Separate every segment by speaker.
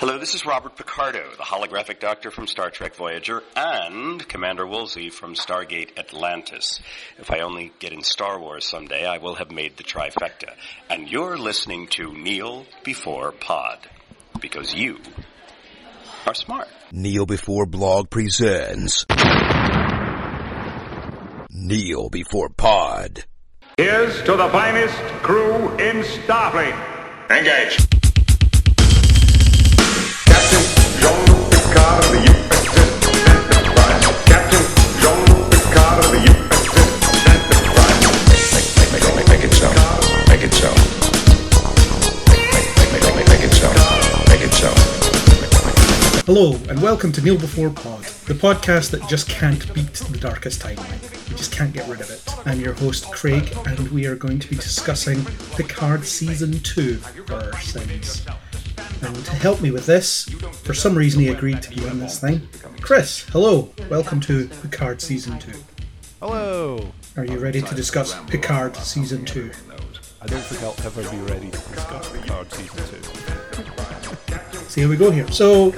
Speaker 1: Hello, this is Robert Picardo, the holographic doctor from Star Trek Voyager, and Commander Woolsey from Stargate Atlantis. If I only get in Star Wars someday, I will have made the trifecta. And you're listening to Kneel Before Pod, because you are smart.
Speaker 2: Kneel Before Blog presents Kneel Before Pod.
Speaker 3: Here's to the finest crew in Starfleet. Engage.
Speaker 4: Hello, and welcome to Kneel Before Pod, the podcast that just can't beat the darkest timeline. We just can't get rid of it. I'm your host, Craig, and we are going to be discussing Picard Season 2 for our sins. And to help me with this, for some reason he agreed to be on this thing. Chris, hello, welcome to Picard Season 2.
Speaker 5: Hello!
Speaker 4: Are you ready to discuss Picard Season 2?
Speaker 5: I don't think I'll ever be ready to discuss Picard Season 2.
Speaker 4: So here we go here. So,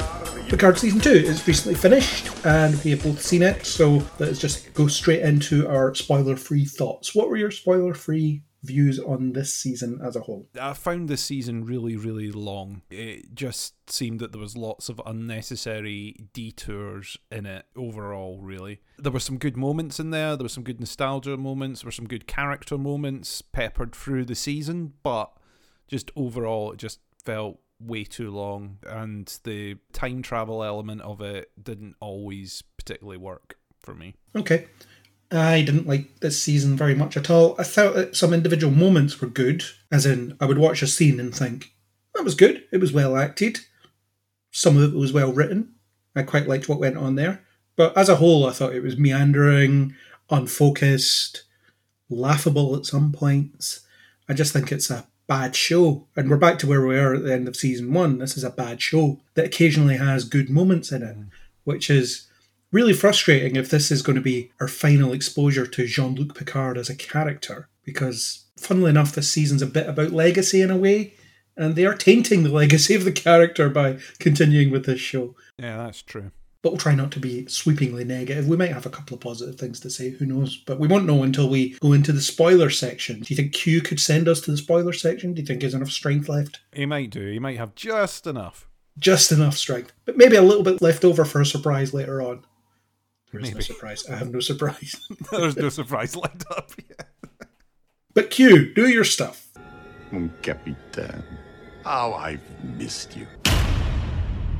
Speaker 4: Picard Season 2 is recently finished, and we have both seen it, so let's just go straight into our spoiler free thoughts. What were your spoiler free views on this season as a whole?
Speaker 5: I found this season really, really long. It just seemed that there was lots of unnecessary detours in it overall, really. There were some good moments in there, there were some good nostalgia moments, there were some good character moments peppered through the season, but just overall, it just felt way too long, and the time travel element of it didn't always particularly work for me.
Speaker 4: Okay. I didn't like this season very much at all. I thought that some individual moments were good, as in, I would watch a scene and think, that was good, it was well acted. Some of it was well written. I quite liked what went on there. But as a whole, I thought it was meandering, unfocused, laughable at some points. I just think it's a bad show. And we're back to where we are at the end of season one. This is a bad show that occasionally has good moments in it, mm. which is really frustrating if this is going to be our final exposure to Jean Luc Picard as a character. Because, funnily enough, this season's a bit about legacy in a way, and they are tainting the legacy of the character by continuing with this show.
Speaker 5: Yeah, that's true.
Speaker 4: But we'll try not to be sweepingly negative. We might have a couple of positive things to say, who knows? But we won't know until we go into the spoiler section. Do you think Q could send us to the spoiler section? Do you think there's enough strength left?
Speaker 5: He might do, he might have just enough.
Speaker 4: Just enough strength. But maybe a little bit left over for a surprise later on. There is no surprise. I have no surprise.
Speaker 5: There's no surprise lined up yet.
Speaker 4: but Q, do your stuff.
Speaker 3: Mon capitaine. How I've missed you.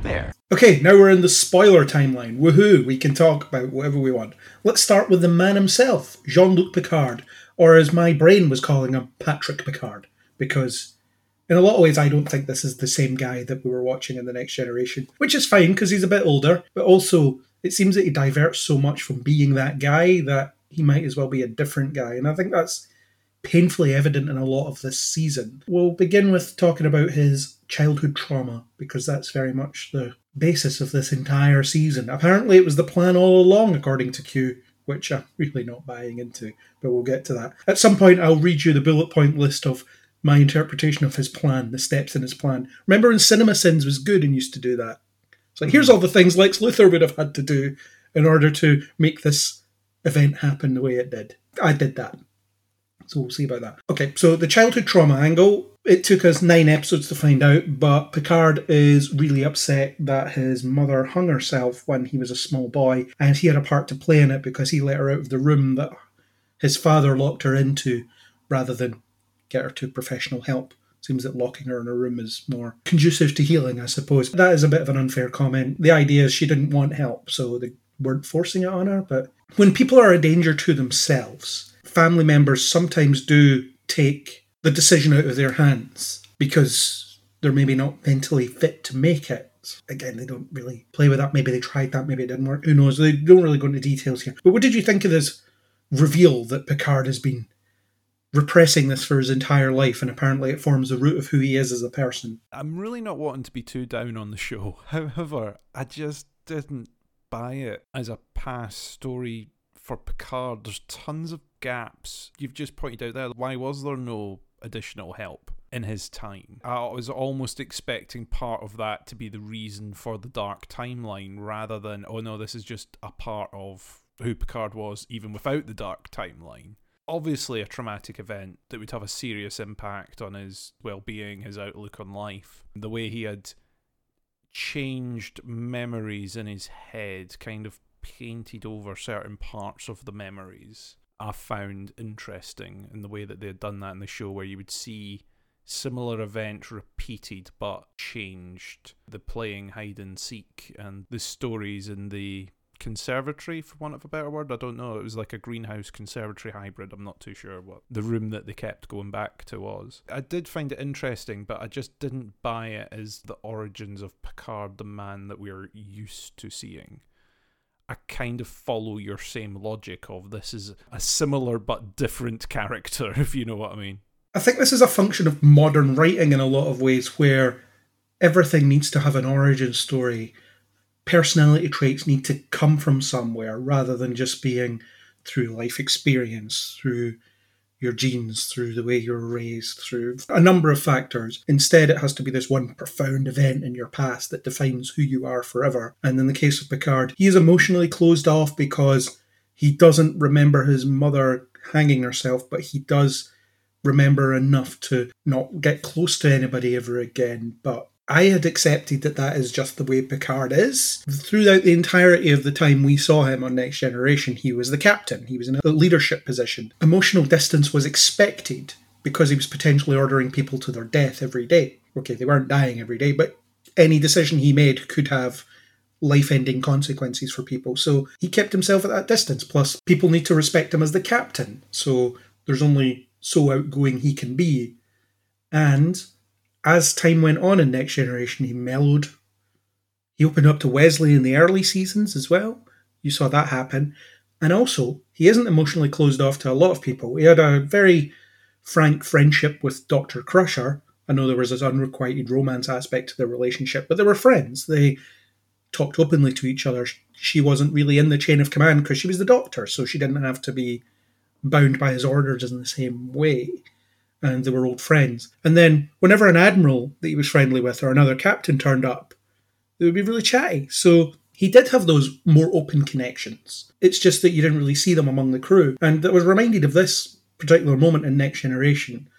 Speaker 3: There.
Speaker 4: Okay, now we're in the spoiler timeline. Woohoo, we can talk about whatever we want. Let's start with the man himself, Jean Luc Picard, or as my brain was calling him, Patrick Picard, because in a lot of ways I don't think this is the same guy that we were watching in The Next Generation, which is fine because he's a bit older, but also it seems that he diverts so much from being that guy that he might as well be a different guy, and I think that's painfully evident in a lot of this season. We'll begin with talking about his childhood trauma, because that's very much the basis of this entire season. Apparently, it was the plan all along, according to Q, which I'm really not buying into, but we'll get to that. At some point, I'll read you the bullet point list of my interpretation of his plan, the steps in his plan. Remember, in Cinema Sins was good and used to do that. So here's all the things Lex Luthor would have had to do in order to make this event happen the way it did. I did that. So we'll see about that. Okay, so the childhood trauma angle, it took us nine episodes to find out, but Picard is really upset that his mother hung herself when he was a small boy, and he had a part to play in it because he let her out of the room that his father locked her into rather than get her to professional help. Seems that locking her in a room is more conducive to healing, I suppose. That is a bit of an unfair comment. The idea is she didn't want help, so they weren't forcing it on her. But when people are a danger to themselves, family members sometimes do take the decision out of their hands because they're maybe not mentally fit to make it. Again, they don't really play with that. Maybe they tried that, maybe it didn't work. Who knows? They don't really go into details here. But what did you think of this reveal that Picard has been repressing this for his entire life, and apparently it forms the root of who he is as a person.
Speaker 5: I'm really not wanting to be too down on the show. However, I just didn't buy it as a past story for Picard. There's tons of gaps. You've just pointed out there. Why was there no additional help? in his time. I was almost expecting part of that to be the reason for the dark timeline rather than, oh no, this is just a part of who Picard was even without the dark timeline. Obviously, a traumatic event that would have a serious impact on his well being, his outlook on life. The way he had changed memories in his head, kind of painted over certain parts of the memories. I found interesting in the way that they had done that in the show, where you would see similar events repeated but changed. The playing hide and seek and the stories and the conservatory, for want of a better word. I don't know. It was like a greenhouse conservatory hybrid. I'm not too sure what the room that they kept going back to was. I did find it interesting, but I just didn't buy it as the origins of Picard, the man that we're used to seeing. I kind of follow your same logic of this is a similar but different character, if you know what I mean.
Speaker 4: I think this is a function of modern writing in a lot of ways where everything needs to have an origin story. Personality traits need to come from somewhere rather than just being through life experience, through your genes, through the way you're raised, through a number of factors. Instead, it has to be this one profound event in your past that defines who you are forever. And in the case of Picard, he is emotionally closed off because he doesn't remember his mother hanging herself, but he does remember enough to not get close to anybody ever again. But I had accepted that that is just the way Picard is. Throughout the entirety of the time we saw him on Next Generation, he was the captain, he was in a leadership position. Emotional distance was expected because he was potentially ordering people to their death every day. Okay, they weren't dying every day, but any decision he made could have life ending consequences for people. So he kept himself at that distance. Plus, people need to respect him as the captain. So there's only so outgoing he can be. And as time went on in Next Generation, he mellowed. He opened up to Wesley in the early seasons as well. You saw that happen. And also, he isn't emotionally closed off to a lot of people. He had a very frank friendship with Dr. Crusher. I know there was this unrequited romance aspect to their relationship, but they were friends. They talked openly to each other. She wasn't really in the chain of command because she was the doctor, so she didn't have to be bound by his orders in the same way and they were old friends. And then whenever an admiral that he was friendly with or another captain turned up, they would be really chatty. So he did have those more open connections. It's just that you didn't really see them among the crew. And I was reminded of this particular moment in Next Generation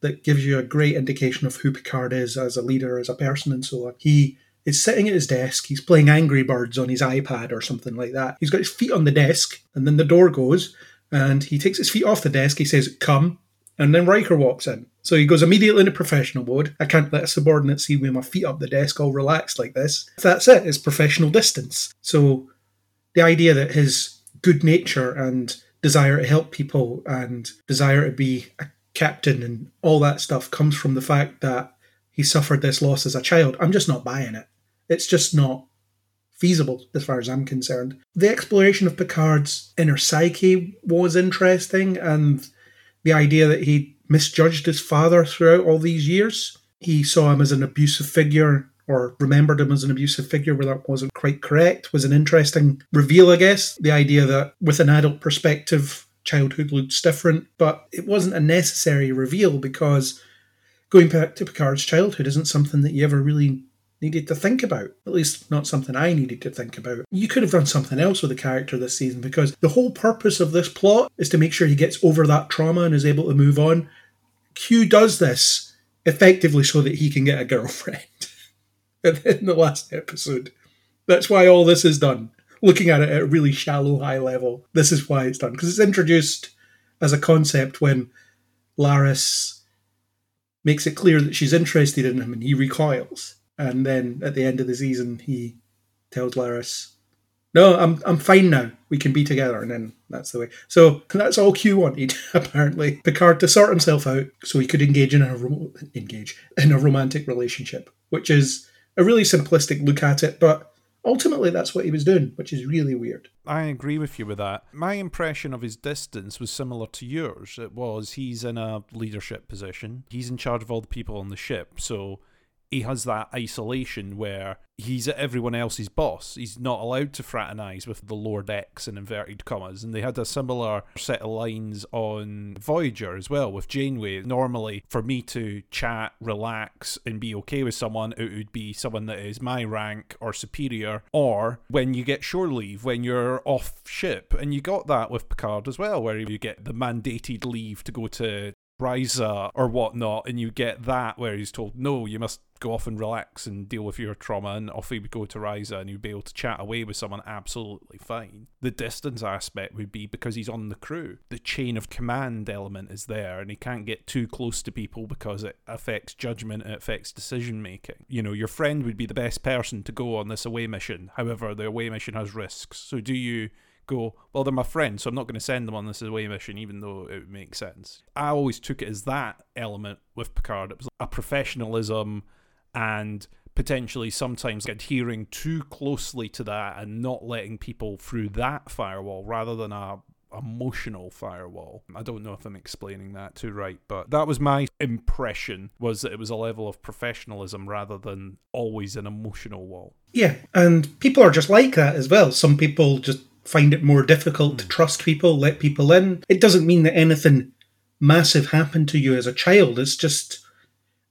Speaker 4: that gives you a great indication of who Picard is as a leader, as a person, and so on. He is sitting at his desk, he's playing Angry Birds on his iPad or something like that. He's got his feet on the desk, and then the door goes, and he takes his feet off the desk. He says, Come, and then Riker walks in. So he goes immediately into professional mode. I can't let a subordinate see me with my feet up the desk all relaxed like this. That's it, it's professional distance. So the idea that his good nature and desire to help people and desire to be a captain and all that stuff comes from the fact that he suffered this loss as a child. I'm just not buying it. It's just not feasible as far as I'm concerned. The exploration of Picard's inner psyche was interesting and the idea that he misjudged his father throughout all these years. He saw him as an abusive figure or remembered him as an abusive figure where that wasn't quite correct was an interesting reveal, I guess. The idea that with an adult perspective, childhood looks different, but it wasn't a necessary reveal because going back to Picard's childhood isn't something that you ever really needed to think about. At least, not something I needed to think about. You could have done something else with the character this season because the whole purpose of this plot is to make sure he gets over that trauma and is able to move on. Q does this effectively so that he can get a girlfriend in the last episode. That's why all this is done. Looking at it at a really shallow, high level, this is why it's done. Because it's introduced as a concept when Laris makes it clear that she's interested in him and he recoils and then at the end of the season he tells Laris, "No, I'm I'm fine now. We can be together." And then that's the way. So that's all Q wanted apparently. Picard to sort himself out so he could engage in a ro- engage in a romantic relationship, which is a really simplistic look at it, but ultimately that's what he was doing, which is really weird.
Speaker 5: I agree with you with that. My impression of his distance was similar to yours. It was he's in a leadership position. He's in charge of all the people on the ship, so he has that isolation where he's everyone else's boss. He's not allowed to fraternize with the lower decks in inverted commas. And they had a similar set of lines on Voyager as well with Janeway. Normally, for me to chat, relax, and be okay with someone, it would be someone that is my rank or superior. Or when you get shore leave, when you're off ship. And you got that with Picard as well, where you get the mandated leave to go to Risa or whatnot, and you get that where he's told, no, you must go off and relax and deal with your trauma, and off he would go to Risa, and you'd be able to chat away with someone absolutely fine. The distance aspect would be because he's on the crew. The chain of command element is there, and he can't get too close to people because it affects judgment it affects decision making. You know, your friend would be the best person to go on this away mission. However, the away mission has risks. So do you go, well, they're my friends, so I'm not going to send them on this away mission, even though it would make sense. I always took it as that element with Picard. It was a professionalism and potentially sometimes adhering too closely to that and not letting people through that firewall rather than a emotional firewall. I don't know if I'm explaining that too right, but that was my impression was that it was a level of professionalism rather than always an emotional wall.
Speaker 4: Yeah, and people are just like that as well. Some people just find it more difficult to hmm. trust people, let people in. It doesn't mean that anything massive happened to you as a child. It's just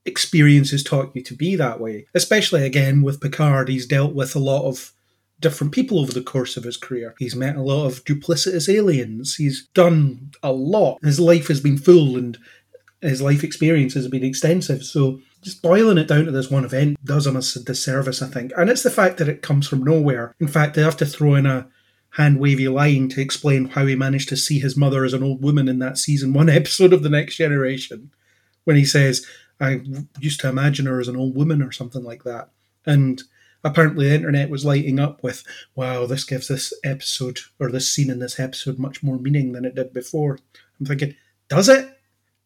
Speaker 4: experiences taught you to be that way. Especially again with Picard, he's dealt with a lot of different people over the course of his career. He's met a lot of duplicitous aliens. He's done a lot. His life has been full and his life experience has been extensive. So just boiling it down to this one event does him a disservice, I think. And it's the fact that it comes from nowhere. In fact, they have to throw in a hand wavy line to explain how he managed to see his mother as an old woman in that season one episode of The Next Generation. When he says, I used to imagine her as an old woman or something like that. And apparently the internet was lighting up with, wow, this gives this episode or this scene in this episode much more meaning than it did before. I'm thinking, does it?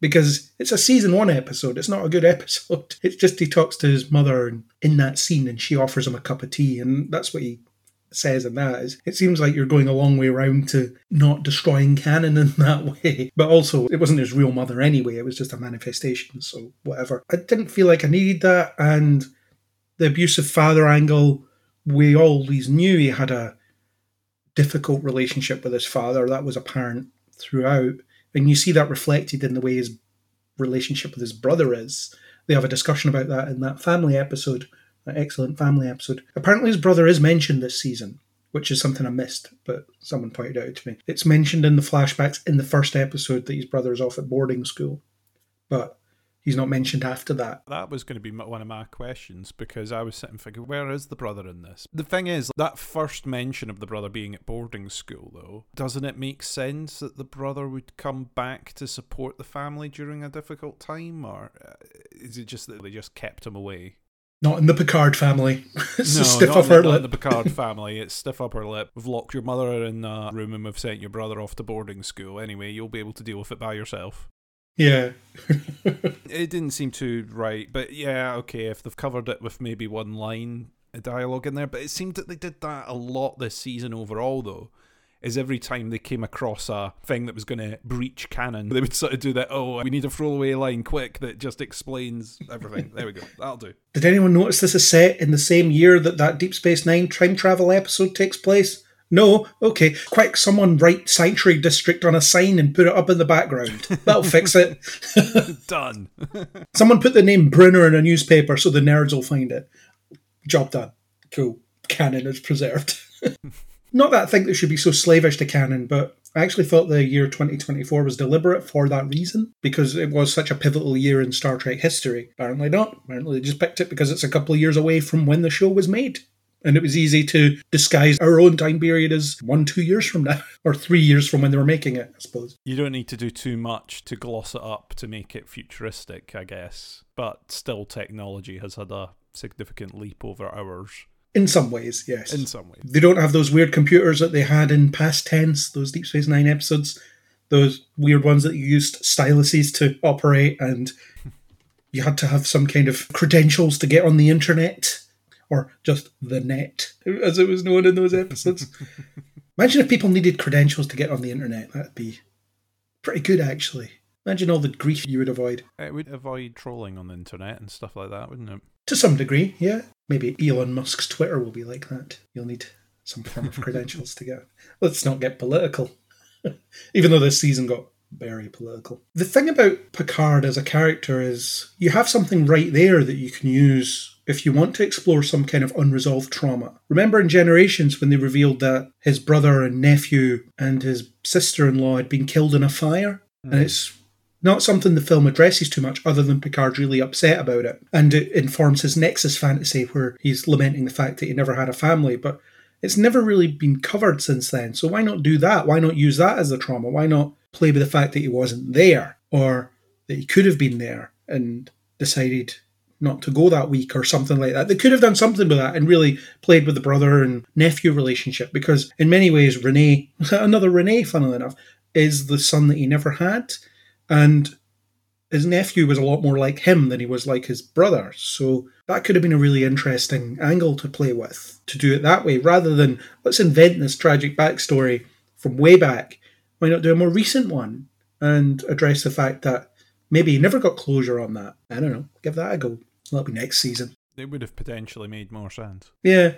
Speaker 4: Because it's a season one episode. It's not a good episode. It's just he talks to his mother in that scene and she offers him a cup of tea. And that's what he says in that is it seems like you're going a long way around to not destroying canon in that way. But also, it wasn't his real mother anyway, it was just a manifestation, so whatever. I didn't feel like I needed that, and the abusive father angle, we always knew he had a difficult relationship with his father. That was apparent throughout. And you see that reflected in the way his relationship with his brother is. They have a discussion about that in that family episode that excellent family episode. Apparently, his brother is mentioned this season, which is something I missed, but someone pointed out to me. It's mentioned in the flashbacks in the first episode that his brother is off at boarding school, but he's not mentioned after that.
Speaker 5: That was going to be one of my questions because I was sitting thinking, where is the brother in this? The thing is, that first mention of the brother being at boarding school, though, doesn't it make sense that the brother would come back to support the family during a difficult time, or uh, is it just that they just kept him away?
Speaker 4: Not in the Picard family. it's
Speaker 5: no,
Speaker 4: a stiff
Speaker 5: not,
Speaker 4: upper
Speaker 5: not
Speaker 4: lip.
Speaker 5: in the Picard family. It's stiff upper lip. We've locked your mother in a room and we've sent your brother off to boarding school. Anyway, you'll be able to deal with it by yourself.
Speaker 4: Yeah.
Speaker 5: It didn't seem too right, but yeah, okay, if they've covered it with maybe one line of dialogue in there, but it seemed that they did that a lot this season overall, though. Is every time they came across a thing that was going to breach canon, they would sort of do that. Oh, we need a throwaway line quick that just explains everything. there we go. That'll do.
Speaker 4: Did anyone notice this is set in the same year that that Deep Space Nine time travel episode takes place? No? Okay. Quick, someone write Sanctuary District on a sign and put it up in the background. That'll fix it.
Speaker 5: Done.
Speaker 4: Someone put the name Brunner in a newspaper so the nerds will find it. Job done. Cool. Canon is preserved. Not that I think they should be so slavish to canon, but I actually thought the year 2024 was deliberate for that reason, because it was such a pivotal year in Star Trek history. Apparently not. Apparently they just picked it because it's a couple of years away from when the show was made. And it was easy to disguise our own time period as one, two years from now, or three years from when they were making it, I suppose.
Speaker 5: You don't need to do too much to gloss it up to make it futuristic, I guess. But still, technology has had a significant leap over ours
Speaker 4: In some ways, yes.
Speaker 5: in some ways.
Speaker 4: They don't have those weird computers that they had in past tense, those Deep Space Nine episodes, those weird ones that you used styluses to operate, and you had to have some kind of credentials to get on the internet, or just the net, as it was known in those episodes. Imagine if people needed credentials to get on the internet. That'd be pretty good, actually. Imagine all the grief you would avoid.
Speaker 5: It would avoid trolling on the internet and stuff like that, wouldn't it?
Speaker 4: To some degree, yeah. Maybe Elon Musk's Twitter will be like that. You'll need some form of credentials to get. Let's not get political. Even though this season got very political. The thing about Picard as a character is you have something right there that you can use if you want to explore some kind of unresolved trauma. Remember in Generations when they revealed that his brother and nephew and his sister in law had been killed in a fire? And mm. it's not something the film addresses too much, other than Picard's really upset about it. And it informs his Nexus fantasy where he's lamenting the fact that he never had a family. But it's never really been covered since then. So why not do that? Why not use that as the trauma? Why not play with the fact that he wasn't there or that he could have been there and decided not to go that week or something like that. They could have done something with that and really played with the brother and nephew relationship because in many ways Renee, another Renee, funnily enough, is the son that he never had. And his nephew was a lot more like him than he was like his brother. So that could have been a really interesting angle to play with, to do it that way, rather than let's invent this tragic backstory from way back. Why not do a more recent one and address the fact that maybe he never got closure on that? I don't know. Give that a go. That'll be next season.
Speaker 5: It would have potentially made more sense.
Speaker 4: Yeah.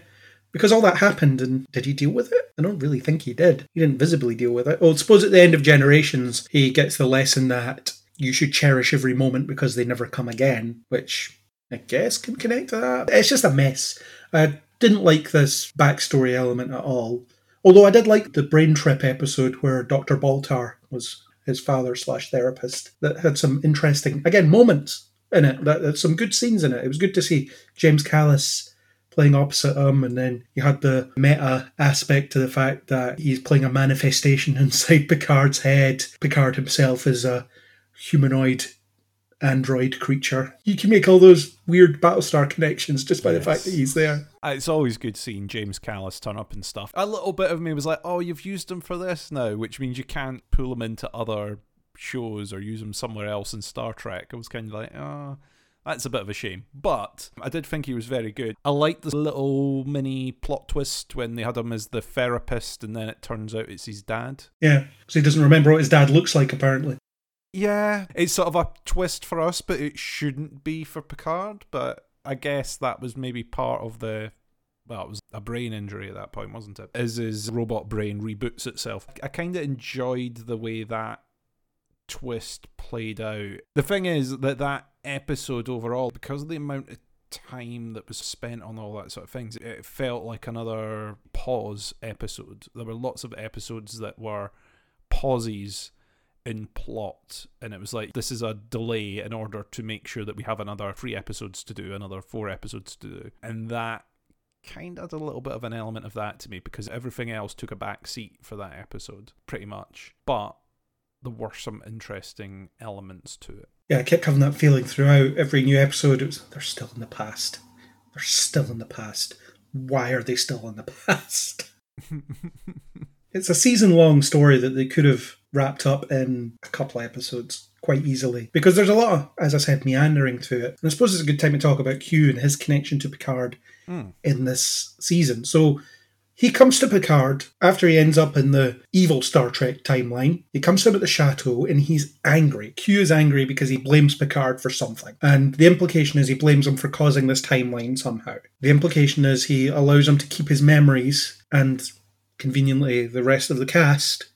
Speaker 4: Because all that happened, and did he deal with it? I don't really think he did. He didn't visibly deal with it. Well, suppose at the end of Generations, he gets the lesson that you should cherish every moment because they never come again, which I guess can connect to that. It's just a mess. I didn't like this backstory element at all. Although I did like the brain trip episode where Dr. Baltar was his father slash therapist. That had some interesting, again, moments in it. That had some good scenes in it. It was good to see James Callis playing opposite him, and then you had the meta aspect to the fact that he's playing a manifestation inside Picard's head. Picard himself is a humanoid android creature. You can make all those weird Battlestar connections just by the fact that he's there.
Speaker 5: Uh, It's always good seeing James Callis turn up and stuff. A little bit of me was like, oh, you've used him for this now, which means you can't pull him into other shows or use him somewhere else in Star Trek. I was kind of like, oh, that's a bit of a shame. But I did think he was very good. I liked this little mini plot twist when they had him as the therapist and then it turns out it's his dad.
Speaker 4: Yeah, because he doesn't remember what his dad looks like, apparently.
Speaker 5: Yeah, it's sort of a twist for us, but it shouldn't be for Picard. But I guess that was maybe part of the. Well, it was a brain injury at that point, wasn't it? As his robot brain reboots itself. I kind of enjoyed the way that twist played out. The thing is that that episode overall, because of the amount of time that was spent on all that sort of things, it felt like another pause episode. There were lots of episodes that were pauses in plot and it was like this is a delay in order to make sure that we have another three episodes to do another four episodes to do and that kind of had a little bit of an element of that to me because everything else took a back seat for that episode pretty much but there were some interesting elements to it
Speaker 4: Yeah, I kept having that feeling throughout every new episode. It was they're still in the past. They're still in the past. Why are they still in the past? it's a season long story that they could have wrapped up in a couple of episodes quite easily because there's a lot of, as I said, meandering to it. And I suppose it's a good time to talk about Q and his connection to Picard hmm. in this season. So he comes to Picard after he ends up in the evil Star Trek timeline. He comes to him at the chateau and he's angry. Q is angry because he blames Picard for something. And the implication is he blames him for causing this timeline somehow. The implication is he allows him to keep his memories and conveniently the rest of the cast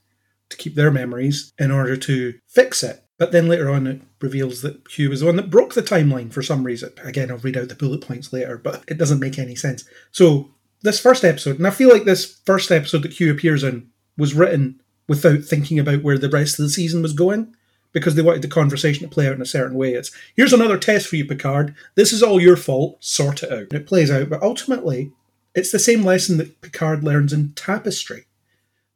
Speaker 4: to keep their memories in order to fix it. But then later on, it reveals that Q was the one that broke the timeline for some reason. Again, I'll read out the bullet points later, but it doesn't make any sense. So, this first episode, and I feel like this first episode that Q appears in was written without thinking about where the rest of the season was going because they wanted the conversation to play out in a certain way. It's here's another test for you, Picard. This is all your fault. Sort it out. And it plays out, but ultimately, it's the same lesson that Picard learns in Tapestry,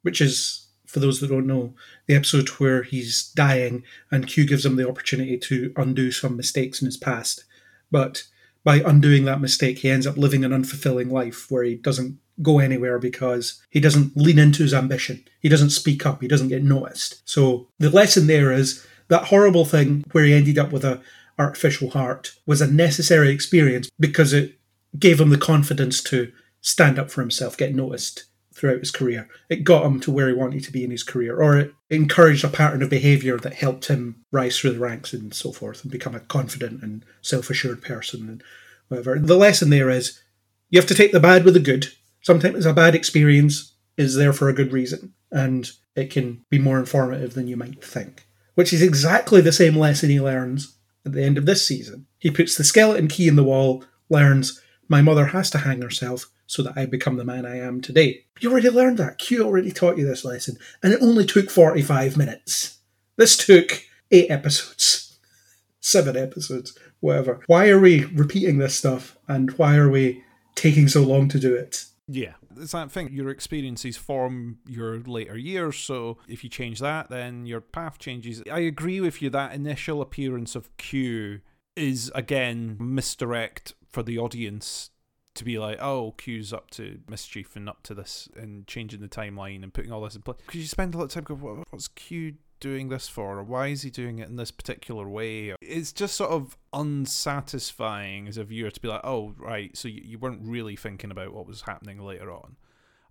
Speaker 4: which is, for those that don't know, the episode where he's dying and Q gives him the opportunity to undo some mistakes in his past. But by undoing that mistake, he ends up living an unfulfilling life where he doesn't go anywhere because he doesn't lean into his ambition. He doesn't speak up. He doesn't get noticed. So the lesson there is that horrible thing where he ended up with a artificial heart was a necessary experience because it gave him the confidence to stand up for himself, get noticed throughout his career. It got him to where he wanted to be in his career, or it encouraged a pattern of behaviour that helped him rise through the ranks and so forth and become a confident and self assured person. And whatever. The lesson there is you have to take the bad with the good. Sometimes a bad experience is there for a good reason, and it can be more informative than you might think. Which is exactly the same lesson he learns at the end of this season. He puts the skeleton key in the wall, learns my mother has to hang herself so that I become the man I am today. You already learned that. Q already taught you this lesson, and it only took 45 minutes. This took eight episodes, seven episodes, whatever. Why are we repeating this stuff, and why are we taking so long to do it?
Speaker 5: Yeah, it's that thing. Your experiences form your later years, so if you change that, then your path changes. I agree with you that initial appearance of Q is again misdirect for the audience to be like, oh, Q's up to mischief and up to this and changing the timeline and putting all this in place. Because you spend a lot of time going, what, what's Q doing this for? Or why is he doing it in this particular way? It's just sort of unsatisfying as a viewer to be like, oh, right, so you, you weren't really thinking about what was happening later on.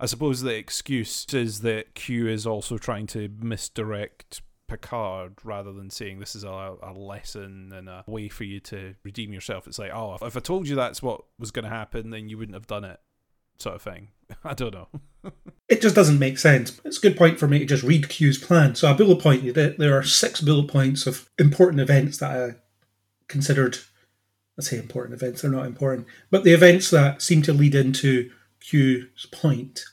Speaker 5: I suppose the excuse is that Q is also trying to misdirect Picard rather than saying this is a, a lesson and a way for you to redeem yourself. It's like, oh, if I told you that's what was going to happen, then you wouldn't have done it, sort of thing. I don't know.
Speaker 4: It just doesn't make sense. It's a good point for me to just read Q's plan. So I bullet point you that there are six bullet points of important events that I considered. Let's say important events, they're not important, but the events that seem to lead into Q's point.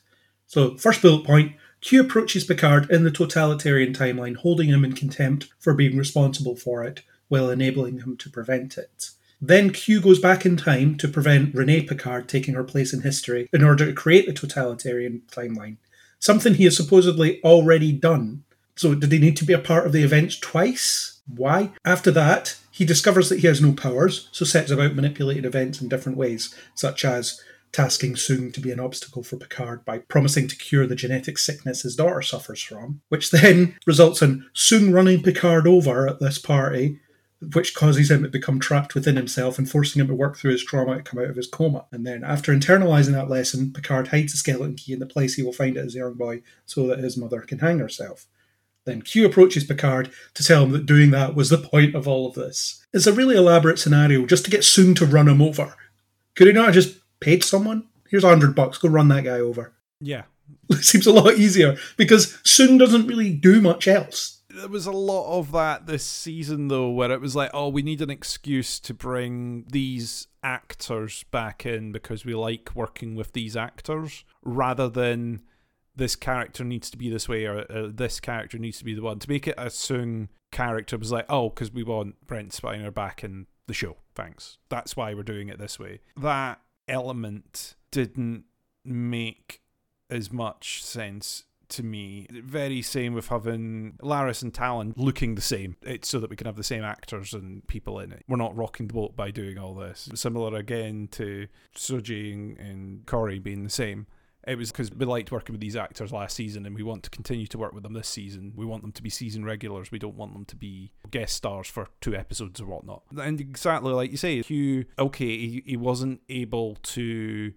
Speaker 4: So, first bullet point Q approaches Picard in the totalitarian timeline, holding him in contempt for being responsible for it, while enabling him to prevent it. Then Q goes back in time to prevent Renee Picard taking her place in history in order to create the totalitarian timeline, something he has supposedly already done. So, did he need to be a part of the events twice? Why? After that, he discovers that he has no powers, so sets about manipulating events in different ways, such as tasking Soong to be an obstacle for Picard by promising to cure the genetic sickness his daughter suffers from, which then results in Soong running Picard over at this party, which causes him to become trapped within himself and forcing him to work through his trauma to come out of his coma. And then, after internalizing that lesson, Picard hides the skeleton key in the place he will find it as a young boy so that his mother can hang herself. Then Q approaches Picard to tell him that doing that was the point of all of this. It's a really elaborate scenario just to get Soong to run him over. Could he not have just paid someone? Here's a hundred bucks, go run that guy over.
Speaker 5: Yeah.
Speaker 4: It seems a lot easier because Soong doesn't really do much else.
Speaker 5: There was a lot of that this season, though, where it was like, oh, we need an excuse to bring these actors back in because we like working with these actors rather than this character needs to be this way or uh, this character needs to be the one. To make it a Soong character was like, oh, because we want Brent Spiner back in the show. Thanks. That's why we're doing it this way. That element didn't make as much sense to me. Very same with having Laris and Tallinn looking the same. It's so that we can have the same actors and people in it. We're not rocking the boat by doing all this. Similar again to and, and Kore being the same. It was because we liked working with these actors last season and we want to continue to work with them this season. We want them to be season regulars. We don't want them to be guest stars for two episodes or whatnot. And exactly like you say, Q, okay, he, he wasn't able to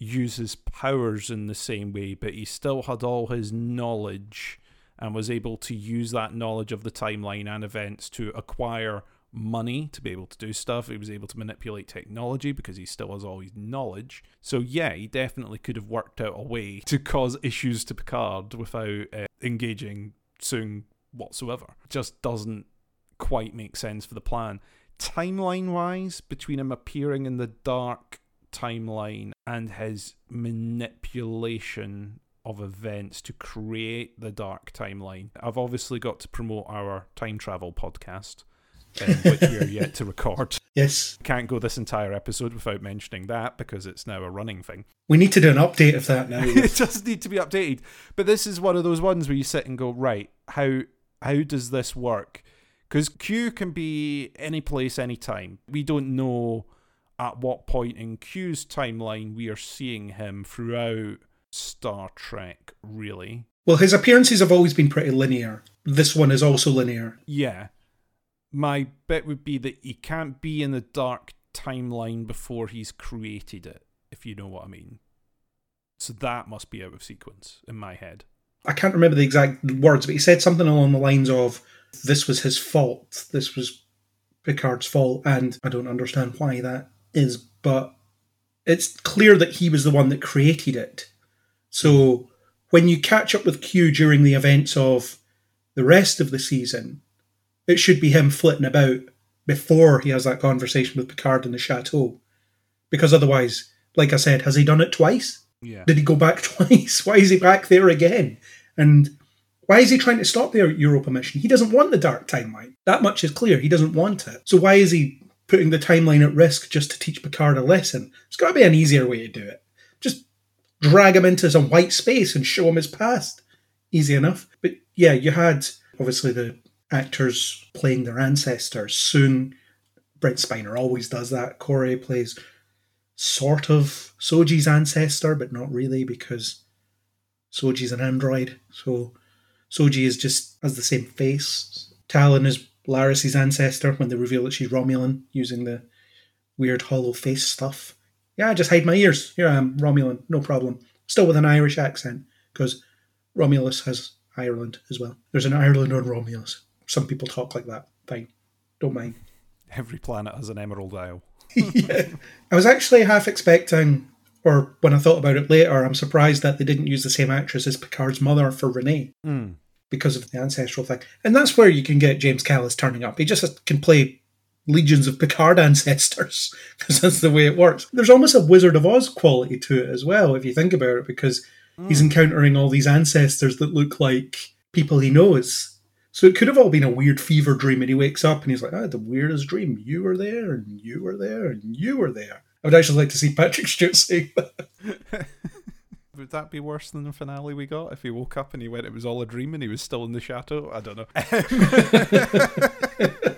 Speaker 5: use his powers in the same way, but he still had all his knowledge and was able to use that knowledge of the timeline and events to acquire money to be able to do stuff. He was able to manipulate technology because he still has all his knowledge. So, yeah, he definitely could have worked out a way to cause issues to Picard without uh, engaging Soong whatsoever. Just doesn't quite make sense for the plan. Timeline wise, between him appearing in the dark timeline and his manipulation of events to create the dark timeline. I've obviously got to promote our time travel podcast, um, which we are yet to record.
Speaker 4: Yes,
Speaker 5: Can't go this entire episode without mentioning that because it's now a running thing.
Speaker 4: we need to do an update of that now.
Speaker 5: it does need to be updated. But this is one of those ones where you sit and go, right, how how does this work? Because Q can be any place, anytime. We don't know at what point in Q's timeline we are seeing him throughout Star Trek, really.
Speaker 4: well, his appearances have always been pretty linear. This one is also linear.
Speaker 5: Yeah. My bet would be that he can't be in the dark timeline before he's created it, if you know what I mean. So that must be out of sequence in my head.
Speaker 4: I can't remember the exact words, but he said something along the lines of, "This was his fault. This was Picard's fault," and I don't understand why that is but it's clear that he was the one that created it. So when you catch up with Q during the events of the rest of the season, it should be him flitting about before he has that conversation with Picard in the chateau. Because otherwise, like I said, has he done it twice?
Speaker 5: Yeah.
Speaker 4: Did he go back twice? Why is he back there again? And why is he trying to stop the Europa mission? He doesn't want the dark timeline. That much is clear. He doesn't want it. So why is he putting the timeline at risk just to teach Picard a lesson? There's got to be an easier way to do it. Just drag him into some white space and show him his past. Easy enough. But yeah, you had obviously the actors playing their ancestors. Soong, Brent Spiner always does that. Kore plays sort of Soji's ancestor, but not really because Soji's an android. So Soji is just has the same face. Tallinn is Laris's ancestor when they reveal that she's Romulan using the weird hollow face stuff. Yeah, I just hide my ears. Here I am, Romulan, no problem. Still with an Irish accent because Romulus has Ireland as well. There's an Ireland on Romulus. Some people talk like that. Fine, don't mind.
Speaker 5: Every planet has an Emerald Isle.
Speaker 4: yeah. I was actually half expecting, or when I thought about it later, I'm surprised that they didn't use the same actress as Picard's mother for Renee
Speaker 5: Mm.
Speaker 4: because of the ancestral thing. And that's where you can get James Callis turning up. He just can play legions of Picard ancestors because that's the way it works. There's almost a Wizard of Oz quality to it as well, if you think about it, because he's encountering all these ancestors that look like people he knows. So it could have all been a weird fever dream, and he wakes up and he's like, "I had the weirdest dream. You were there, and you were there, and you were there." I would actually like to see Patrick Stewart say that.
Speaker 5: Would that be worse than the finale we got if he woke up and he went, it was all a dream and he was still in the chateau? I don't know.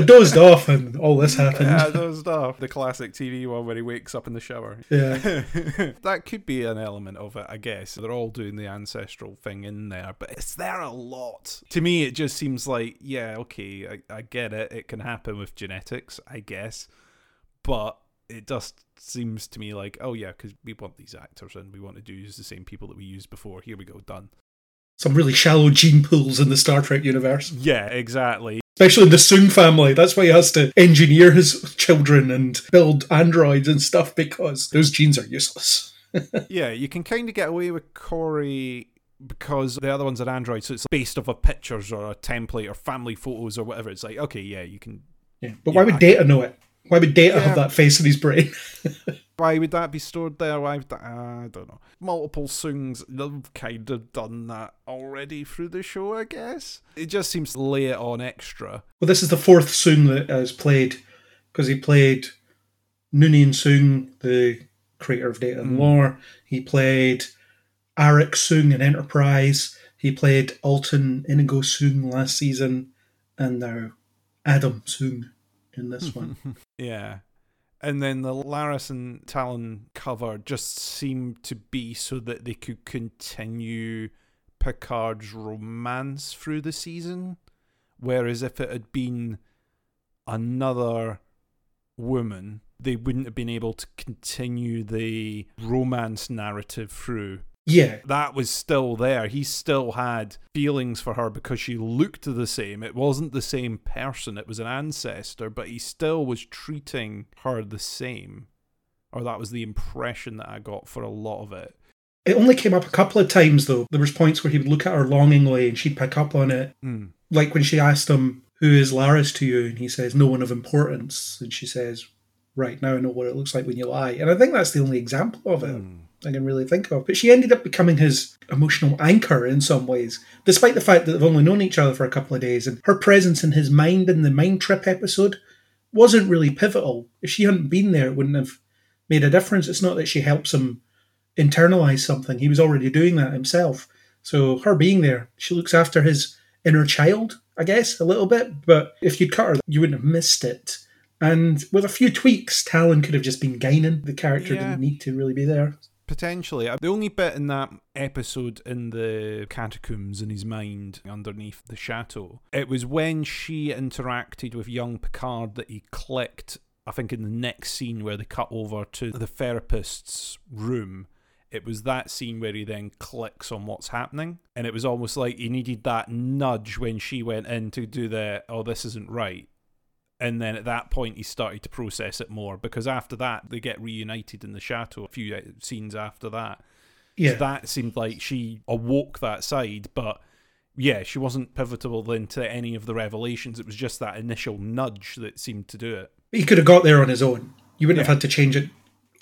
Speaker 4: I dozed off, and all this happened.
Speaker 5: yeah, dozed off. The classic TV one where he wakes up in the shower.
Speaker 4: Yeah.
Speaker 5: that could be an element of it, I guess. They're all doing the ancestral thing in there, but it's there a lot. To me, it just seems like, yeah, okay, I, I get it. It can happen with genetics, I guess. But it just seems to me like, oh, yeah, because we want these actors and we want to do use the same people that we used before. Here we go, done.
Speaker 4: Some really shallow gene pools in the Star Trek universe.
Speaker 5: Yeah, exactly.
Speaker 4: especially the Soong family. That's why he has to engineer his children and build androids and stuff because those genes are useless.
Speaker 5: yeah, you can kind of get away with Kore because the other ones are Android, so it's based off of pictures or a template or family photos or whatever. It's like, okay, yeah, you can.
Speaker 4: Yeah, but why would
Speaker 5: I-
Speaker 4: Data know it? Why would Data
Speaker 5: Yeah.
Speaker 4: have that face in his brain?
Speaker 5: Why would that be stored there? Why would that, I don't know. Multiple Soongs, they've kind of done that already through the show, I guess. It just seems to lay it on extra.
Speaker 4: well, this is the fourth Soong that has played because he played Noonien Soong, the creator of Data and hmm. Lore. He played Arik Soong in Enterprise. He played Altan Inigo Soong last season, and now Adam Soong in this one.
Speaker 5: Yeah. And then the Laris and Tallinn cover just seemed to be so that they could continue Picard's romance through the season. Whereas if it had been another woman, they wouldn't have been able to continue the romance narrative through.
Speaker 4: Yeah,
Speaker 5: That was still there. He still had feelings for her because she looked the same. It wasn't the same person, it was an ancestor, but he still was treating her the same. Or that was the impression that I got for a lot of it.
Speaker 4: It only came up a couple of times though. There was points where he would look at her longingly and she'd pick up on it.
Speaker 5: Mm.
Speaker 4: Like when she asked him, Who is Laris to you? And he says, No one of importance. And she says, Right, now I know what it looks like when you lie. And I think that's the only example of it
Speaker 5: Hmm.
Speaker 4: I can really think of. But she ended up becoming his emotional anchor in some ways, despite the fact that they've only known each other for a couple of days. And her presence in his mind in the mind trip episode wasn't really pivotal. If she hadn't been there, it wouldn't have made a difference. It's not that she helps him internalize something. He was already doing that himself. So her being there, she looks after his inner child, I guess, a little bit. But if you'd cut her, you wouldn't have missed it. And with a few tweaks, Tallinn could have just been Guinan. The character
Speaker 5: Yeah.
Speaker 4: didn't need to really be there.
Speaker 5: Potentially. Uh, The only bit in that episode in the catacombs in his mind underneath the chateau, it was when she interacted with young Picard that he clicked, I think, in the next scene where they cut over to the therapist's room. It was that scene where he then clicks on what's happening. And it was almost like he needed that nudge when she went in to do the, oh, this isn't right. And then at that point, he started to process it more because after that, they get reunited in the chateau a few uh, scenes after that.
Speaker 4: Yeah.
Speaker 5: So that seemed like she awoke that side, but yeah, she wasn't pivotal then to any of the revelations. It was just that initial nudge that seemed to do it.
Speaker 4: he could have got there on his own. You wouldn't
Speaker 5: Yeah.
Speaker 4: have had to change it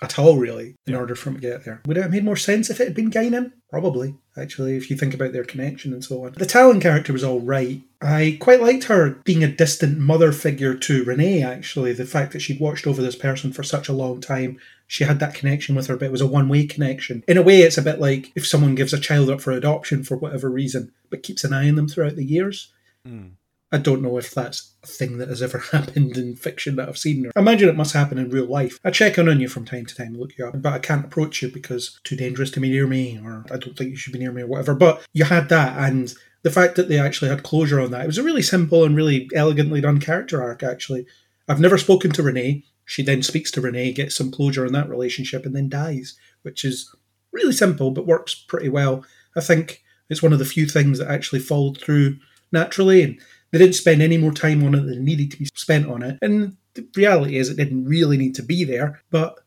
Speaker 4: at all, really, in order for him to get there. Would it have made more sense if it had been Guinan? Probably, actually, if you think about their connection and so on. The Tallinn character was all right. I quite liked her being a distant mother figure to Renee, actually. The fact that she'd watched over this person for such a long time. She had that connection with her, but it was a one way connection. In a way, it's a bit like if someone gives a child up for adoption for whatever reason, but keeps an eye on them throughout the years. Hmm. I don't know if that's a thing that has ever happened in fiction that I've seen. I imagine it must happen in real life. I check in on you from time to time, look you up, but I can't approach you because too dangerous to be near me, or I don't think you should be near me, or whatever. But you had that, and the fact that they actually had closure on that, it was a really simple and really elegantly done character arc, actually. I've never spoken to Renee. She then speaks to Renee, gets some closure on that relationship, and then dies, which is really simple but works pretty well. I think it's one of the few things that actually followed through naturally, and they didn't spend any more time on it than needed to be spent on it. And the reality is, it didn't really need to be there, but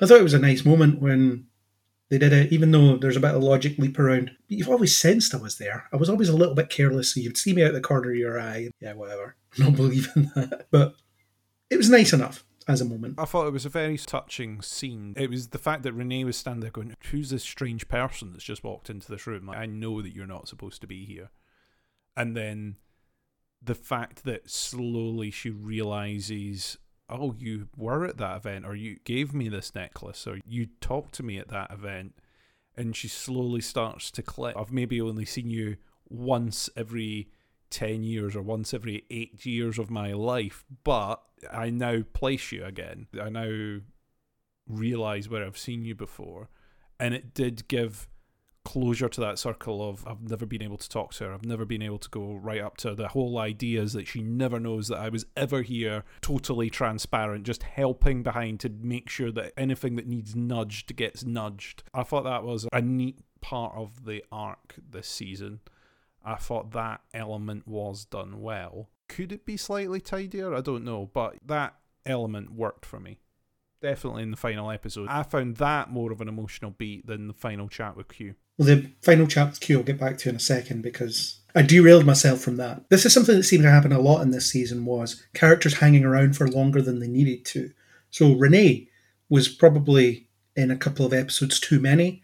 Speaker 4: I thought it was a nice moment when they did it, even though there's a bit of logic leap around. But you've always sensed I was there. I was always a little bit careless, so you'd see me out the corner of your eye. Yeah, whatever. Believe in that. But it was nice enough as a moment.
Speaker 5: I thought it was a very touching scene. It was the fact that Renee was standing there going, Who's this strange person that's just walked into this room? Like, I know that you're not supposed to be here. And then the fact that slowly she realizes, Oh, you were at that event, or you gave me this necklace, or you talked to me at that event. And she slowly starts to click. I've maybe only seen you once every 10 years or once every eight years of my life, but I now place you again. I now realize where I've seen you before. And it did give closure to that circle of I've never been able to talk to her. I've never been able to go right up to her. The whole idea is that she never knows that I was ever here, totally transparent, just helping behind to make sure that anything that needs nudged gets nudged. I thought that was a neat part of the arc this season. I thought that element was done well. Could it be slightly tidier? I don't know, but that element worked for me. Definitely in the final episode. I found that more of an emotional beat than the final chat with Q.
Speaker 4: Well, the final with Q I'll get back to in a second because I derailed myself from that. This is something that seemed to happen a lot in this season was characters hanging around for longer than they needed to. So Renee was probably in a couple of episodes too many.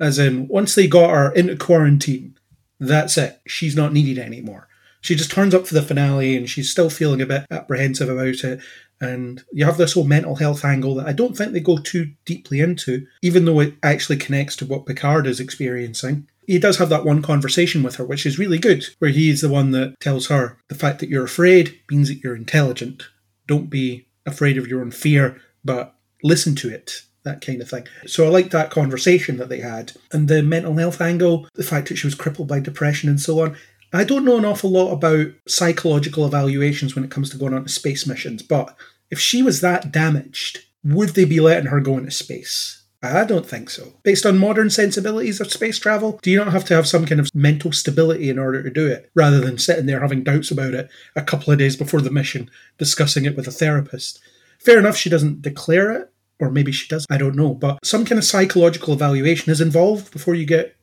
Speaker 4: As in, once they got her into quarantine, that's it. She's not needed anymore. She just turns up for the finale and she's still feeling a bit apprehensive about it. And you have this whole mental health angle that I don't think they go too deeply into, even though it actually connects to what Picard is experiencing. He does have that one conversation with her, which is really good, where he's the one that tells her the fact that you're afraid means that you're intelligent. Don't be afraid of your own fear, but listen to it that kind of thing. So I liked that conversation that they had. And the mental health angle, the fact that she was crippled by depression and so on. I don't know an awful lot about psychological evaluations when it comes to going on to space missions, but if she was that damaged, would they be letting her go into space? I don't think so. Based on modern sensibilities of space travel, do you not have to have some kind of mental stability in order to do it, rather than sitting there having doubts about it a couple of days before the mission, discussing it with a therapist? Fair enough, she doesn't declare it, or maybe she does, I don't know, but some kind of psychological evaluation is involved before you get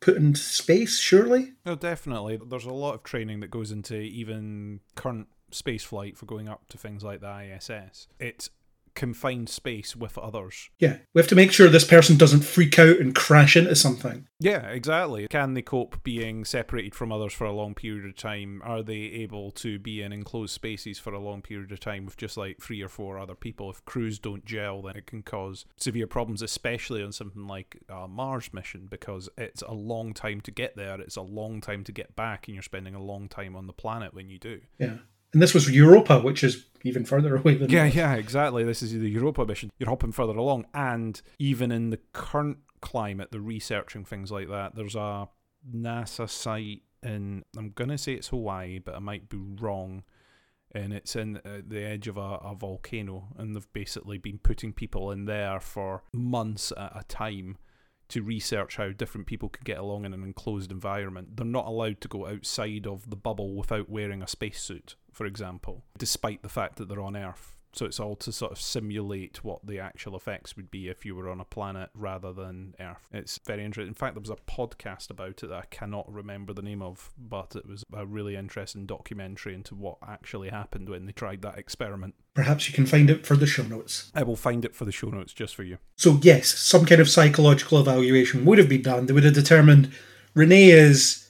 Speaker 4: put into space, surely?
Speaker 5: No, definitely. There's a lot of training that goes into even current space flight for going up to things like the ISS. It's confined space with others.
Speaker 4: Yeah, we have to make sure this person doesn't freak out and crash into something.
Speaker 5: Yeah, exactly. Can they cope being separated from others for a long period of time? Are they able to be in enclosed spaces for a long period of time with just like three or four other people? If crews don't gel, then it can cause severe problems, especially on something like a Mars mission, because it's a long time to get there, it's a long time to get back, and you're spending a long time on the planet when you do.
Speaker 4: Yeah. And this was Europa, which is even further away than
Speaker 5: Yeah, yeah, exactly. This is the Europa mission. You're hopping further along, and even in the current climate, the researching things like that. There's a NASA site in I'm gonna say it's Hawaii, but I might be wrong. And it's in uh, the edge of a, a volcano, and they've basically been putting people in there for months at a time to research how different people could get along in an enclosed environment. They're not allowed to go outside of the bubble without wearing a spacesuit for example, despite the fact that they're on Earth. So it's all to sort of simulate what the actual effects would be if you were on a planet rather than Earth. It's very interesting. In fact, there was a podcast about it that I cannot remember the name of, but it was a really interesting documentary into what actually happened when they tried that experiment.
Speaker 4: Perhaps you can find it for the show notes.
Speaker 5: I will find it for the show notes just for you.
Speaker 4: So, yes, some kind of psychological evaluation would have been done. They would have determined Renee is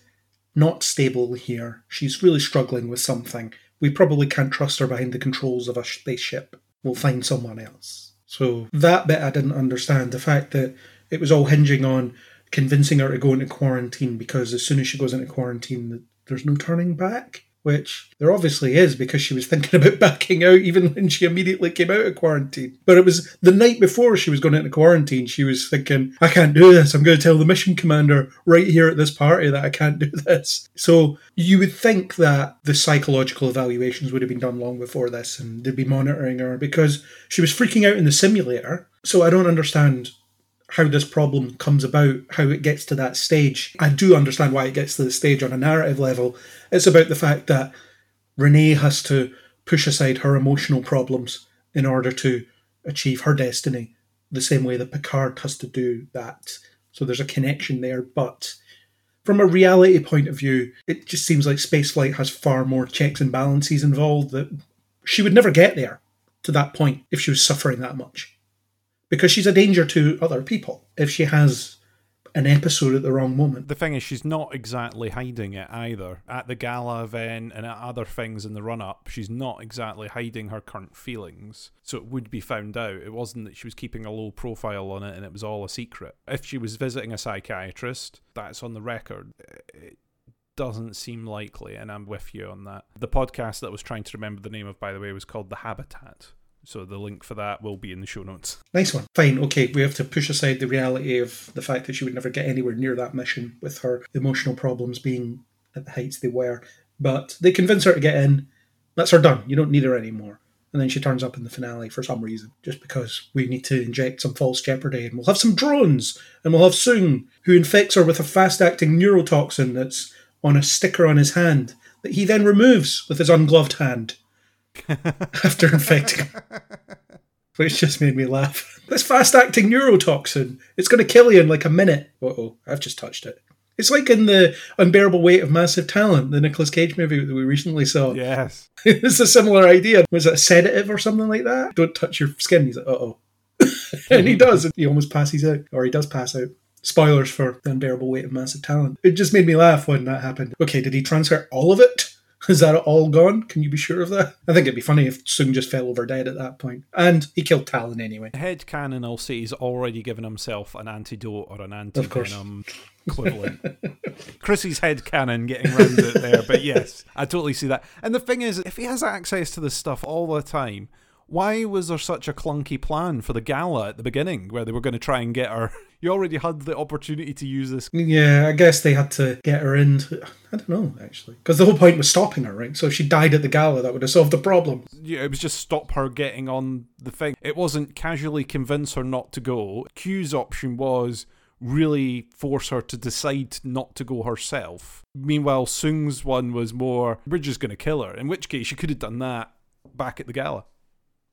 Speaker 4: not stable here. She's really struggling with something. We probably can't trust her behind the controls of a spaceship. We'll find someone else. So, that bit I didn't understand. The fact that it was all hinging on convincing her to go into quarantine because as soon as she goes into quarantine, there's no turning back. Which there obviously is because she was thinking about backing out even when she immediately came out of quarantine. But it was the night before she was going into quarantine, she was thinking, I can't do this. I'm going to tell the mission commander right here at this party that I can't do this. So you would think that the psychological evaluations would have been done long before this and they'd be monitoring her because she was freaking out in the simulator. So I don't understand how this problem comes about, how it gets to that stage. I do understand why it gets to the stage on a narrative level. It's about the fact that Renee has to push aside her emotional problems in order to achieve her destiny, the same way that Picard has to do that. So there's a connection there, but from a reality point of view, it just seems like spaceflight has far more checks and balances involved that she would never get there to that point if she was suffering that much because she's a danger to other people if she has an episode at the wrong moment.
Speaker 5: The thing is, she's not exactly hiding it either. At the gala event and at other things in the run up, she's not exactly hiding her current feelings. So it would be found out. It wasn't that she was keeping a low profile on it and it was all a secret. If she was visiting a psychiatrist, that's on the record. It doesn't seem likely, and I'm with you on that. The podcast that I was trying to remember the name of, by the way, was called The Habitat. So the link for that will be in the show notes.
Speaker 4: Nice one. Fine, okay, we have to push aside the reality of the fact that she would never get anywhere near that mission with her emotional problems being at the heights they were. But they convince her to get in. That's her done. You don't need her anymore. And then she turns up in the finale for some reason, just because we need to inject some false jeopardy. And we'll have some drones, and we'll have Soong, who infects her with a fast acting neurotoxin that's on a sticker on his hand that he then removes with his ungloved hand after infecting Which just made me laugh. This fast acting neurotoxin, it's going to kill you in like a minute. Uh oh, I've just touched it. It's like in the Unbearable Weight of Massive Talent, the Nicolas Cage movie that we recently saw.
Speaker 5: Yes.
Speaker 4: it's a similar idea. Was it a sedative or something like that? Don't touch your skin. He's like, uh oh. and he does. And he almost passes out, or he does pass out. Spoilers for the Unbearable Weight of Massive Talent. It just made me laugh when that happened. Okay, did he transfer all of it? Is that all gone? Can you be sure of that? I think it'd be funny if Soong just fell over dead at that point. And he killed Tallinn anyway.
Speaker 5: Head canon, I'll say, he's already given himself an antidote or an anti
Speaker 4: Of course.
Speaker 5: venom equivalent. Chrissy's head canon getting round it there, but yes, I totally see that. And the thing is, if he has access to this stuff all the time, why was there such a clunky plan for the gala at the beginning where they were going to try and get her? You already had the opportunity to use this.
Speaker 4: Yeah, I guess they had to get her in. I don't know, actually. Because the whole point was stopping her, right? So if she died at the gala, that would have solved the problem.
Speaker 5: Yeah, it was just stop her getting on the thing. It wasn't casually convince her not to go. Q's option was really force her to decide not to go herself. Meanwhile, Soong's one was more, we're just going to kill her. In which case, she could have done that back at the gala.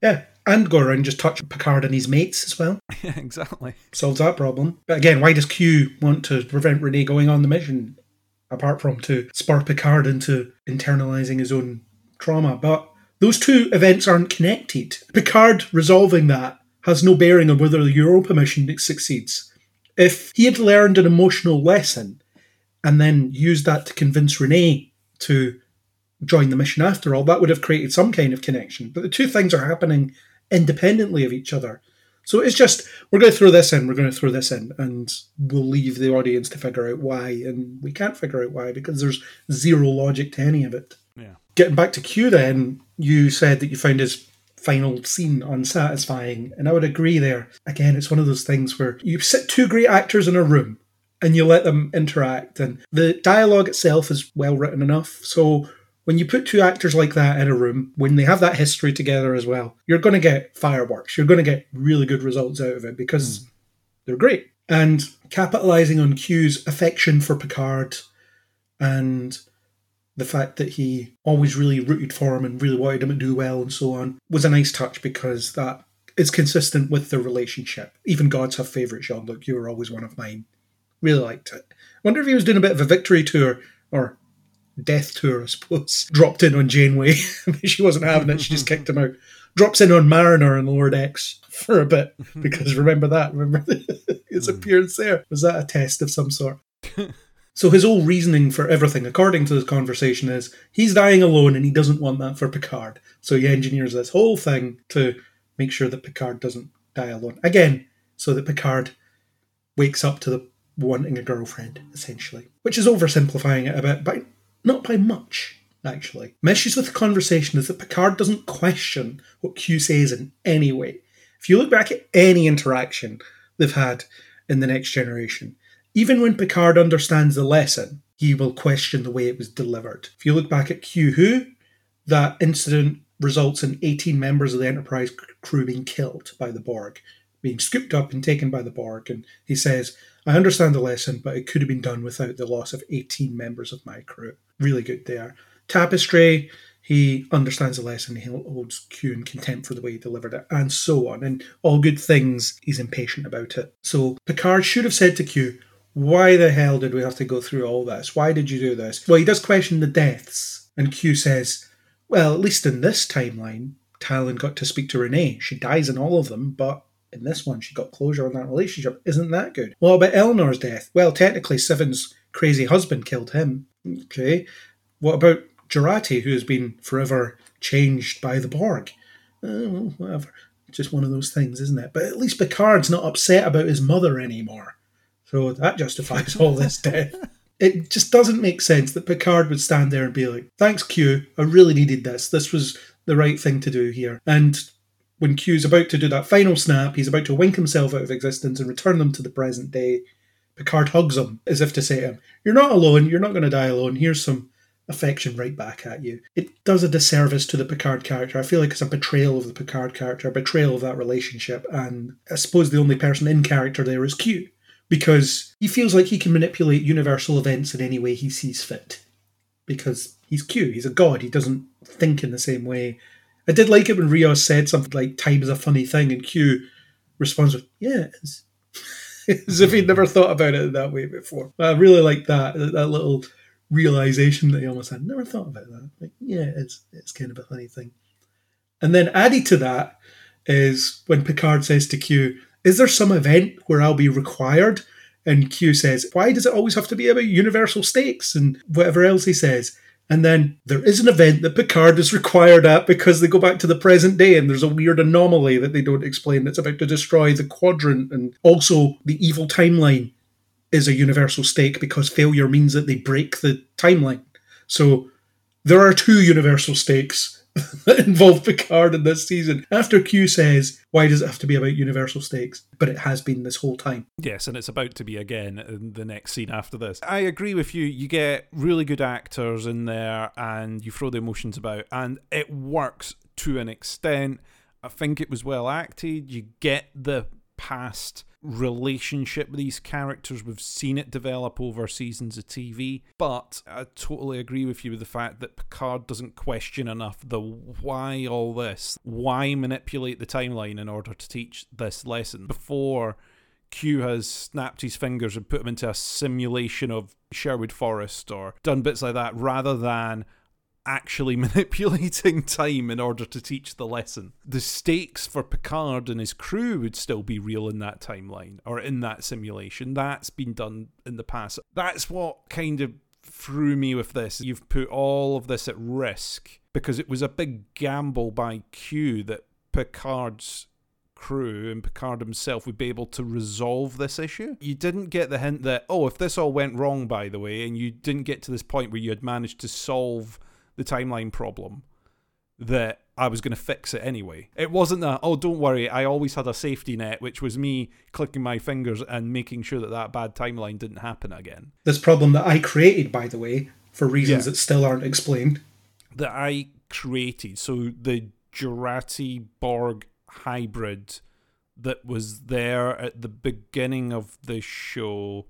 Speaker 4: Yeah, and go around and just touch Picard and his mates as well.
Speaker 5: Yeah, exactly.
Speaker 4: Solves that problem. But again, why does Q want to prevent Renee going on the mission? Apart from to spur Picard into internalizing his own trauma. But those two events aren't connected. Picard resolving that has no bearing on whether the Europa mission succeeds. If he had learned an emotional lesson and then used that to convince Renee to join the mission after all, that would have created some kind of connection. But the two things are happening independently of each other. So it's just, we're going to throw this in, we're going to throw this in, and we'll leave the audience to figure out why. And we can't figure out why because there's zero logic to any of it.
Speaker 5: Yeah.
Speaker 4: Getting back to Q then, you said that you found his final scene unsatisfying, and I would agree there. Again, it's one of those things where you sit two great actors in a room and you let them interact, and the dialogue itself is well written enough. So when you put two actors like that in a room, when they have that history together as well, you're going to get fireworks. You're going to get really good results out of it because hmm. they're great. And capitalizing on Q's affection for Picard and the fact that he always really rooted for him and really wanted him to do well and so on was a nice touch because that is consistent with the relationship. Even gods have favourites, Jean Luc. You were always one of mine. Really liked it. Wonder if he was doing a bit of a victory tour or death tour, I suppose. Dropped in on Janeway. she wasn't having it, she just kicked him out. Drops in on Mariner and Lord X for a bit. Because remember that? Remember his hmm. appearance there? Was that a test of some sort? So his whole reasoning for everything, according to this conversation, is he's dying alone and he doesn't want that for Picard. So he engineers this whole thing to make sure that Picard doesn't die alone. Again, so that Picard wakes up to the wanting a girlfriend, essentially. Which is oversimplifying it a bit, but not by much, actually. My issues with the conversation is that Picard doesn't question what Q says in any way. If you look back at any interaction they've had in the next generation, even when Picard understands the lesson, he will question the way it was delivered. If you look back at Q Who, that incident results in 18 members of the Enterprise crew being killed by the Borg, being scooped up and taken by the Borg. And he says, I understand the lesson, but it could have been done without the loss of 18 members of my crew. Really good there. Tapestry, he understands the lesson, he holds Q in contempt for the way he delivered it, and so on. And all good things, he's impatient about it. So Picard should have said to Q, why the hell did we have to go through all this? Why did you do this? Well, he does question the deaths, and Q says, well, at least in this timeline, Tallinn got to speak to Renee. She dies in all of them, but in this one, she got closure on that relationship. Isn't that good? Well, about Elnor's death? Well, technically, Sivan's crazy husband killed him. Okay. What about Jurati, who has been forever changed by the Borg? Uh, well, whatever. Just one of those things, isn't it? But at least Picard's not upset about his mother anymore. So that justifies all this death. It just doesn't make sense that Picard would stand there and be like, Thanks, Q. I really needed this. This was the right thing to do here. And when Q's about to do that final snap, he's about to wink himself out of existence and return them to the present day. Picard hugs him as if to say to him, You're not alone. You're not going to die alone. Here's some affection right back at you. It does a disservice to the Picard character. I feel like it's a betrayal of the Picard character, a betrayal of that relationship. And I suppose the only person in character there is Q because he feels like he can manipulate universal events in any way he sees fit. Because he's Q, he's a god, he doesn't think in the same way. I did like it when Rios said something like time is a funny thing, and Q responds with, Yeah, it is. As if he'd never thought about it that way before. I really like that, that little realization that he almost had. Never thought about that. Like, yeah, it's it's kind of a funny thing. And then added to that is when Picard says to Q, Is there some event where I'll be required? And Q says, Why does it always have to be about universal stakes and whatever else he says? And then there is an event that Picard is required at because they go back to the present day and there's a weird anomaly that they don't explain that's about to destroy the quadrant. And also, the evil timeline is a universal stake because failure means that they break the timeline. So there are two universal stakes that involve Picard in this season. After Q says, Why does it have to be about universal stakes? But it has been this whole time.
Speaker 5: Yes, and it's about to be again in the next scene after this. I agree with you. You get really good actors in there and you throw the emotions about, and it works to an extent. I think it was well acted. You get the past relationship with these characters. We've seen it develop over seasons of TV, but I totally agree with you with the fact that Picard doesn't question enough the why all this, why manipulate the timeline in order to teach this lesson before. Q has snapped his fingers and put him into a simulation of Sherwood Forest or done bits like that rather than actually manipulating time in order to teach the lesson. The stakes for Picard and his crew would still be real in that timeline or in that simulation. That's been done in the past. That's what kind of threw me with this. You've put all of this at risk because it was a big gamble by Q that Picard's crew and Picard himself would be able to resolve this issue. You didn't get the hint that, oh, if this all went wrong, by the way, and you didn't get to this point where you had managed to solve the timeline problem, that I was going to fix it anyway. It wasn't that, oh, don't worry, I always had a safety net, which was me clicking my fingers and making sure that that bad timeline didn't happen again.
Speaker 4: This problem that I created, by the way, for reasons
Speaker 5: Yeah.
Speaker 4: that still aren't explained.
Speaker 5: That I created. So the Jurati Borg hybrid that was there at the beginning of the show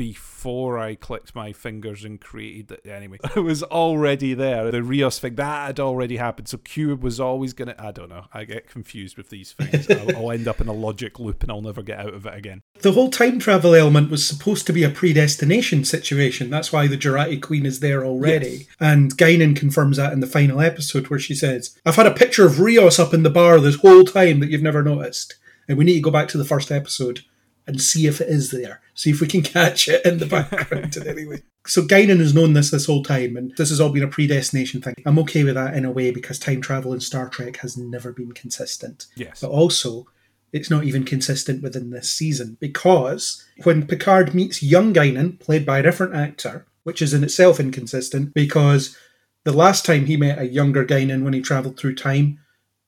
Speaker 5: before I clicked my fingers and created it. Anyway, it was already there. The Rios thing that had already happened. So Cube was always gonna. I don't know. I get confused with these things. I'll, I'll end up in a logic loop and I'll never get out of it again.
Speaker 4: The whole time travel element was supposed to be a predestination situation. That's why the Jurati Queen is there already.
Speaker 5: Yes.
Speaker 4: And Guinan confirms that in the final episode where she says, I've had a picture of Rios up in the bar this whole time that you've never noticed. And we need to go back to the first episode and see if it is there. See if we can catch it in the background in any way. So Guinan has known this this whole time, and this has all been a predestination thing. I'm okay with that in a way because time travel in Star Trek has never been consistent.
Speaker 5: Yes.
Speaker 4: But also, it's not even consistent within this season because when Picard meets young Guinan, played by a different actor, which is in itself inconsistent because the last time he met a younger Guinan when he travelled through time,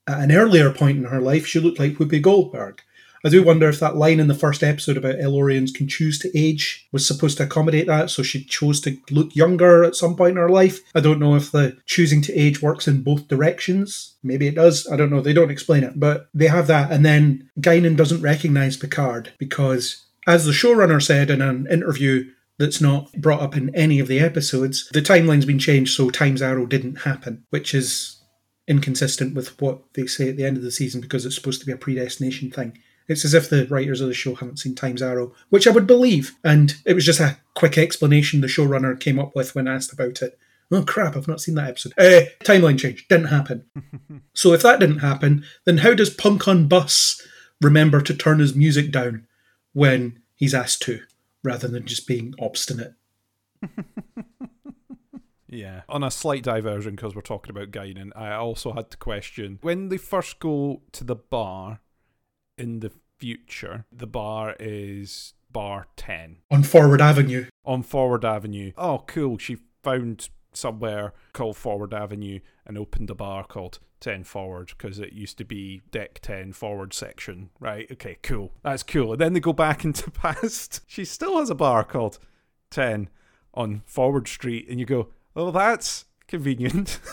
Speaker 4: at an earlier point in her life, she looked like Whoopi Goldberg. I do wonder if that line in the first episode about El-Aurians can choose to age was supposed to accommodate that, so she chose to look younger at some point in her life. I don't know if the choosing to age works in both directions. Maybe it does. I don't know. They don't explain it, but they have that. And then Guinan doesn't recognize Picard because, as the showrunner said in an interview that's not brought up in any of the episodes, the timeline's been changed so Time's Arrow didn't happen, which is inconsistent with what they say at the end of the season because it's supposed to be a predestination thing. It's as if the writers of the show haven't seen Time's Arrow, which I would believe. And it was just a quick explanation the showrunner came up with when asked about it. Oh crap, I've not seen that episode. Eh, timeline change. Didn't happen. so if that didn't happen, then how does Punk on Bus remember to turn his music down when he's asked to, rather than just being obstinate?
Speaker 5: Yeah. On a slight diversion, because we're talking about Guinan, I also had to question when they first go to the bar in the future, the bar is bar 10
Speaker 4: On Forward Avenue.
Speaker 5: on Forward Avenue. Oh, cool. She found somewhere called Forward Avenue and opened a bar called 10 Forward because it used to be deck 10 forward section, right? Okay, cool. That's cool. And then they go back into past. She still has a bar called 10 on Forward Street, and you go, oh, that's convenient.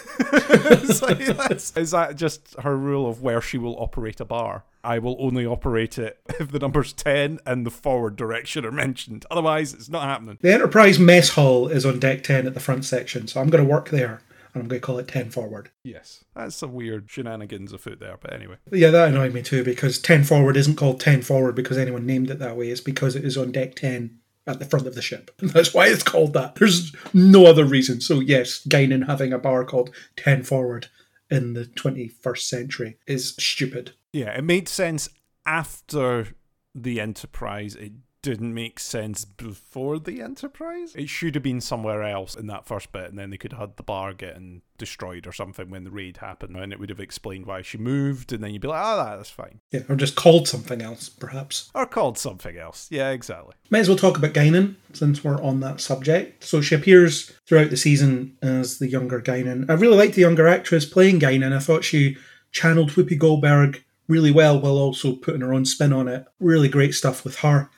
Speaker 5: It's like, that's- is that just her rule of where she will operate a bar? I will only operate it if the number's 10 and the forward direction are mentioned. Otherwise, it's not happening.
Speaker 4: The Enterprise Mess Hall is on deck 10 at the front section, so I'm going to work there and I'm going to call it 10 Forward.
Speaker 5: Yes. That's some weird shenanigans afoot there, but anyway.
Speaker 4: Yeah, that annoyed me too because 10 Forward isn't called 10 Forward because anyone named it that way. It's because it is on deck 10 at the front of the ship. That's why it's called that. There's no other reason. So, yes, Guinan having a bar called 10 Forward in the 21st century is stupid.
Speaker 5: Yeah, it made sense after the Enterprise. It didn't make sense before the Enterprise. It should have been somewhere else in that first bit, and then they could have had the bar getting destroyed or something when the raid happened, and it would have explained why she moved, and then you'd be like, oh, that's fine.
Speaker 4: Yeah, or just called something else, perhaps.
Speaker 5: Or called something else. Yeah, exactly.
Speaker 4: May as well talk about Guinan since we're on that subject. So she appears throughout the season as the younger Guinan. I really liked the younger actress playing Guinan. I thought she channeled Whoopi Goldberg really well while also putting her own spin on it. Really great stuff with her.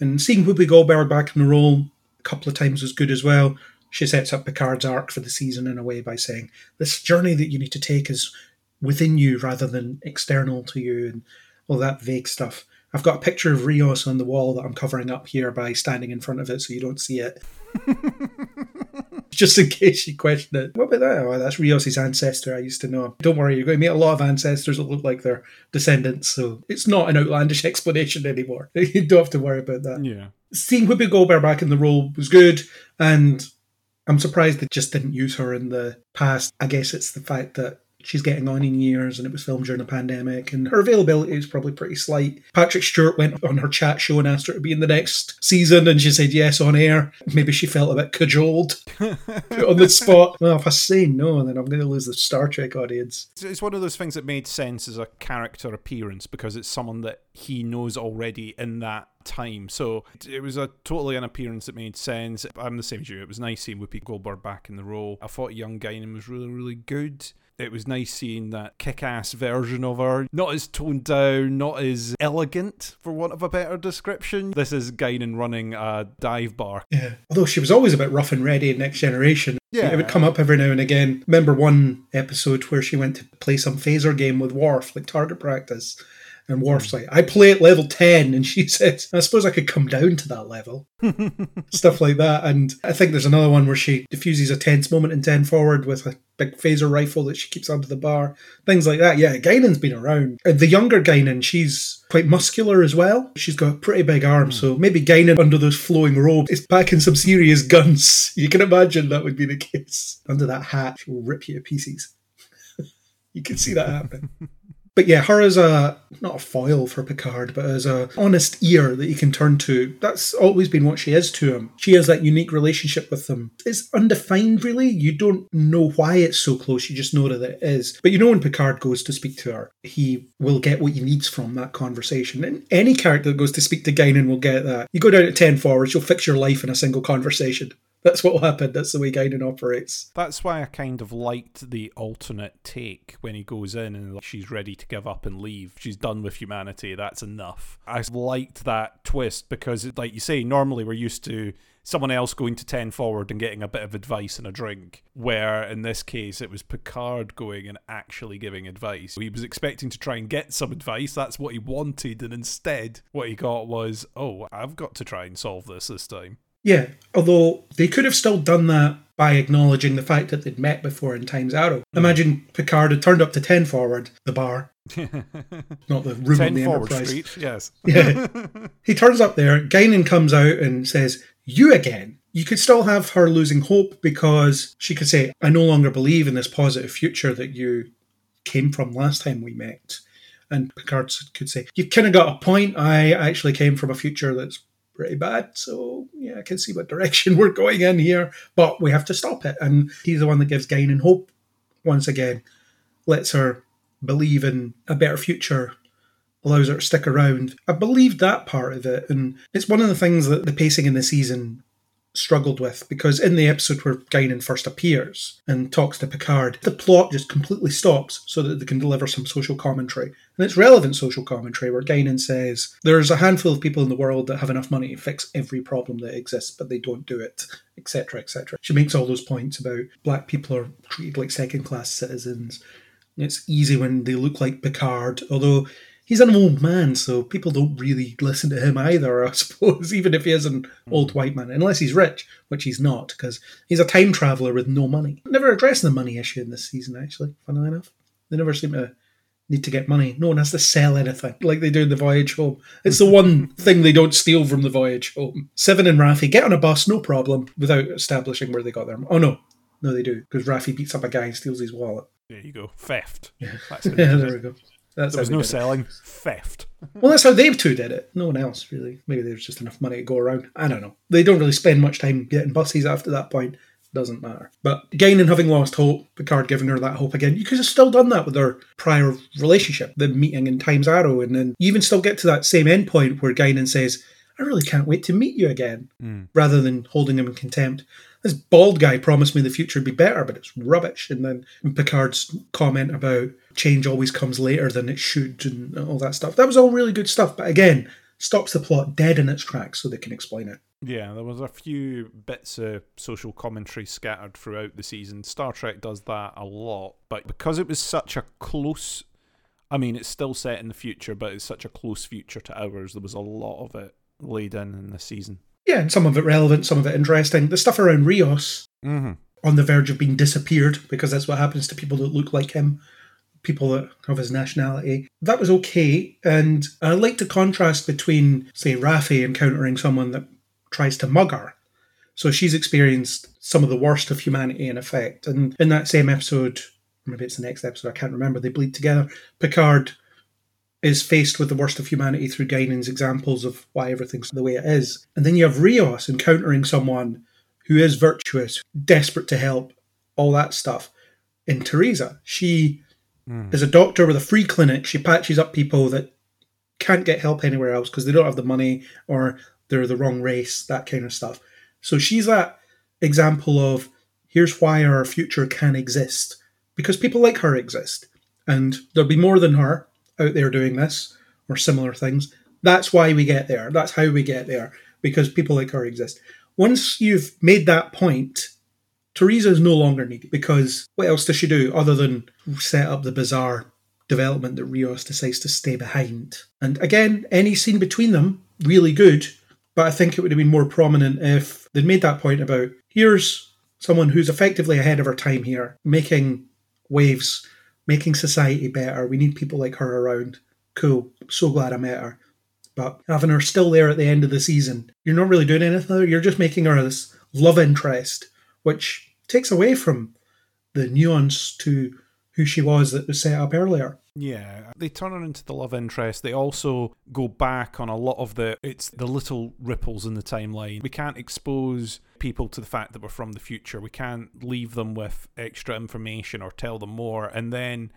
Speaker 4: And seeing Whoopi Goldberg back in the role a couple of times was good as well. She sets up Picard's arc for the season in a way by saying, This journey that you need to take is within you rather than external to you, and all that vague stuff. I've got a picture of Rios on the wall that I'm covering up here by standing in front of it so you don't see it. Just in case you question it. What about that? Oh, that's Rios's ancestor I used to know. Don't worry, you're going to meet a lot of ancestors that look like their descendants, so it's not an outlandish explanation anymore. You don't have to worry about that
Speaker 5: Yeah.
Speaker 4: seeing Whoopi Goldberg back in the role was good, and I'm surprised they just didn't use her in the past. I guess it's the fact that she's getting on in years and it was filmed during a pandemic, and her availability is probably pretty slight. Patrick Stewart went on her chat show and asked her to be in the next season, and she said yes on air. Maybe she felt a bit cajoled put on the spot. Well, if I say no, then I'm going to lose the Star Trek audience.
Speaker 5: It's- It's one of those things that made sense as a character appearance because it's someone that he knows already in that time. So it was a totally an appearance that made sense. I'm the same as you. It was nice seeing Whoopi Goldberg back in the role. I thought Young Guinan was really, really good. It was nice seeing that kick-ass version of her, not as toned down, not as elegant, for want of a better description. This is Guinan running a dive bar.
Speaker 4: Yeah. Although she was always a bit rough and ready in Next Generation.
Speaker 5: Yeah.
Speaker 4: It would come up every now and again. Remember one episode where she went to play some phaser game with Worf, like target practice. And Worf's like, I play at level 10. And she says, I suppose I could come down to that level. Stuff like that. And I think there's another one where she diffuses a tense moment in 10 forward with a big phaser rifle that she keeps under the bar. Things like that. Yeah, Guinan's been around. The younger Guinan, she's quite muscular as well. She's got pretty big arms. Hmm. So maybe Guinan under those flowing robes is packing some serious guns. You can imagine that would be the case. Under that hat, she will rip you to pieces. you can see that happening. But yeah, her as a not a foil for Picard, but as a honest ear that he can turn to. That's always been what she is to him. She has that unique relationship with him. It's undefined, really. You don't know why it's so close. You just know that it is. But you know when Picard goes to speak to her, he will get what he needs from that conversation. And any character that goes to speak to Guinan will get that. You go down to ten forwards, you'll fix your life in a single conversation. That's what happened. That's the way Guinan operates.
Speaker 5: That's why I kind of liked the alternate take when he goes in and she's ready to give up and leave. She's done with humanity. That's enough. I liked that twist because, like you say, normally we're used to someone else going to 10 forward and getting a bit of advice and a drink. Where in this case, it was Picard going and actually giving advice. He was expecting to try and get some advice. That's what he wanted. And instead, what he got was, oh, I've got to try and solve this this time.
Speaker 4: Yeah, although they could have still done that by acknowledging the fact that they'd met before in Time's Arrow. Hmm. Imagine Picard had turned up to 10 forward, the bar, not the room on
Speaker 5: 10
Speaker 4: the
Speaker 5: forward
Speaker 4: Enterprise.
Speaker 5: street, yes.
Speaker 4: Yeah. he turns up there, Guinan comes out and says, You again. You could still have her losing hope because she could say, I no longer believe in this positive future that you came from last time we met. And Picard could say, You've kind of got a point. I actually came from a future that's pretty bad. So, yeah, I can see what direction we're going in here, but we have to stop it. And he's the one that gives Guinan hope once again, lets her believe in a better future allows her to stick around. I believed that part of it, and it's one of the things that the pacing in the season struggled with because in the episode where Guinan first appears and talks to Picard, the plot just completely stops so that they can deliver some social commentary. And it's relevant social commentary where Guinan says, There's a handful of people in the world that have enough money to fix every problem that exists, but they don't do it, etc., etc. She makes all those points about black people are treated like second class citizens. It's easy when they look like Picard, although he's an old man, so people don't really listen to him either, I suppose, even if he is an old white man, unless he's rich, which he's not, because he's a time traveller with no money. Never addressing the money issue in this season, actually, funnily enough. They never seem to need to get money. No one has to sell anything like they do in the Voyage Home. It's the mm-hmm. one thing they don't steal from the Voyage Home. Seven and Raffi get on a bus, no problem, without establishing where they got their. Oh no, no, they do because Raffi beats up a guy and steals his wallet.
Speaker 5: There you go. Theft. That's
Speaker 4: Yeah, there we go. That's
Speaker 5: There was no
Speaker 4: it.
Speaker 5: selling. Theft.
Speaker 4: Well, that's how they two did it. No one else really. Maybe there's just enough money to go around. I don't know. They don't really spend much time getting buses after that point. Doesn't matter. But Guinan having lost hope, Picard giving her that hope again. You could have still done that with their prior relationship, the meeting in Time's Arrow, and then you even still get to that same end point where Guinan says, "I really can't wait to meet you again," mm. rather than holding him in contempt. This bald guy promised me the future would be better, but it's rubbish. And then Picard's comment about change always comes later than it should and all that stuff. That was all really good stuff. But again, stops the plot dead in its tracks so they can explain it.
Speaker 5: Yeah, there was a few bits of social commentary scattered throughout the season. Star Trek does that a lot, but because it was such a close I mean, it's still set in the future, but it's such a close future to ours. There was a lot of it laid in in the season.
Speaker 4: Yeah, and some of it relevant, some of it interesting. The stuff around Rios
Speaker 5: Mm-hmm.
Speaker 4: on the verge of being disappeared because that's what happens to people that look like him, people that have his nationality. That was okay, and I like the contrast between, say, Raffi encountering someone that tries to mug her. So she's experienced some of the worst of humanity in effect. And in that same episode, maybe it's the next episode, I can't remember, they bleed together. Picard is faced with the worst of humanity through Guinan's examples of why everything's the way it is. And then you have Rios encountering someone who is virtuous, desperate to help, all that stuff. In Teresa, she Mm. is a doctor with a free clinic. She patches up people that can't get help anywhere else because they don't have the money or they're the wrong race, that kind of stuff. So she's that example of here's why our future can exist because people like her exist. And there'll be more than her out there doing this or similar things. That's why we get there. That's how we get there because people like her exist. Once you've made that point, Teresa is no longer needed because what else does she do other than set up the bizarre development that Rios decides to stay behind. And again, any scene between them, really good, but I think it would have been more prominent if they'd made that point about here's someone who's effectively ahead of her time here, making waves, making society better. We need people like her around. Cool. So glad I met her. But having her still there at the end of the season, you're not really doing anything. You're just making her this love interest, which takes away from the nuance to who she was that was set up earlier.
Speaker 5: Yeah, they turn her into the love interest. They also go back on a lot of the it's the little ripples in the timeline. We can't expose people to the fact that we're from the future. We can't leave them with extra information or tell them more. And then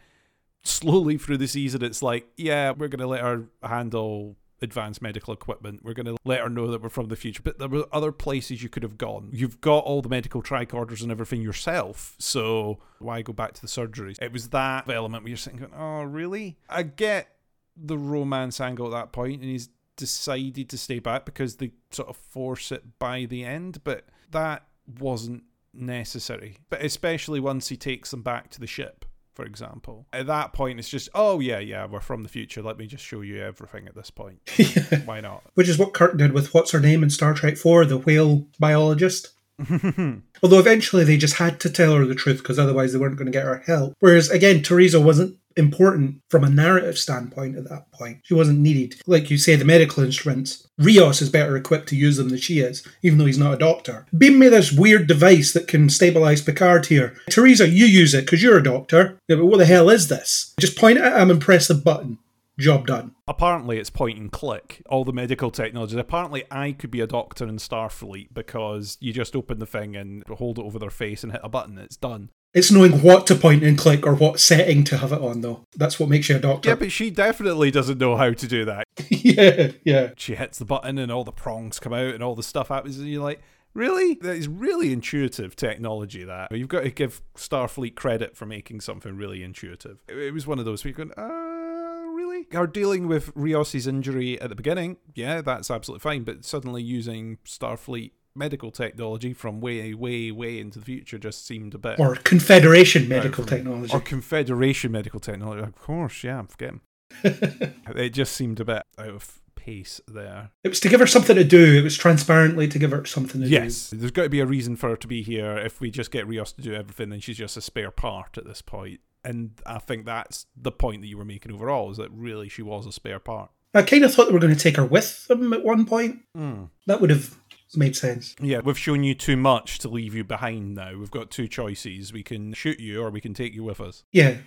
Speaker 5: slowly through the season, it's like, yeah, we're going to let her handle advanced medical equipment. We're going to let her know that we're from the future. But there were other places you could have gone. You've got all the medical tricorders and everything yourself. So why go back to the surgeries? It was that element where you're sitting going, oh, really? I get the romance angle at that point, and he's decided to stay back because they sort of force it by the end. But that wasn't necessary. But especially once he takes them back to the ship. For example, at that point, it's just, oh, yeah, yeah, we're from the future. Let me just show you everything at this point. Why not?
Speaker 4: Which is what Kirk did with what's her name in Star Trek 4, the whale biologist. Although eventually they just had to tell her the truth because otherwise they weren't going to get her help. Whereas again, Teresa wasn't important from a narrative standpoint at that point. She wasn't needed. Like you say, the medical instruments, Rios is better equipped to use them than she is, even though he's not a doctor. Beam me this weird device that can stabilize Picard here. Teresa, you use it because you're a doctor. Yeah, but what the hell is this? Just point at him and press the button. Job done.
Speaker 5: Apparently, it's point and click. All the medical technologies. Apparently, I could be a doctor in Starfleet because you just open the thing and hold it over their face and hit a button. It's done.
Speaker 4: It's knowing what to point and click or what setting to have it on, though. That's what makes you a doctor.
Speaker 5: Yeah, but she definitely doesn't know how to do that.
Speaker 4: yeah, yeah.
Speaker 5: She hits the button and all the prongs come out and all the stuff happens, and you're like, really? That is really intuitive technology. That you've got to give Starfleet credit for making something really intuitive. It, was one of those where you're going, uh, really? Are dealing with Rios's injury at the beginning? Yeah, that's absolutely fine. But suddenly using Starfleet medical technology from way, way, way into the future just seemed a bit.
Speaker 4: Or Confederation medical technology.
Speaker 5: Or Confederation medical technology. Of course, yeah, I'm forgetting. it just seemed a bit out of pace there.
Speaker 4: It was to give her something to do. It was transparently to give her something to
Speaker 5: Yes, there's got to be a reason for her to be here. If we just get Rios to do everything, then she's just a spare part at this point. And I think that's the point that you were making overall, is that really she was a spare part.
Speaker 4: I kind of thought they were going to take her with them at one point.
Speaker 5: Hmm.
Speaker 4: That would have made sense.
Speaker 5: Yeah, we've shown you too much to leave you behind now. We've got two choices. We can shoot you or we can take you with us.
Speaker 4: Yeah.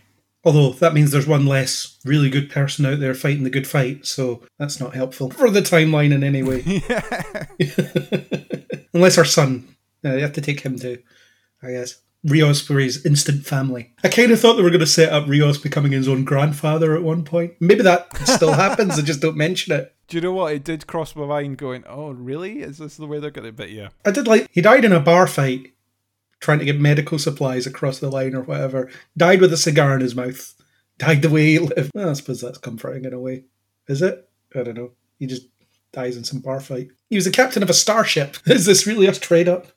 Speaker 4: Although that means there's one less really good person out there fighting the good fight, so that's not helpful for the timeline in any way. Unless our son. Yeah, you have to take him too, I guess. Rios for his instant family. I kind of thought they were going to set up Rios becoming his own grandfather at one point. Maybe that still happens, they just don't mention it.
Speaker 5: Do you know what? It did cross my mind going, oh, really? Is this the way they're going to bit you?
Speaker 4: I did like, he died in a bar fight trying to get medical supplies across the line or whatever. Died with a cigar in his mouth. Died the way he lived. Well, I suppose that's comforting in a way. Is it? I don't know. He just dies in some bar fight. He was the captain of a starship. Is this really a trade up?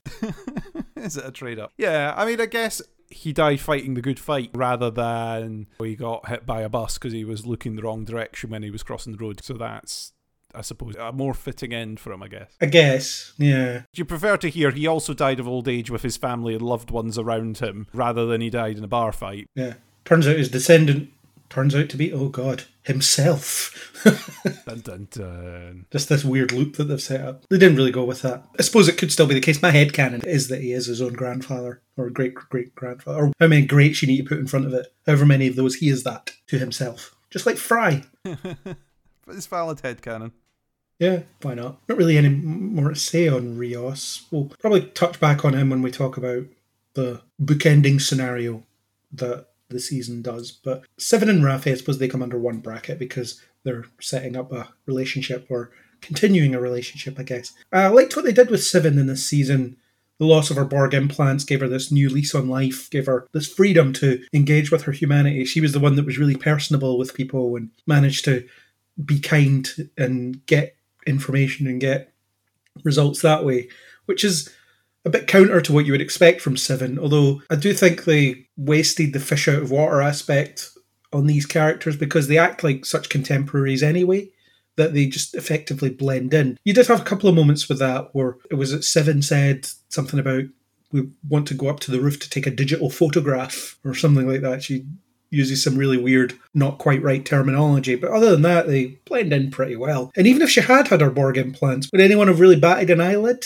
Speaker 5: Is it a trade up? Yeah, I mean, I guess he died fighting the good fight rather than he got hit by a bus because he was looking the wrong direction when he was crossing the road. So that's, I suppose, a more fitting end for him, I guess.
Speaker 4: I guess. Yeah.
Speaker 5: Do you prefer to hear he also died of old age with his family and loved ones around him rather than he died in a bar fight?
Speaker 4: Yeah. Turns out his descendant turns out to be, oh god, himself.
Speaker 5: Dun dun dun.
Speaker 4: Just this weird loop that they've set up. They didn't really go with that. I suppose it could still be the case. My head canon is that he is his own grandfather or great great grandfather. Or how many greats you need to put in front of it. However many of those he is that to himself. Just like Fry.
Speaker 5: But it's valid headcanon.
Speaker 4: Yeah, why not? Not really any more to say on Rios. We'll probably touch back on him when we talk about the bookending scenario that the season does. But Seven and Raffi, I suppose they come under one bracket because they're setting up a relationship or continuing a relationship, I guess. I liked what they did with Seven in this season. The loss of her Borg implants gave her this new lease on life, gave her this freedom to engage with her humanity. She was the one that was really personable with people and managed to be kind and get information and get results that way, which is a bit counter to what you would expect from Seven. Although I do think they wasted the fish out of water aspect on these characters because they act like such contemporaries anyway that they just effectively blend in. You did have a couple of moments with that where it was that Seven said something about we want to go up to the roof to take a digital photograph or something like that. She uses some really weird, not quite right terminology. But other than that, they blend in pretty well. And even if she had had her Borg implants, would anyone have really batted an eyelid?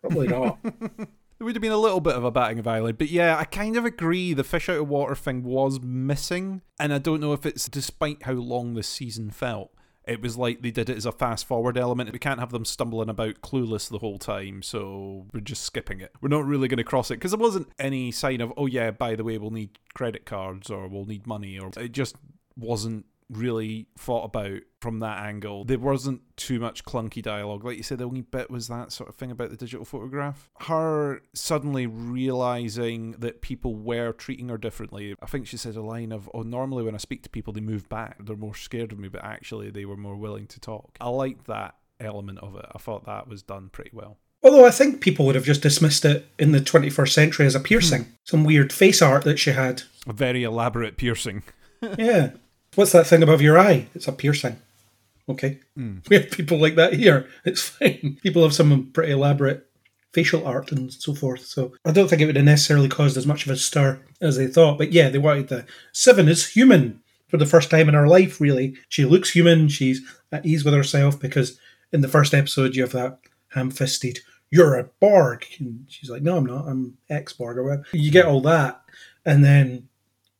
Speaker 4: Probably not.
Speaker 5: There would have been a little bit of a batting of eyelid, but yeah, I kind of agree. The fish out of water thing was missing, and I don't know if it's despite how long this season felt. It was like they did it as a fast forward element. We can't have them stumbling about clueless the whole time, so we're just skipping it. We're not really going to cross it because there wasn't any sign of, oh yeah, by the way, we'll need credit cards or we'll need money, or it just wasn't really thought about from that angle. There wasn't too much clunky dialogue. Like you said, the only bit was that sort of thing about the digital photograph. Her suddenly realizing that people were treating her differently. I think she said a line of, Oh, normally when I speak to people, they move back. They're more scared of me, but actually they were more willing to talk. I liked that element of it. I thought that was done pretty well.
Speaker 4: Although I think people would have just dismissed it in the 21st century as a piercing. Hmm. Some weird face art that she had.
Speaker 5: A very elaborate piercing.
Speaker 4: Yeah. What's that thing above your eye? It's a piercing. Okay. Hmm. We have people like that here. It's fine. People have some pretty elaborate facial art and so forth. So I don't think it would have necessarily caused as much of a stir as they thought. But yeah, they wanted the Seven is human for the first time in her life, really. She looks human. She's at ease with herself because in the first episode you have that ham fisted, you're a Borg. And she's like, no, I'm not. I'm ex Borg or whatever. You get all that. And then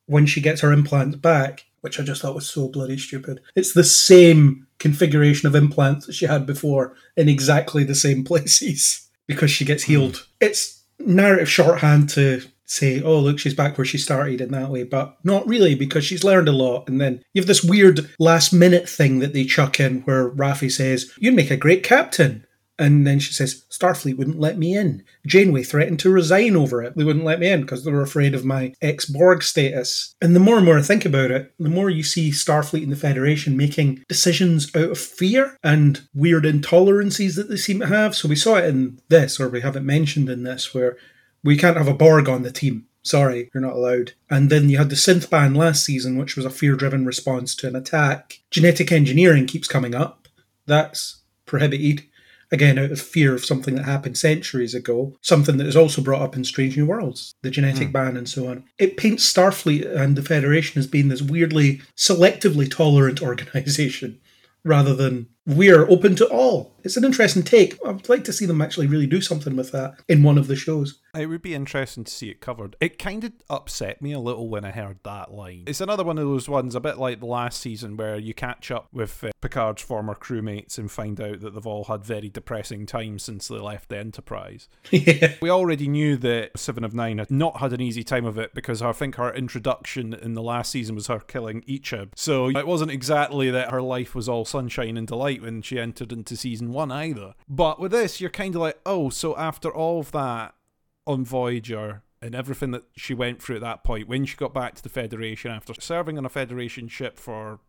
Speaker 4: when she gets her implants back, which I just thought was so bloody stupid. It's the same configuration of implants that she had before in exactly the same places because she gets healed. Hmm. It's narrative shorthand to say, oh, look, she's back where she started in that way, but not really because she's learned a lot. And then you have this weird last minute thing that they chuck in where Raffi says, You'd make a great captain. And then she says, Starfleet wouldn't let me in. Janeway threatened to resign over it. They wouldn't let me in because they were afraid of my ex Borg status. And the more and more I think about it, the more you see Starfleet and the Federation making decisions out of fear and weird intolerances that they seem to have. So we saw it in this, or we have it mentioned in this, where we can't have a Borg on the team. Sorry, you're not allowed. And then you had the synth ban last season, which was a fear driven response to an attack. Genetic engineering keeps coming up. That's prohibited again out of fear of something that happened centuries ago, something that is also brought up in Strange New Worlds, the genetic hmm. ban and so on. It paints Starfleet and the Federation as being this weirdly selectively tolerant organization rather than we're open to all. It's an interesting take. I'd like to see them actually really do something with that in one of the shows.
Speaker 5: It would be interesting to see it covered. It kind of upset me a little when I heard that line. It's another one of those ones, a bit like the last season, where you catch up with uh, Picard's former crewmates and find out that they've all had very depressing times since they left the Enterprise.
Speaker 4: yeah.
Speaker 5: We already knew that Seven of Nine had not had an easy time of it because I think her introduction in the last season was her killing Icheb. So it wasn't exactly that her life was all sunshine and delight when she entered into season one either. But with this, you're kind of like, oh, so after all of that on Voyager and everything that she went through at that point, when she got back to the Federation after serving on a Federation ship for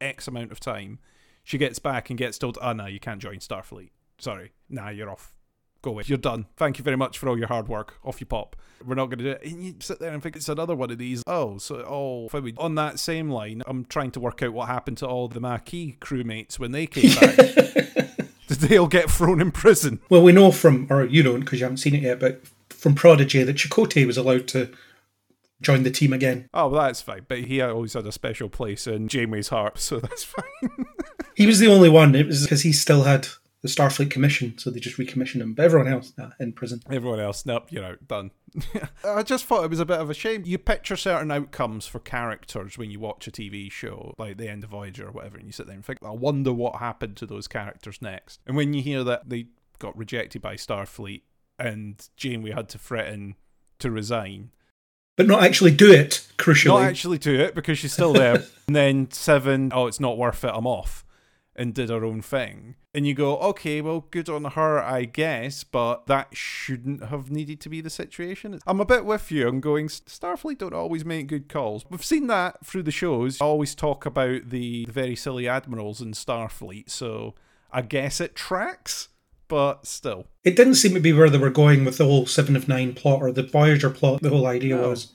Speaker 5: X amount of time, she gets back and gets told, ah, oh, no, you can't join Starfleet. Sorry. Nah, you're off. Go away. You're done. Thank you very much for all your hard work. Off you pop. We're not going to do it. And you sit there and think it's another one of these. Oh, so oh, on that same line, I'm trying to work out what happened to all the Maquis crewmates when they came back. Did they all get thrown in prison?
Speaker 4: Well, we know from, or you don't because you haven't seen it yet, but from Prodigy that Chakotay was allowed to join the team again.
Speaker 5: Oh, well, that's fine. But he always had a special place in Janeway's heart, so that's fine.
Speaker 4: He was the only one. It was because he still had the Starfleet Commission, so they just recommissioned him. But everyone else, nah, in prison.
Speaker 5: Everyone else, nope, you're out, done. I just thought it was a bit of a shame. You picture certain outcomes for characters when you watch a TV show, like the end of Voyager or whatever, and you sit there and think, I wonder what happened to those characters next. And when you hear that they got rejected by Starfleet and Janeway had to threaten to resign,
Speaker 4: But not actually do it, crucially.
Speaker 5: not actually do it because she's still there. and then seven, oh, it's not worth it. I'm off, and did her own thing. And you go, okay, well, good on her, I guess, but that shouldn't have needed to be the situation. I'm a bit with you. I'm going. Starfleet don't always make good calls. We've seen that through the shows. I always talk about the, the very silly admirals in Starfleet, so I guess it tracks. But still,
Speaker 4: It didn't seem to be where they were going with the whole Seven of Nine plot or the Voyager plot. The whole idea
Speaker 5: No.
Speaker 4: was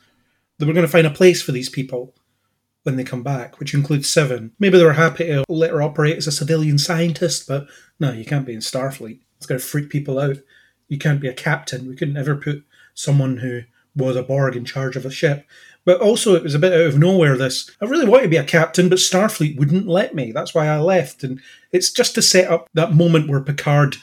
Speaker 4: they were going to find a place for these people, when they come back, which includes Seven. Maybe they were happy to let her operate as a civilian scientist, but no, you can't be in Starfleet. It's going to freak people out. You can't be a captain. We couldn't ever put someone who was a Borg in charge of a ship. But also, it was a bit out of nowhere. This I really wanted to be a captain, but Starfleet wouldn't let me. That's why I left. And it's just to set up that moment where Picard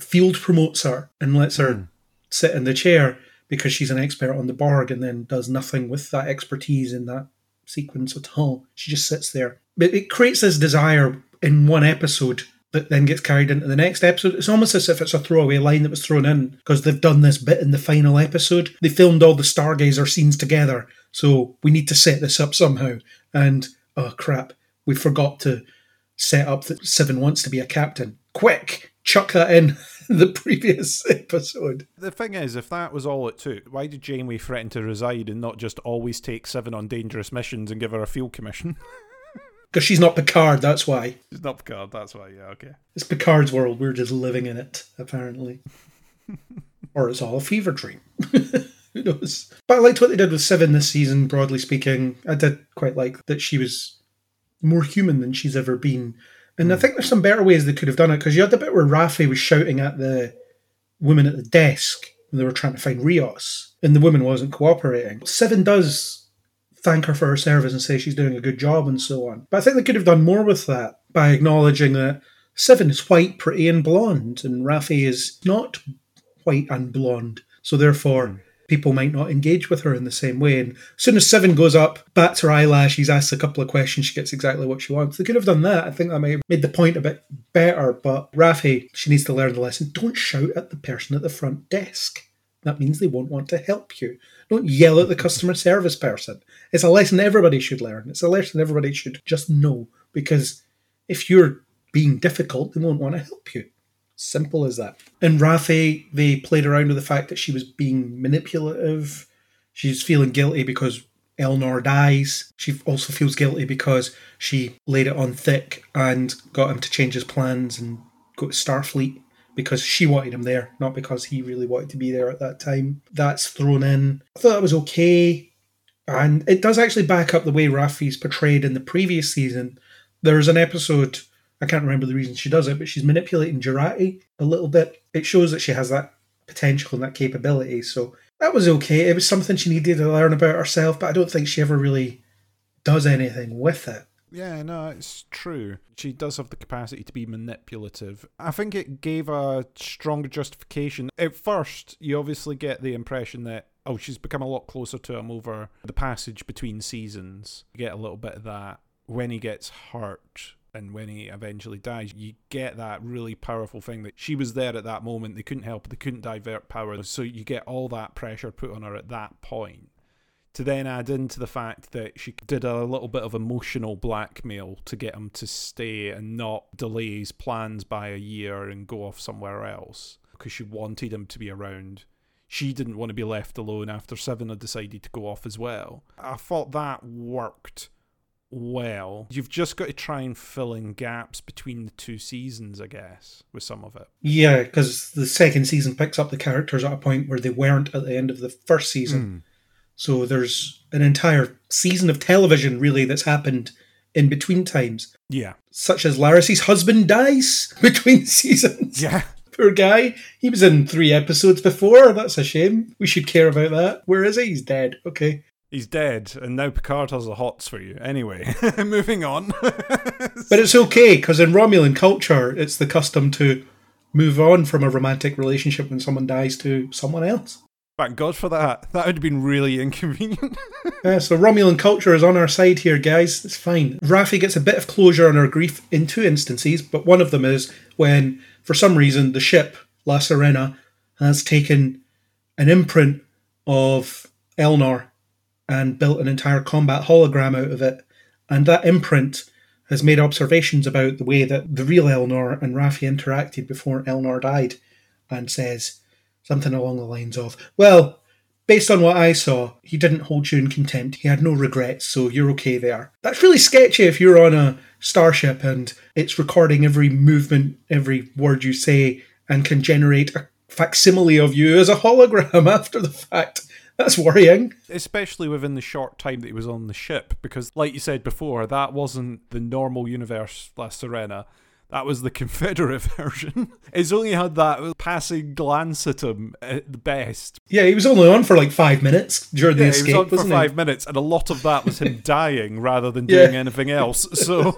Speaker 4: field promotes her and lets her hmm. sit in the chair because she's an expert on the Borg, and then does nothing with that expertise in that sequence at all. She just sits there. But it creates this desire in one episode that then gets carried into the next episode. It's almost as if it's a throwaway line that was thrown in because they've done this bit in the final episode. They filmed all the Stargazer scenes together, so we need to set this up somehow. And oh crap, we forgot to set up that Seven wants to be a captain. Quick, chuck that in the previous episode.
Speaker 5: The thing is, if that was all it took, why did Janeway threaten to reside and not just always take Seven on dangerous missions and give her a field commission?
Speaker 4: Because she's not Picard, that's why.
Speaker 5: She's not Picard, that's why, yeah, okay.
Speaker 4: It's Picard's world. We're just living in it, apparently. or it's all a fever dream. Who knows? But I liked what they did with Seven this season, broadly speaking. I did quite like that she was more human than she's ever been. And I hmm. think there's some better ways they could have done it, because you had the bit where Raffi was shouting at the woman at the desk when they were trying to find Rios, and the woman wasn't cooperating. Seven does thank her for her service and say she's doing a good job and so on. But I think they could have done more with that by acknowledging that Seven is white, pretty, and blonde, and Raffi is not white and blonde. So therefore, hmm. People might not engage with her in the same way. And as soon as Seven goes up, bats her eyelashes, asks a couple of questions, she gets exactly what she wants. They could have done that. I think that might have made the point a bit better. But Raffi, she needs to learn the lesson. Don't shout at the person at the front desk. That means they won't want to help you. Don't yell at the customer service person. It's a lesson everybody should learn. It's a lesson everybody should just know. Because if you're being difficult, they won't want to help you. Simple as that. And Rafe, they played around with the fact that she was being manipulative. She's feeling guilty because Elnor dies. She also feels guilty because she laid it on thick and got him to change his plans and go to Starfleet because she wanted him there, not because he really wanted to be there at that time. That's thrown in. I thought that was okay. And it does actually back up the way Raffi's portrayed in the previous season. There's an episode, I can't remember the reason she does it, but she's manipulating Jurati a little bit. It shows that she has that potential and that capability. So that was okay. It was something she needed to learn about herself, but I don't think she ever really does anything with it.
Speaker 5: Yeah, no, it's true. She does have the capacity to be manipulative. I think it gave a stronger justification. At first, you obviously get the impression that, oh, she's become a lot closer to him over the passage between seasons. You get a little bit of that. When he gets hurt and when he eventually dies, you get that really powerful thing that she was there at that moment. They couldn't help, they couldn't divert power. So you get all that pressure put on her at that point to then add into the fact that she did a little bit of emotional blackmail to get him to stay and not delay his plans by a year and go off somewhere else because she wanted him to be around. She didn't want to be left alone after Seven had decided to go off as well. I thought that worked well. You've just got to try and fill in gaps between the two seasons, I guess, with some of it.
Speaker 4: Yeah, because the second season picks up the characters at a point where they weren't at the end of the first season. Hmm. So there's an entire season of television really that's happened in between times,
Speaker 5: Yeah.
Speaker 4: such as Laris's husband dies between seasons.
Speaker 5: Yeah.
Speaker 4: Poor guy. He was in three episodes before. That's a shame. We should care about that. Where is he? He's dead. Okay.
Speaker 5: He's dead, and now Picard has the hots for you. Anyway, moving on.
Speaker 4: But it's okay because in Romulan culture, it's the custom to move on from a romantic relationship when someone dies to someone else.
Speaker 5: Thank God for that. That would have been really inconvenient.
Speaker 4: Yeah, so Romulan culture is on our side here, guys. It's fine. Raffi gets a bit of closure on her grief in two instances, but one of them is when, for some reason, the ship La Sirena has taken an imprint of Elnor and built an entire combat hologram out of it, and that imprint has made observations about the way that the real Elnor and Raffi interacted before Elnor died, and says something along the lines of, "Well." Based on what I saw, he didn't hold you in contempt. He had no regrets, so you're okay there. That's really sketchy if you're on a starship and it's recording every movement, every word you say, and can generate a facsimile of you as a hologram after the fact. That's worrying.
Speaker 5: especially within the short time that he was on the ship because like you said before that wasn't the normal universe La Sirena that was the Confederate version. It's only had that passing glance at him at the best.
Speaker 4: Yeah, he was only on for like five minutes during the
Speaker 5: Yeah,
Speaker 4: escape,
Speaker 5: he was on for five
Speaker 4: he?
Speaker 5: minutes, and a lot of that was him dying rather than
Speaker 4: Yeah.
Speaker 5: doing anything else. So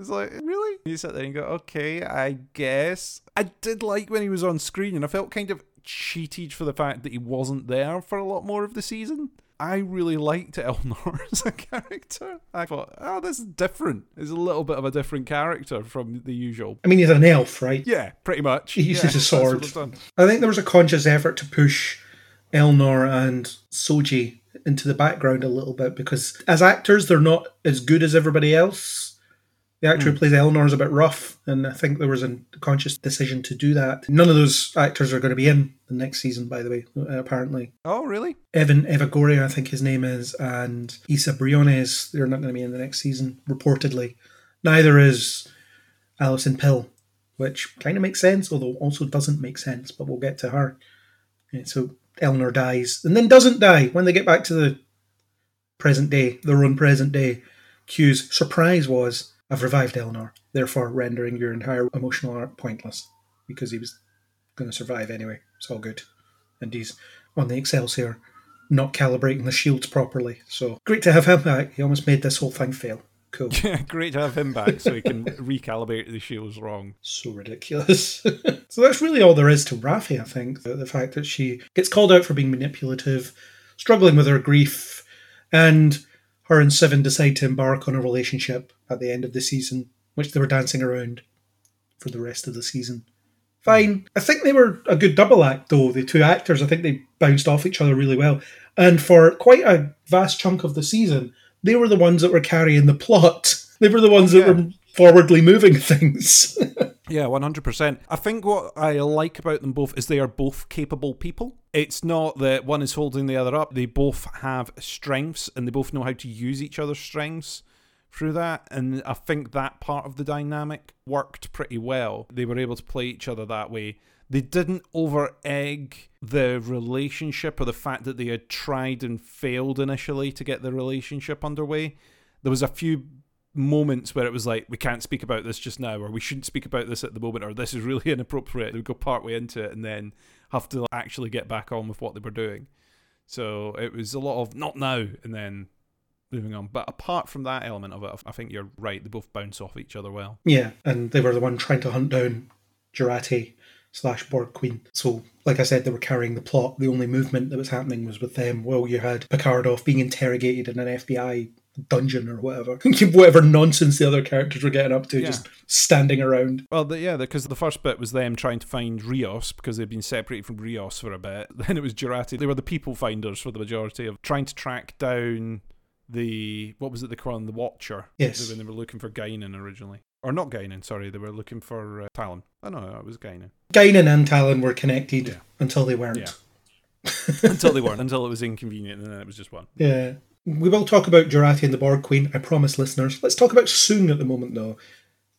Speaker 5: it's like, really? You sit there and go, okay, I guess. I did like when he was on screen, and I felt kind of cheated for the fact that he wasn't there for a lot more of the season. I really liked Elnor as a character. I thought, oh, this is different. It's a little bit of a different character from the usual.
Speaker 4: I mean, he's an elf, right?
Speaker 5: Yeah, pretty much.
Speaker 4: He uses
Speaker 5: Yeah,
Speaker 4: a sword. I think there was a conscious effort to push Elnor and Soji into the background a little bit because as actors, they're not as good as everybody else. The actor who plays Elnor is a bit rough, and I think there was a conscious decision to do that. None of those actors are going to be in the next season, by the way, uh, apparently.
Speaker 5: Oh, really?
Speaker 4: Evan Evagora, I think his name is, and Isa Briones, they're not going to be in the next season, reportedly. Neither is Alison Pill, which kind of makes sense, although also doesn't make sense, but we'll get to her. So Elnor dies, and then doesn't die when they get back to the present day, their own present day. Q's surprise was, I've revived Elnor, therefore rendering your entire emotional arc pointless, because he was going to survive anyway. It's all good. And he's on the Excelsior, not calibrating the shields properly. So great to have him back. He almost made this whole thing fail. Cool.
Speaker 5: Yeah, great to have him back so he can recalibrate the shields wrong.
Speaker 4: so ridiculous. so that's really all there is to Raffi, I think. The, the fact that she gets called out for being manipulative, struggling with her grief, and her and Seven decide to embark on a relationship at the end of the season, which they were dancing around for the rest of the season. Fine. I think they were a good double act, though, the two actors. I think they bounced off each other really well. And for quite a vast chunk of the season, they were the ones that were carrying the plot. They were the ones that oh,
Speaker 5: Yeah.
Speaker 4: were forwardly moving things.
Speaker 5: Yeah, 100%. I think what I like about them both is they are both capable people. It's not that one is holding the other up. They both have strengths and they both know how to use each other's strengths through that. And I think that part of the dynamic worked pretty well. They were able to play each other that way. They didn't over egg the relationship or the fact that they had tried and failed initially to get the relationship underway. There was a few moments where it was like we can't speak about this just now or we shouldn't speak about this at the moment or this is really inappropriate they would go part way into it and then have to actually get back on with what they were doing so it was a lot of not now and then moving on but apart from that element of it i think you're right they both bounce off each other well
Speaker 4: Yeah, and they were the one trying to hunt down Jurati slash Borg Queen. So, like I said, they were carrying the plot. The only movement that was happening was with them. Well, you had Picard off being interrogated in an FBI dungeon or whatever. whatever nonsense the other characters were getting up to,
Speaker 5: Yeah.
Speaker 4: just standing around.
Speaker 5: well the, yeah because the first bit was them trying to find rios because they'd been separated from rios for a bit then it was Jurati. they were the people finders for the majority of trying to track down the what was it they called the watcher
Speaker 4: Yes.
Speaker 5: when they were looking for Guinan originally or not Guinan sorry they were looking for uh, Tallinn oh no it was Guinan
Speaker 4: Guinan and Tallinn were connected
Speaker 5: Yeah.
Speaker 4: until they weren't.
Speaker 5: Yeah. until they weren't until it was inconvenient and then it was just one
Speaker 4: Yeah. We will talk about Jurati and the Borg Queen, I promise listeners. Let's talk about Soong at the moment, though.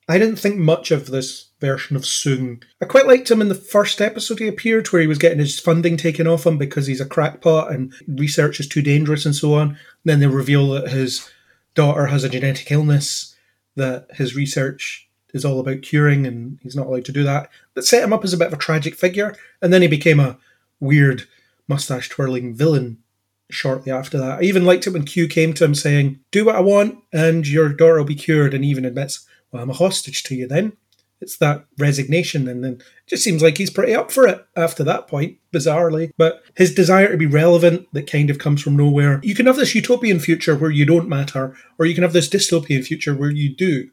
Speaker 4: I didn't think much of this version of Soong. I quite liked him in the first episode he appeared, where he was getting his funding taken off him because he's a crackpot and research is too dangerous and so on. then they reveal that his daughter has a genetic illness that his research is all about curing and he's not allowed to do that. That set him up as a bit of a tragic figure, and then he became a weird mustache twirling villain shortly after that. I even liked it when Q came to him saying, Do what I want and your daughter will be cured, and even admits, Well, I'm a hostage to you then. It's that resignation, and then it just seems like he's pretty up for it after that point, bizarrely. But his desire to be relevant that kind of comes from nowhere. You can have this utopian future where you don't matter, or you can have this dystopian future where you do.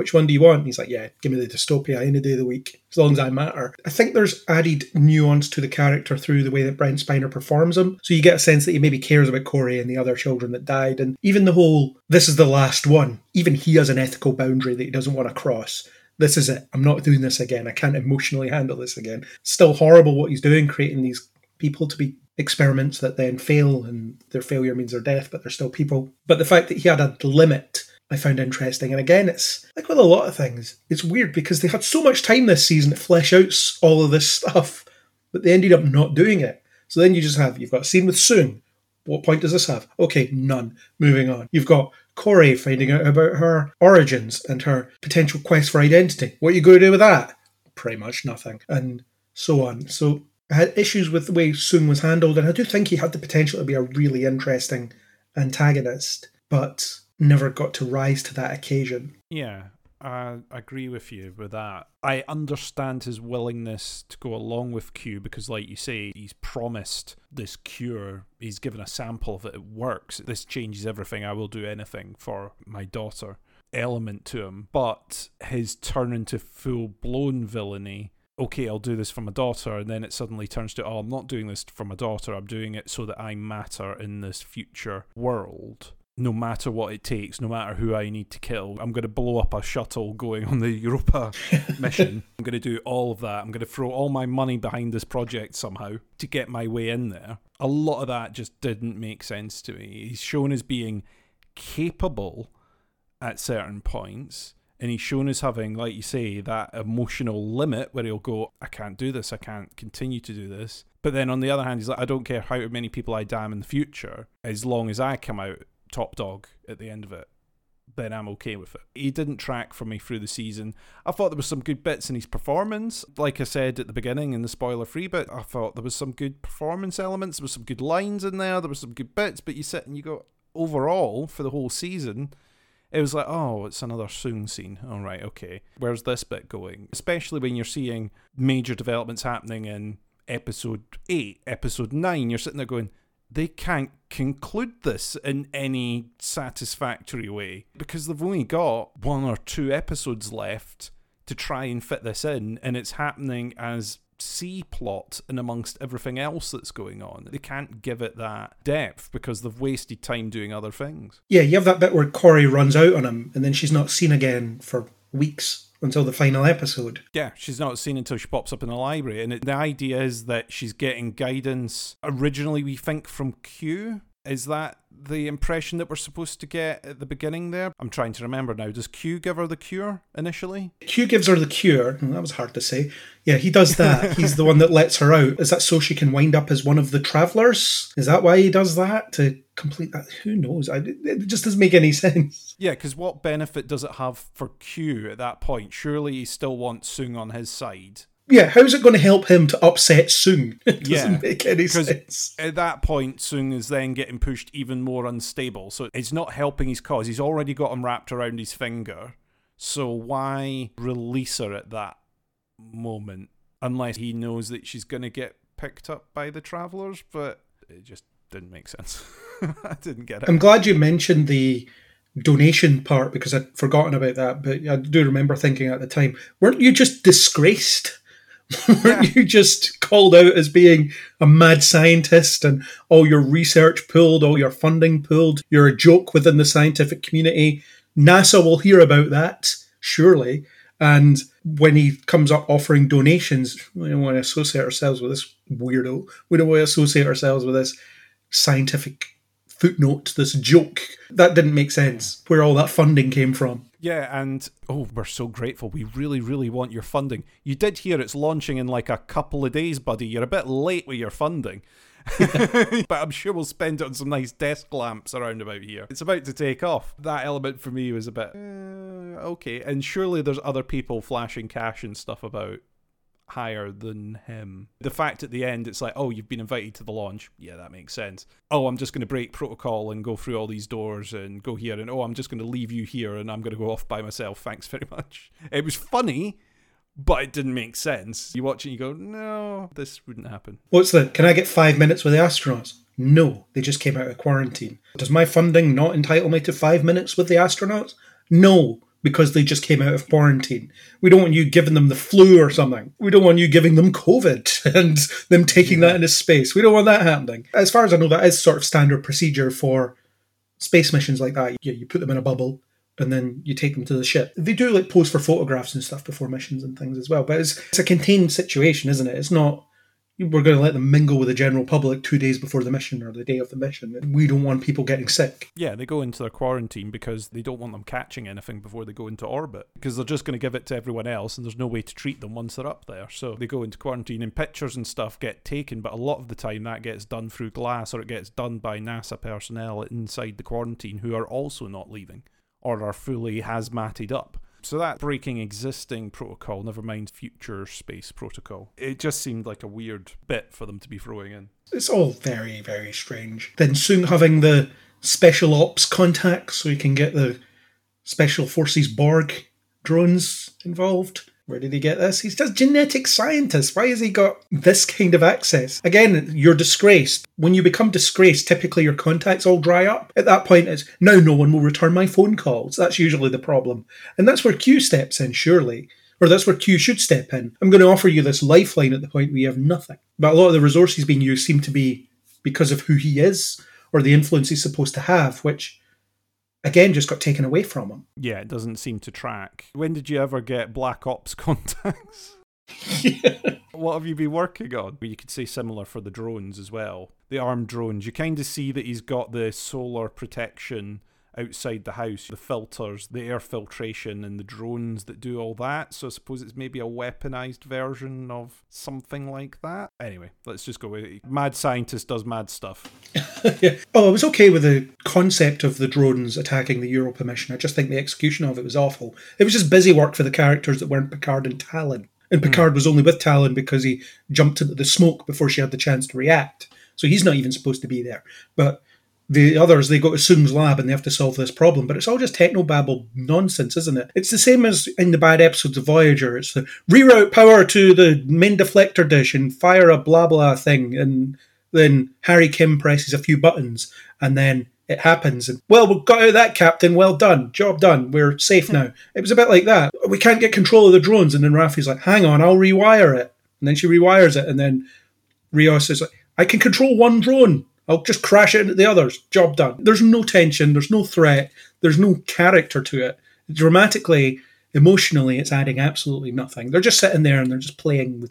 Speaker 4: Which one do you want? And he's like, yeah, give me the dystopia any day of the week, as long as I matter. I think there's added nuance to the character through the way that Brent Spiner performs him. So you get a sense that he maybe cares about Kore and the other children that died. And even the whole, this is the last one, even he has an ethical boundary that he doesn't want to cross. This is it. I'm not doing this again. I can't emotionally handle this again. Still horrible what he's doing, creating these people to be experiments that then fail and their failure means their death, but they're still people. But the fact that he had a limit I found interesting. And again, it's like with a lot of things, it's weird because they had so much time this season to flesh out all of this stuff, but they ended up not doing it. So then you just have, you've got a scene with Soong What point does this have? Okay, none. Moving on. You've got Kore finding out about her origins and her potential quest for identity. What are you going to do with that? Pretty much nothing. And so on. So I had issues with the way Soong was handled, and I do think he had the potential to be a really interesting antagonist, but never got to rise to that occasion.
Speaker 5: Yeah, I agree with you with that. I understand his willingness to go along with Q because, like you say, he's promised this cure. He's given a sample of it. It works. This changes everything. I will do anything for my daughter. Element to him, but his turn into full blown villainy. Okay, I'll do this for my daughter, and then it suddenly turns to, oh, I'm not doing this for my daughter. I'm doing it so that I matter in this future world no matter what it takes, no matter who I need to kill. I'm going to blow up a shuttle going on the Europa mission. I'm going to do all of that. I'm going to throw all my money behind this project somehow to get my way in there. A lot of that just didn't make sense to me. He's shown as being capable at certain points. And he's shown as having, like you say, that emotional limit where he'll go, I can't do this, I can't continue to do this. But then on the other hand, he's like, I don't care how many people I damn in the future, as long as I come out top dog at the end of it, then I'm okay with it. He didn't track for me through the season. I thought there was some good bits in his performance. Like I said at the beginning in the spoiler free bit, I thought there was some good performance elements. There was some good lines in there. There was some good bits. But you sit and you go, overall, for the whole season, it was like, oh, it's another Soong scene. All right, okay. Where's this bit going? Especially when you're seeing major developments happening in episode 8, episode 9. You're sitting there going, they can't conclude this in any satisfactory way because they've only got one or two episodes left to try and fit this in, and it's happening as C plot and amongst everything else that's going on. They can't give it that depth because they've wasted time doing other things.
Speaker 4: Yeah, you have that bit where Kore runs out on him and then she's not seen again for weeks until the final episode.
Speaker 5: Yeah, she's not seen until she pops up in the library. And it, the idea is that she's getting guidance originally, we think, from Q. Is that the impression that we're supposed to get at the beginning there? I'm trying to remember now. Does Q give her the cure initially?
Speaker 4: Q gives her the cure. Hmm, That was hard to say. Yeah, he does that. He's the one that lets her out. Is that so she can wind up as one of the travelers? Is that why he does that? To complete that? Who knows? I, it just doesn't make any sense.
Speaker 5: Yeah, because what benefit does it have for Q at that point? Surely he still wants Soong on his side.
Speaker 4: Yeah, how's it going to help him to upset Soong? It doesn't
Speaker 5: Yeah,
Speaker 4: make any sense.
Speaker 5: at that point, Soong is then getting pushed even more unstable. So it's not helping his cause. He's already got him wrapped around his finger. So why release her at that moment unless he knows that she's going to get picked up by the travelers? But it just didn't make sense. I didn't get it.
Speaker 4: I'm glad you mentioned the donation part because I'd forgotten about that. But I do remember thinking at the time, weren't you just disgraced? weren't you just called out as being a mad scientist and all your research pulled, all your funding pulled? You're a joke within the scientific community. NASA will hear about that, surely. And when he comes up offering donations, we don't want to associate ourselves with this weirdo. We don't want to associate ourselves with this scientific footnote, this joke. That didn't make sense. Where all that funding came from.
Speaker 5: Yeah, and oh, we're so grateful. We really, really want your funding. You did hear it's launching in like a couple of days, buddy. You're a bit late with your funding. but I'm sure we'll spend it on some nice desk lamps around about here. It's about to take off. That element for me was a bit uh, okay. And surely there's other people flashing cash and stuff about higher than him. The fact at the end, it's like, oh, you've been invited to the launch. Yeah, that makes sense. Oh, I'm just going to break protocol and go through all these doors and go here. And oh, I'm just going to leave you here and I'm going to go off by myself. Thanks very much. It was funny, but it didn't make sense. You watch it and you go, no, this wouldn't happen.
Speaker 4: What's the? Can I get five minutes with the astronauts? No, they just came out of quarantine. Does my funding not entitle me to five minutes with the astronauts? No, because they just came out of quarantine. We don't want you giving them the flu or something. We don't want you giving them COVID and them taking that into space. We don't want that happening. As far as I know, that is sort of standard procedure for space missions like that. You, you put them in a bubble and then you take them to the ship. They do like pose for photographs and stuff before missions and things as well. But it's, it's a contained situation, isn't it? It's not we're going to let them mingle with the general public two days before the mission or the day of the mission. We don't want people getting sick.
Speaker 5: Yeah, they go into their quarantine because they don't want them catching anything before they go into orbit because they're just going to give it to everyone else and there's no way to treat them once they're up there. So they go into quarantine and pictures and stuff get taken, but a lot of the time that gets done through glass or it gets done by NASA personnel inside the quarantine who are also not leaving or are fully hazmated up. So that breaking existing protocol, never mind future space protocol, it just seemed like a weird bit for them to be throwing in.
Speaker 4: It's all very, very strange. Then Soong having the special ops contacts so you can get the special forces Borg drones involved. Where did he get this? He's just genetic scientist. Why has he got this kind of access? Again, you're disgraced. When you become disgraced, typically your contacts all dry up. At that point, it's now no one will return my phone calls. That's usually the problem. And that's where Q steps in, surely. Or that's where Q should step in. I'm going to offer you this lifeline at the point where you have nothing. But a lot of the resources being used seem to be because of who he is or the influence he's supposed to have, which again just got taken away from him.
Speaker 5: Yeah, it doesn't seem to track. When did you ever get Black Ops contacts? What have you been working on? You could say similar for the drones as well. The armed drones. You kind of see that he's got the solar protection outside the house, the filters, the air filtration, and the drones that do all that. So I suppose it's maybe a weaponized version of something like that. Anyway, let's just go with it. Mad scientist does mad stuff.
Speaker 4: yeah. Oh, I was okay with the concept of the drones attacking the Europa mission. I just think the execution of it was awful. It was just busy work for the characters that weren't Picard and Tallinn. And hmm. Picard was only with Tallinn because he jumped into the smoke before she had the chance to react. So he's not even supposed to be there. But the others, they go to Soong's lab and they have to solve this problem. But it's all just technobabble nonsense, isn't it? It's the same as in the bad episodes of Voyager. It's the reroute power to the main deflector dish and fire a blah blah thing. And then Harry Kim presses a few buttons and then it happens. And well, we've got out of that, Captain. Well done. Job done. We're safe hmm. now. It was a bit like that. We can't get control of the drones. And then Raffi's like, hang on, I'll rewire it. And then she rewires it. And then Rios is like, I can control one drone. I'll just crash it into the others. Job done. There's no tension. There's no threat. There's no character to it. Dramatically, emotionally, it's adding absolutely nothing. They're just sitting there and they're just playing with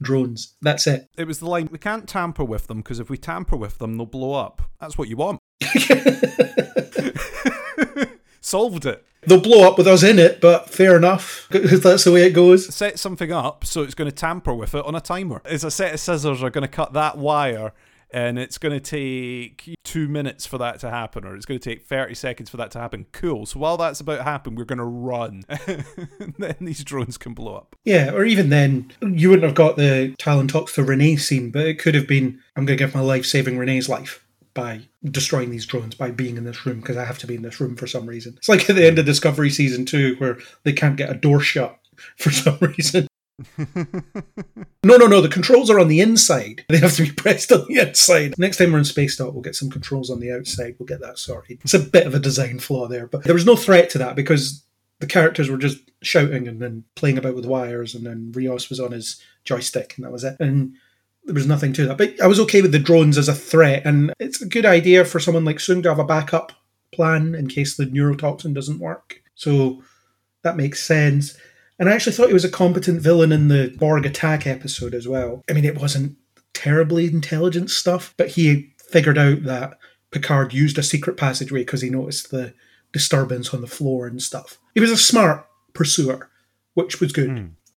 Speaker 4: drones. That's it.
Speaker 5: It was the line, we can't tamper with them because if we tamper with them, they'll blow up. That's what you want. Solved it.
Speaker 4: They'll blow up with us in it, but fair enough. That's the way it goes.
Speaker 5: Set something up so it's going to tamper with it on a timer. Is a set of scissors are going to cut that wire and it's going to take two minutes for that to happen, or it's going to take 30 seconds for that to happen. Cool. So while that's about to happen, we're going to run. then these drones can blow up.
Speaker 4: Yeah, or even then, you wouldn't have got the Tallinn talks to Renee scene, but it could have been I'm going to give my life saving Renee's life by destroying these drones, by being in this room, because I have to be in this room for some reason. It's like at the end of Discovery Season 2, where they can't get a door shut for some reason. No, no, no. The controls are on the inside. They have to be pressed on the outside. Next time we're in Space Dock, we'll get some controls on the outside. We'll get that sorted. It's a bit of a design flaw there, but there was no threat to that because the characters were just shouting and then playing about with wires, and then Rios was on his joystick, and that was it. And there was nothing to that. But I was okay with the drones as a threat, and it's a good idea for someone like Soong to have a backup plan in case the neurotoxin doesn't work. So that makes sense. And I actually thought he was a competent villain in the Borg attack episode as well. I mean, it wasn't terribly intelligent stuff, but he figured out that Picard used a secret passageway because he noticed the disturbance on the floor and stuff. He was a smart pursuer, which was good. Hmm.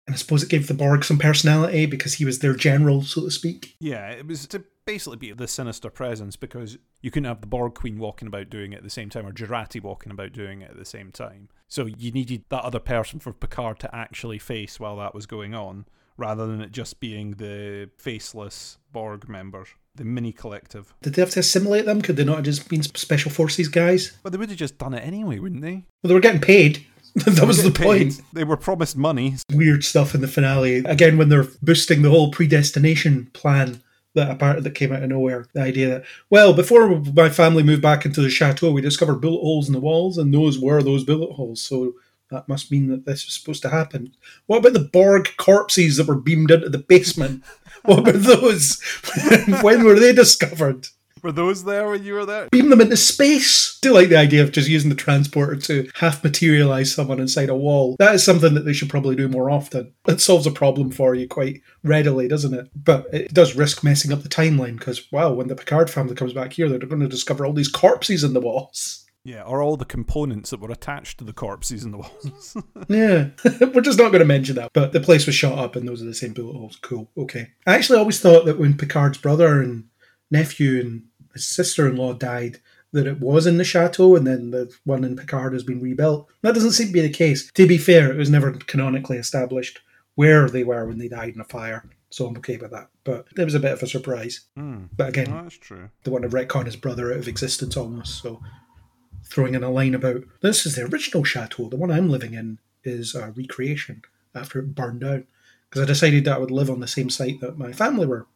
Speaker 4: And I suppose it gave the Borg some personality because he was their general, so to speak.
Speaker 5: Yeah, it was to basically be the sinister presence because you couldn't have the Borg Queen walking about doing it at the same time or Jurati walking about doing it at the same time. So you needed that other person for Picard to actually face while that was going on, rather than it just being the faceless Borg members, the mini collective.
Speaker 4: Did they have to assimilate them? Could they not have just been special forces guys?
Speaker 5: But they would have just done it anyway, wouldn't they?
Speaker 4: Well, they were getting paid. that was the
Speaker 5: Getting
Speaker 4: point.
Speaker 5: paid. They were promised money.
Speaker 4: Weird stuff in the finale. Again, when they're boosting the whole predestination plan that apart that came out of nowhere. The idea that well, before my family moved back into the chateau, we discovered bullet holes in the walls, and those were those bullet holes. So that must mean that this was supposed to happen. What about the Borg corpses that were beamed into the basement? What about those? when were they discovered?
Speaker 5: Were those there when you were there?
Speaker 4: beam them into space. Do like the idea of just using the transporter to half materialize someone inside a wall. That is something that they should probably do more often. It solves a problem for you quite readily, doesn't it? But it does risk messing up the timeline because, wow, when the Picard family comes back here, they're going to discover all these corpses in the walls.
Speaker 5: Yeah, or all the components that were attached to the corpses in the walls.
Speaker 4: Yeah, we're just not going to mention that. But the place was shot up, and those are the same bullet holes. Cool. Okay. I actually always thought that when Picard's brother and nephew and his sister-in-law died, that it was in the chateau, and then the one in Picard has been rebuilt. That doesn't seem to be the case. To be fair, it was never canonically established where they were when they died in a fire, so I'm okay with that. But it was a bit of a surprise. Hmm. But again,
Speaker 5: Oh, that's true.
Speaker 4: they want to retcon his brother out of existence almost. So throwing in a line about this is the original chateau, the one I'm living in is a recreation after it burned down. Because I decided that I would live on the same site that my family were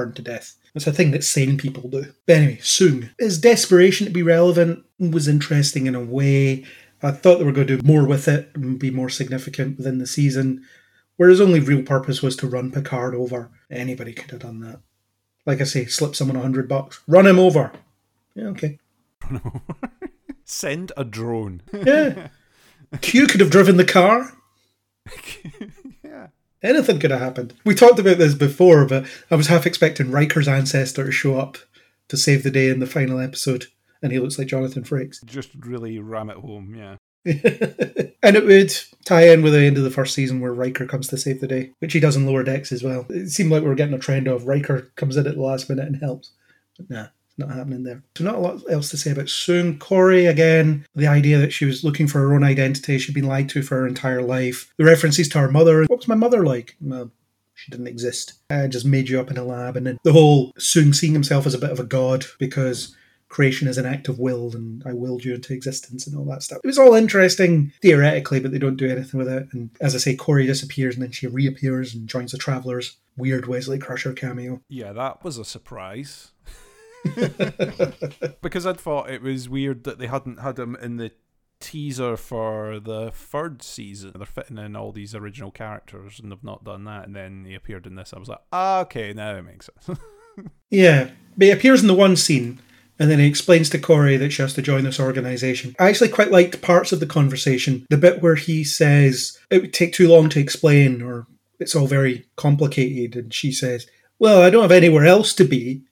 Speaker 4: burned to death. It's a thing that sane people do. But anyway, Soong. His desperation to be relevant was interesting in a way. I thought they were going to do more with it and be more significant within the season. Where his only real purpose was to run Picard over. Anybody could have done that. Like I say, slip someone a hundred bucks. Run him over. Yeah, okay.
Speaker 5: Send a drone.
Speaker 4: Yeah. Q could have driven the car. Anything could have happened. We talked about this before, but I was half expecting Riker's ancestor to show up to save the day in the final episode, and he looks like Jonathan Frakes.
Speaker 5: Just really ram it home, yeah.
Speaker 4: and it would tie in with the end of the first season where Riker comes to save the day, which he does in Lower Decks as well. It seemed like we were getting a trend of Riker comes in at the last minute and helps. But nah, not happening there. So not a lot else to say about Soong. Kore, again, the idea that she was looking for her own identity, she'd been lied to for her entire life. The references to her mother. What was my mother like? Well, she didn't exist. I just made you up in a lab. And then the whole Soong seeing himself as a bit of a god because creation is an act of will and I willed you into existence and all that stuff. It was all interesting theoretically, but they don't do anything with it. And as I say, Kore disappears and then she reappears and joins the Travelers. Weird Wesley Crusher cameo.
Speaker 5: Yeah, that was a surprise. because I'd thought it was weird that they hadn't had him in the teaser for the third season. They're fitting in all these original characters and they've not done that. And then he appeared in this. I was like, ah, okay, now it makes sense.
Speaker 4: Yeah, but he appears in the one scene and then he explains to Kore that she has to join this organization. I actually quite liked parts of the conversation. The bit where he says it would take too long to explain or it's all very complicated, and she says, Well, I don't have anywhere else to be.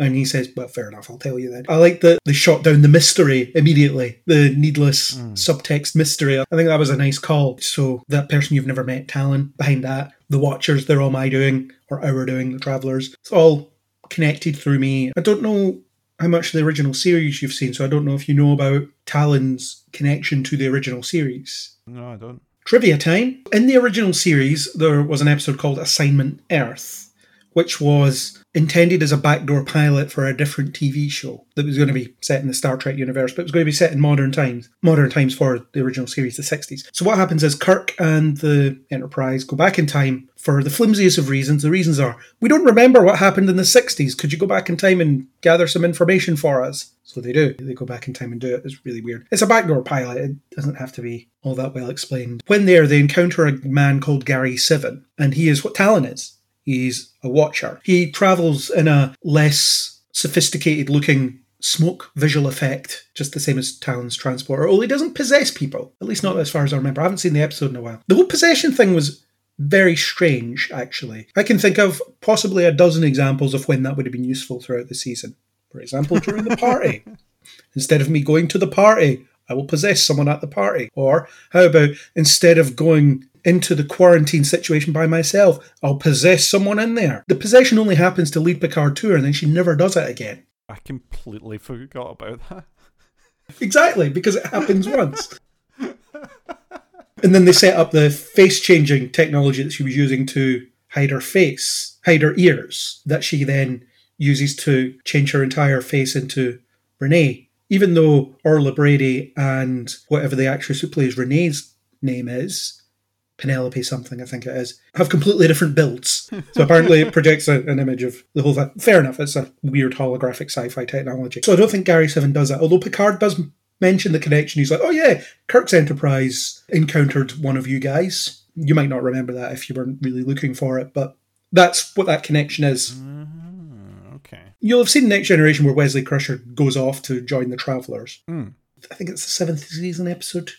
Speaker 4: And he says, Well, fair enough, I'll tell you then. I like that they shot down the mystery immediately, the needless hmm. subtext mystery. I think that was a nice call. So, that person you've never met, Tallinn, behind that, the Watchers, they're all my doing, or our doing, the Travelers. It's all connected through me. I don't know how much of the original series you've seen, so I don't know if you know about Tallinn's connection to the original series.
Speaker 5: no, I don't.
Speaker 4: Trivia time. In the original series, there was an episode called Assignment Earth, which was intended as a backdoor pilot for a different TV show that was going to be set in the Star Trek universe, but it was going to be set in modern times. Modern times for the original series, the 60s. So what happens is Kirk and the Enterprise go back in time for the flimsiest of reasons. The reasons are we don't remember what happened in the 60s. Could you go back in time and gather some information for us? So they do. They go back in time and do it. It's really weird. It's a backdoor pilot. It doesn't have to be all that well explained. When there, they encounter a man called Gary Seven, and he is what Tallinn is. He's a watcher. He travels in a less sophisticated looking smoke visual effect, just the same as Tallinn's transporter. Only doesn't possess people, at least not as far as I remember. I haven't seen the episode in a while. The whole possession thing was very strange, actually. I can think of possibly a dozen examples of when that would have been useful throughout the season. For example, during the party. Instead of me going to the party, I will possess someone at the party. Or how about instead of going into the quarantine situation by myself, I'll possess someone in there. The possession only happens to lead Picard to her and then she never does it again.
Speaker 5: I completely forgot about that.
Speaker 4: Exactly, because it happens once. And then they set up the face changing technology that she was using to hide her face, hide her ears, that she then uses to change her entire face into Renee. Even though Orla Brady and whatever the actress who plays Renee's name is, Penelope something, I think it is, have completely different builds. So apparently it projects a, an image of the whole thing. Fair enough, it's a weird holographic sci fi technology. So I don't think Gary Seven does that, although Picard does mention the connection. He's like, oh yeah, Kirk's Enterprise encountered one of you guys. You might not remember that if you weren't really looking for it, but that's what that connection is.
Speaker 5: Okay.
Speaker 4: You'll have seen Next Generation where Wesley Crusher goes off to join the Travelers.
Speaker 5: Hmm.
Speaker 4: I think it's the seventh season episode.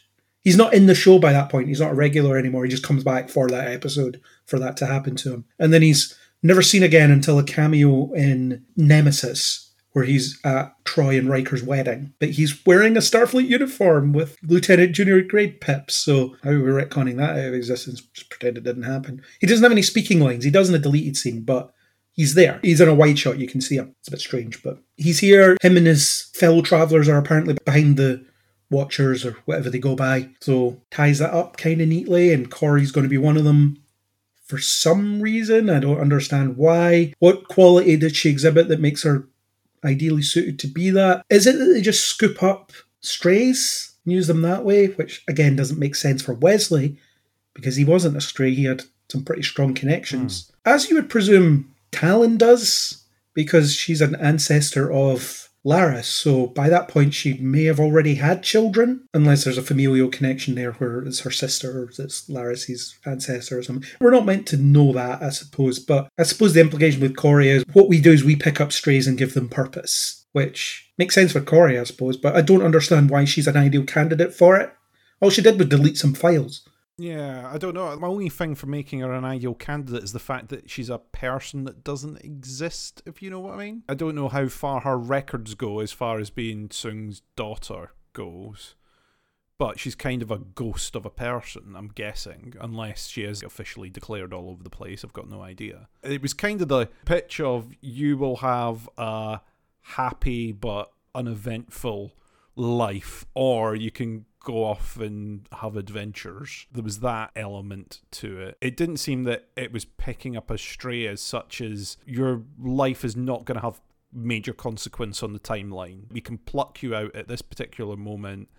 Speaker 4: He's not in the show by that point. He's not a regular anymore. He just comes back for that episode for that to happen to him. And then he's never seen again until a cameo in Nemesis, where he's at Troi and Riker's wedding. But he's wearing a Starfleet uniform with Lieutenant Junior grade pips. So how are we retconning that out of existence? Just pretend it didn't happen. He doesn't have any speaking lines. He does in a deleted scene, but He's there. He's in a wide shot. You can see him. It's a bit strange, but he's here. Him and his fellow travelers are apparently behind the Watchers or whatever they go by. So ties that up kind of neatly, and Kore's going to be one of them for some reason. I don't understand why. What quality did she exhibit that makes her ideally suited to be that? Is it that they just scoop up strays and use them that way? Which again doesn't make sense for Wesley because he wasn't a stray. He had some pretty strong connections, hmm. as you would presume Tallinn does, because she's an ancestor of Laris. So by that point, she may have already had children, unless there's a familial connection there where it's her sister or it's Laris's ancestor or something. We're not meant to know that, I suppose. But I suppose the implication with Kore is what we do is we pick up strays and give them purpose, which makes sense for Kore, I suppose. But I don't understand why she's an ideal candidate for it. All she did was delete some files.
Speaker 5: Yeah, I don't know. My only thing for making her an ideal candidate is the fact that she's a person that doesn't exist, if you know what I mean. I don't know how far her records go as far as being Soong's daughter goes. But she's kind of a ghost of a person, I'm guessing, unless she is officially declared all over the place. I've got no idea. It was kind of the pitch of you will have a happy but uneventful life, or you can go off and have adventures. There was that element to it. It didn't seem that it was picking up a stray as such as your life is not going to have major consequence on the timeline. We can pluck you out at this particular moment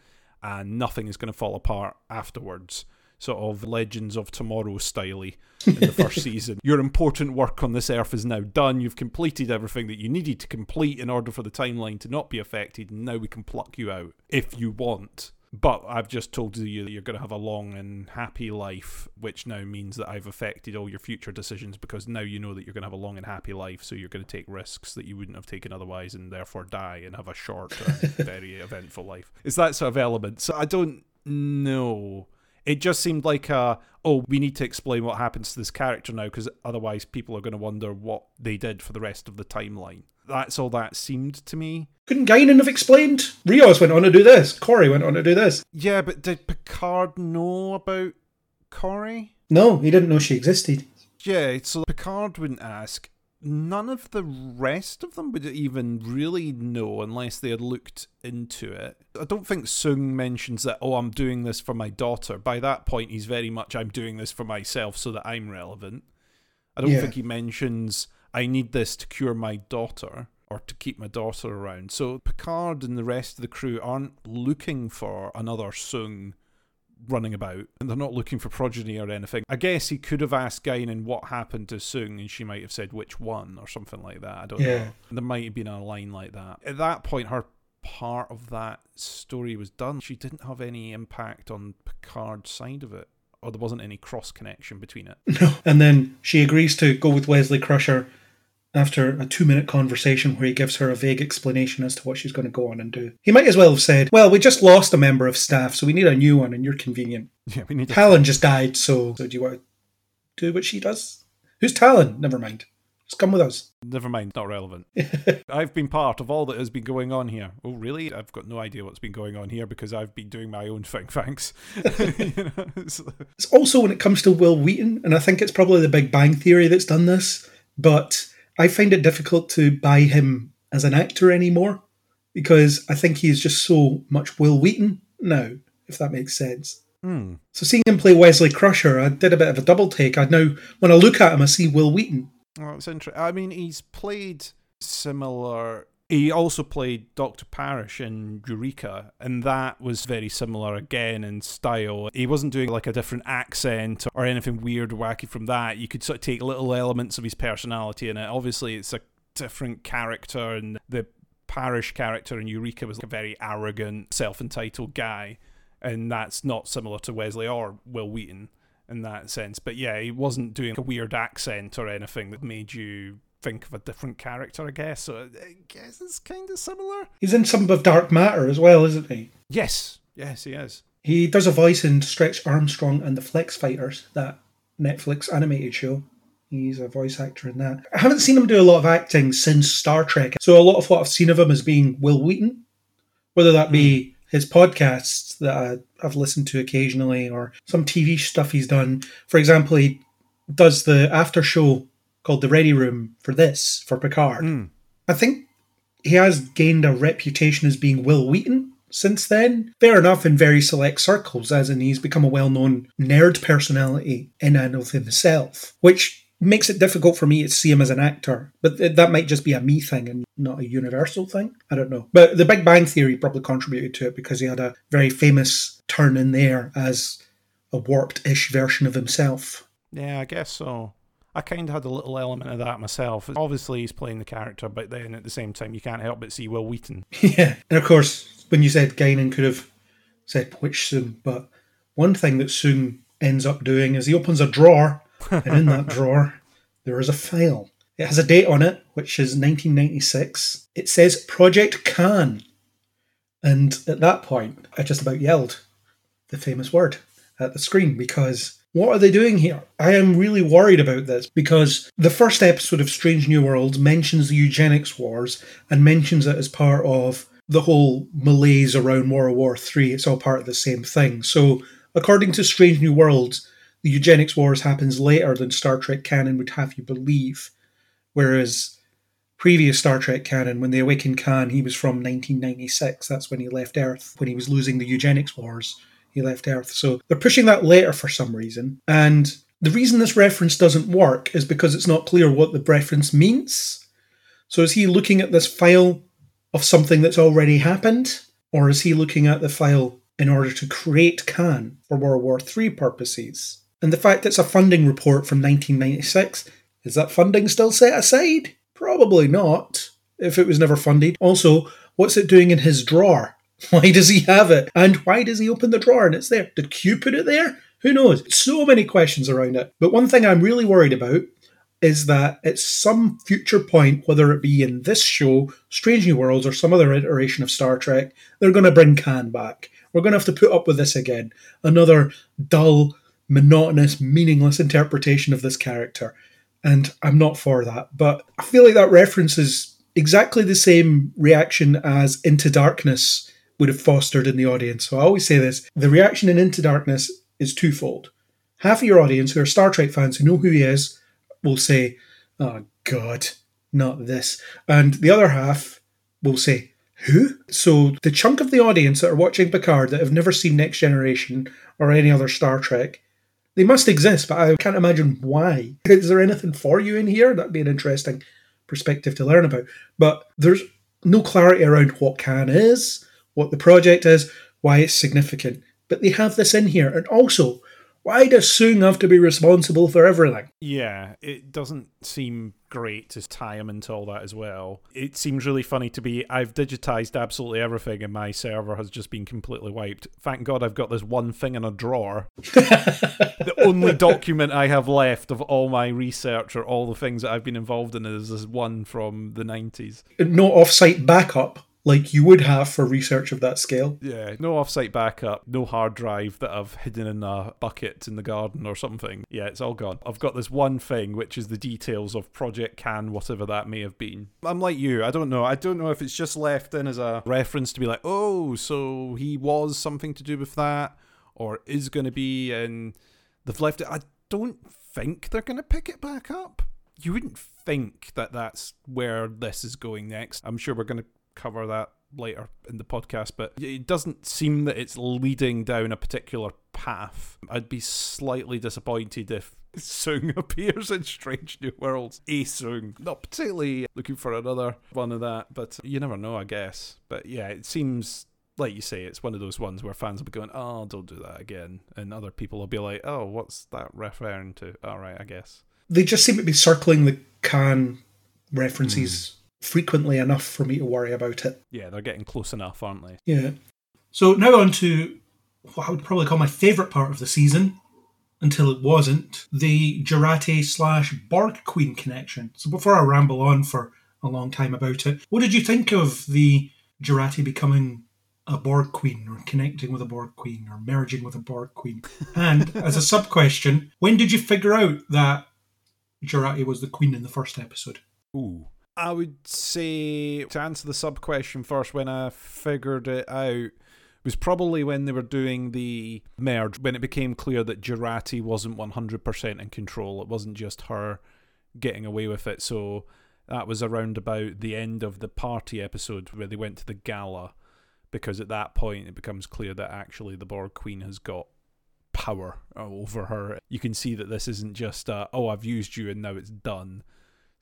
Speaker 5: and nothing is going to fall apart afterwards. Sort of Legends of Tomorrow styley in the first season. Your important work on this earth is now done. You've completed everything that you needed to complete in order for the timeline to not be affected. And now we can pluck you out if you want. But I've just told you that you're going to have a long and happy life, which now means that I've affected all your future decisions because now you know that you're going to have a long and happy life, so you're going to take risks that you wouldn't have taken otherwise and therefore die and have a short and very eventful life. It's that sort of element. So I don't know. It just seemed like a, oh, we need to explain what happens to this character now because otherwise people are going to wonder what they did for the rest of the timeline. That's all that seemed to me.
Speaker 4: Couldn't Guinan have explained? Rios went on to do this. Kore went on to do this.
Speaker 5: Yeah, but did Picard know about Kore?
Speaker 4: No, he didn't know she existed.
Speaker 5: Yeah, so Picard wouldn't ask. None of the rest of them would even really know unless they had looked into it. I don't think Soong mentions that, oh, I'm doing this for my daughter. By that point, he's very much, I'm doing this for myself so that I'm relevant. I don't
Speaker 4: Yeah.
Speaker 5: think he mentions, I need this to cure my daughter or to keep my daughter around. So Picard and the rest of the crew aren't looking for another Soong running about and they're not looking for progeny or anything. I guess he could have asked Guinan what happened to Soong and she might have said which one or something like that. I don't
Speaker 4: Yeah.
Speaker 5: know. There might have been a line like that. At that point, her part of that story was done. She didn't have any impact on Picard's side of it. Or there wasn't any cross connection between it.
Speaker 4: No. And then she agrees to go with Wesley Crusher after a two minute conversation where he gives her a vague explanation as to what she's going to go on and do. He might as well have said, Well, we just lost a member of staff, so we need a new one, and you're convenient.
Speaker 5: Yeah, we need to
Speaker 4: Tallinn just died, so, so do you want to do what she does? Who's Tallinn? Never mind. Just come with us.
Speaker 5: Never mind, not relevant. I've been part of all that has been going on here. Oh, really? I've got no idea what's been going on here because I've been doing my own thing, thanks. You know, it's-
Speaker 4: It's also when it comes to Wil Wheaton, and I think it's probably the Big Bang Theory that's done this, but I find it difficult to buy him as an actor anymore because I think he is just so much Wil Wheaton now, if that makes sense.
Speaker 5: Hmm.
Speaker 4: So seeing him play Wesley Crusher, I did a bit of a double take. I now, when I look at him, I see Wil Wheaton.
Speaker 5: Oh, it's interesting. I mean, he's played similar. He also played Dr. Parrish in Eureka, and that was very similar again in style. He wasn't doing like a different accent or anything weird wacky from that. You could sort of take little elements of his personality in it. Obviously, it's a different character, and the Parrish character in Eureka was like a very arrogant, self entitled guy, and that's not similar to Wesley or Wil Wheaton in that sense. But yeah, he wasn't doing a weird accent or anything that made you think of a different character, I guess. So I guess it's kind of similar.
Speaker 4: He's in some of Dark Matter as well, isn't he?
Speaker 5: Yes, yes, he is.
Speaker 4: He does a voice in Stretch Armstrong and the Flex Fighters, that Netflix animated show. He's a voice actor in that. I haven't seen him do a lot of acting since Star Trek, so a lot of what I've seen of him is being Wil Wheaton, whether that be his podcasts that I've listened to occasionally or some TV stuff he's done. For example, he does the after show called The Ready Room for this, for Picard. Hmm. I think he has gained a reputation as being Wil Wheaton since then. Fair enough in very select circles, as in he's become a well known nerd personality in and of himself, which makes it difficult for me to see him as an actor. But th- that might just be a me thing and not a universal thing. I don't know. But The Big Bang Theory probably contributed to it because he had a very famous turn in there as a warped ish version of himself.
Speaker 5: Yeah, I guess so. I kind of had a little element of that myself. Obviously, he's playing the character, but then at the same time, you can't help but see Wil Wheaton.
Speaker 4: Yeah. And of course, when you said Guinan could have said which Soong, but one thing that Soong ends up doing is he opens a drawer, and in that drawer, there is a file. It has a date on it, which is 1996. It says Project Khan. And at that point, I just about yelled the famous word at the screen because what are they doing here? I am really worried about this because the first episode of Strange New Worlds mentions the eugenics wars and mentions it as part of the whole malaise around World War Three. It's all part of the same thing. So, according to Strange New Worlds, the eugenics wars happens later than Star Trek canon would have you believe, whereas previous Star Trek canon, when they awakened Khan, he was from 1996. That's when he left Earth, when he was losing the eugenics wars. He left Earth. So they're pushing that later for some reason. And the reason this reference doesn't work is because it's not clear what the reference means. So is he looking at this file of something that's already happened? Or is he looking at the file in order to create Khan for World War III purposes? And the fact it's a funding report from 1996, is that funding still set aside? Probably not, if it was never funded. Also, what's it doing in his drawer? Why does he have it? And why does he open the drawer and it's there? Did Q put it there? Who knows? So many questions around it. But one thing I'm really worried about is that at some future point, whether it be in this show, Strange New Worlds, or some other iteration of Star Trek, they're going to bring Khan back. We're going to have to put up with this again. Another dull, monotonous, meaningless interpretation of this character. And I'm not for that. But I feel like that reference is exactly the same reaction as Into Darkness would have fostered in the audience. So I always say this the reaction in Into Darkness is twofold. Half of your audience who are Star Trek fans who know who he is will say, Oh God, not this. And the other half will say, Who? So the chunk of the audience that are watching Picard that have never seen Next Generation or any other Star Trek, they must exist, but I can't imagine why. Is there anything for you in here? That'd be an interesting perspective to learn about. But there's no clarity around what Khan is, what the project is, why it's significant. But they have this in here. And also, why does Soong have to be responsible for everything?
Speaker 5: Yeah, it doesn't seem great to tie him into all that as well. It seems really funny to be, I've digitized absolutely everything and my server has just been completely wiped. Thank God I've got this one thing in a drawer. the only document I have left of all my research or all the things that I've been involved in is this one from the 90s.
Speaker 4: No offsite backup like you would have for research of that scale.
Speaker 5: Yeah, no offsite backup, no hard drive that I've hidden in a bucket in the garden or something. Yeah, it's all gone. I've got this one thing, which is the details of Project Khan, whatever that may have been. I'm like you, I don't know. I don't know if it's just left in as a reference to be like, oh, so he was something to do with that, or is going to be, and they've left it. I don't think they're going to pick it back up. You wouldn't think that that's where this is going next. I'm sure we're going to cover that later in the podcast, but it doesn't seem that it's leading down a particular path. I'd be slightly disappointed if Soong appears in Strange New Worlds. A Soong. Not particularly looking for another one of that, but you never know, I guess. But yeah, it seems like you say, it's one of those ones where fans will be going, "Oh, don't do that again," and other people will be like, "Oh, what's that referring to?" All right, I guess.
Speaker 4: They just seem to be circling the Khan references hmm. Frequently enough for me to worry about it.
Speaker 5: Yeah, they're getting close enough, aren't they?
Speaker 4: Yeah. So now on to what I would probably call my favourite part of the season, until it wasn't, the Jurati slash Borg Queen connection. So before I ramble on for a long time about it, what did you think of the Jurati becoming a Borg Queen or connecting with a Borg Queen or merging with a Borg Queen? And as a sub question, when did you figure out that Jurati was the Queen in the first episode?
Speaker 5: Ooh. I would say to answer the sub question first, when I figured it out was probably when they were doing the merge, when it became clear that Jurati wasn't 100% in control. It wasn't just her getting away with it. So that was around about the end of the party episode where they went to the gala, because at that point it becomes clear that actually the Borg Queen has got power over her. You can see that this isn't just, a, oh, I've used you and now it's done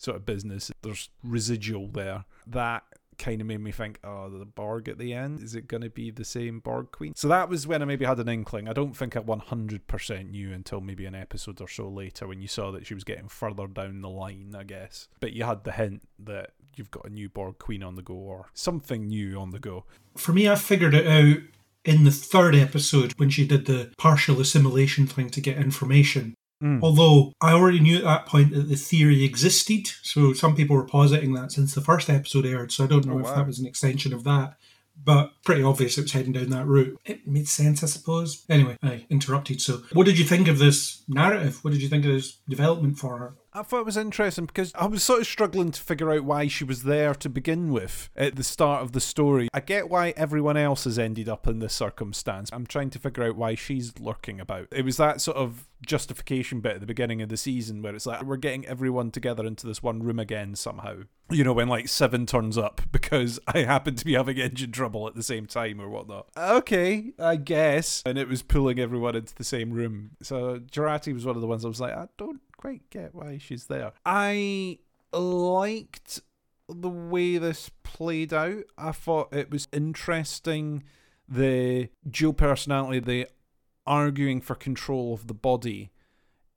Speaker 5: sort of business. There's residual there. That kind of made me think, oh, the Borg at the end, is it going to be the same Borg Queen? So that was when I maybe had an inkling. I don't think I 100% knew until maybe an episode or so later when you saw that she was getting further down the line, I guess. But you had the hint that you've got a new Borg Queen on the go or something new on the go.
Speaker 4: For me, I figured it out in the third episode when she did the partial assimilation thing to get information.
Speaker 5: Mm.
Speaker 4: Although I already knew at that point that the theory existed, so some people were positing that since the first episode aired, so I don't know
Speaker 5: Oh,
Speaker 4: if
Speaker 5: wow.
Speaker 4: that was an extension of that. But pretty obvious it was heading down that route. It made sense, I suppose. Anyway, I interrupted. So, what did you think of this narrative? What did you think of this development for her?
Speaker 5: I thought it was interesting because I was sort of struggling to figure out why she was there to begin with at the start of the story. I get why everyone else has ended up in this circumstance. I'm trying to figure out why she's lurking about. It was that sort of justification bit at the beginning of the season where it's like we're getting everyone together into this one room again somehow. You know, when like Seven turns up because I happen to be having engine trouble at the same time or whatnot. Okay, I guess. And it was pulling everyone into the same room. So Jurati was one of the ones I was like, I don't quite get why she's there. I liked the way this played out. I thought it was interesting the dual personality, the arguing for control of the body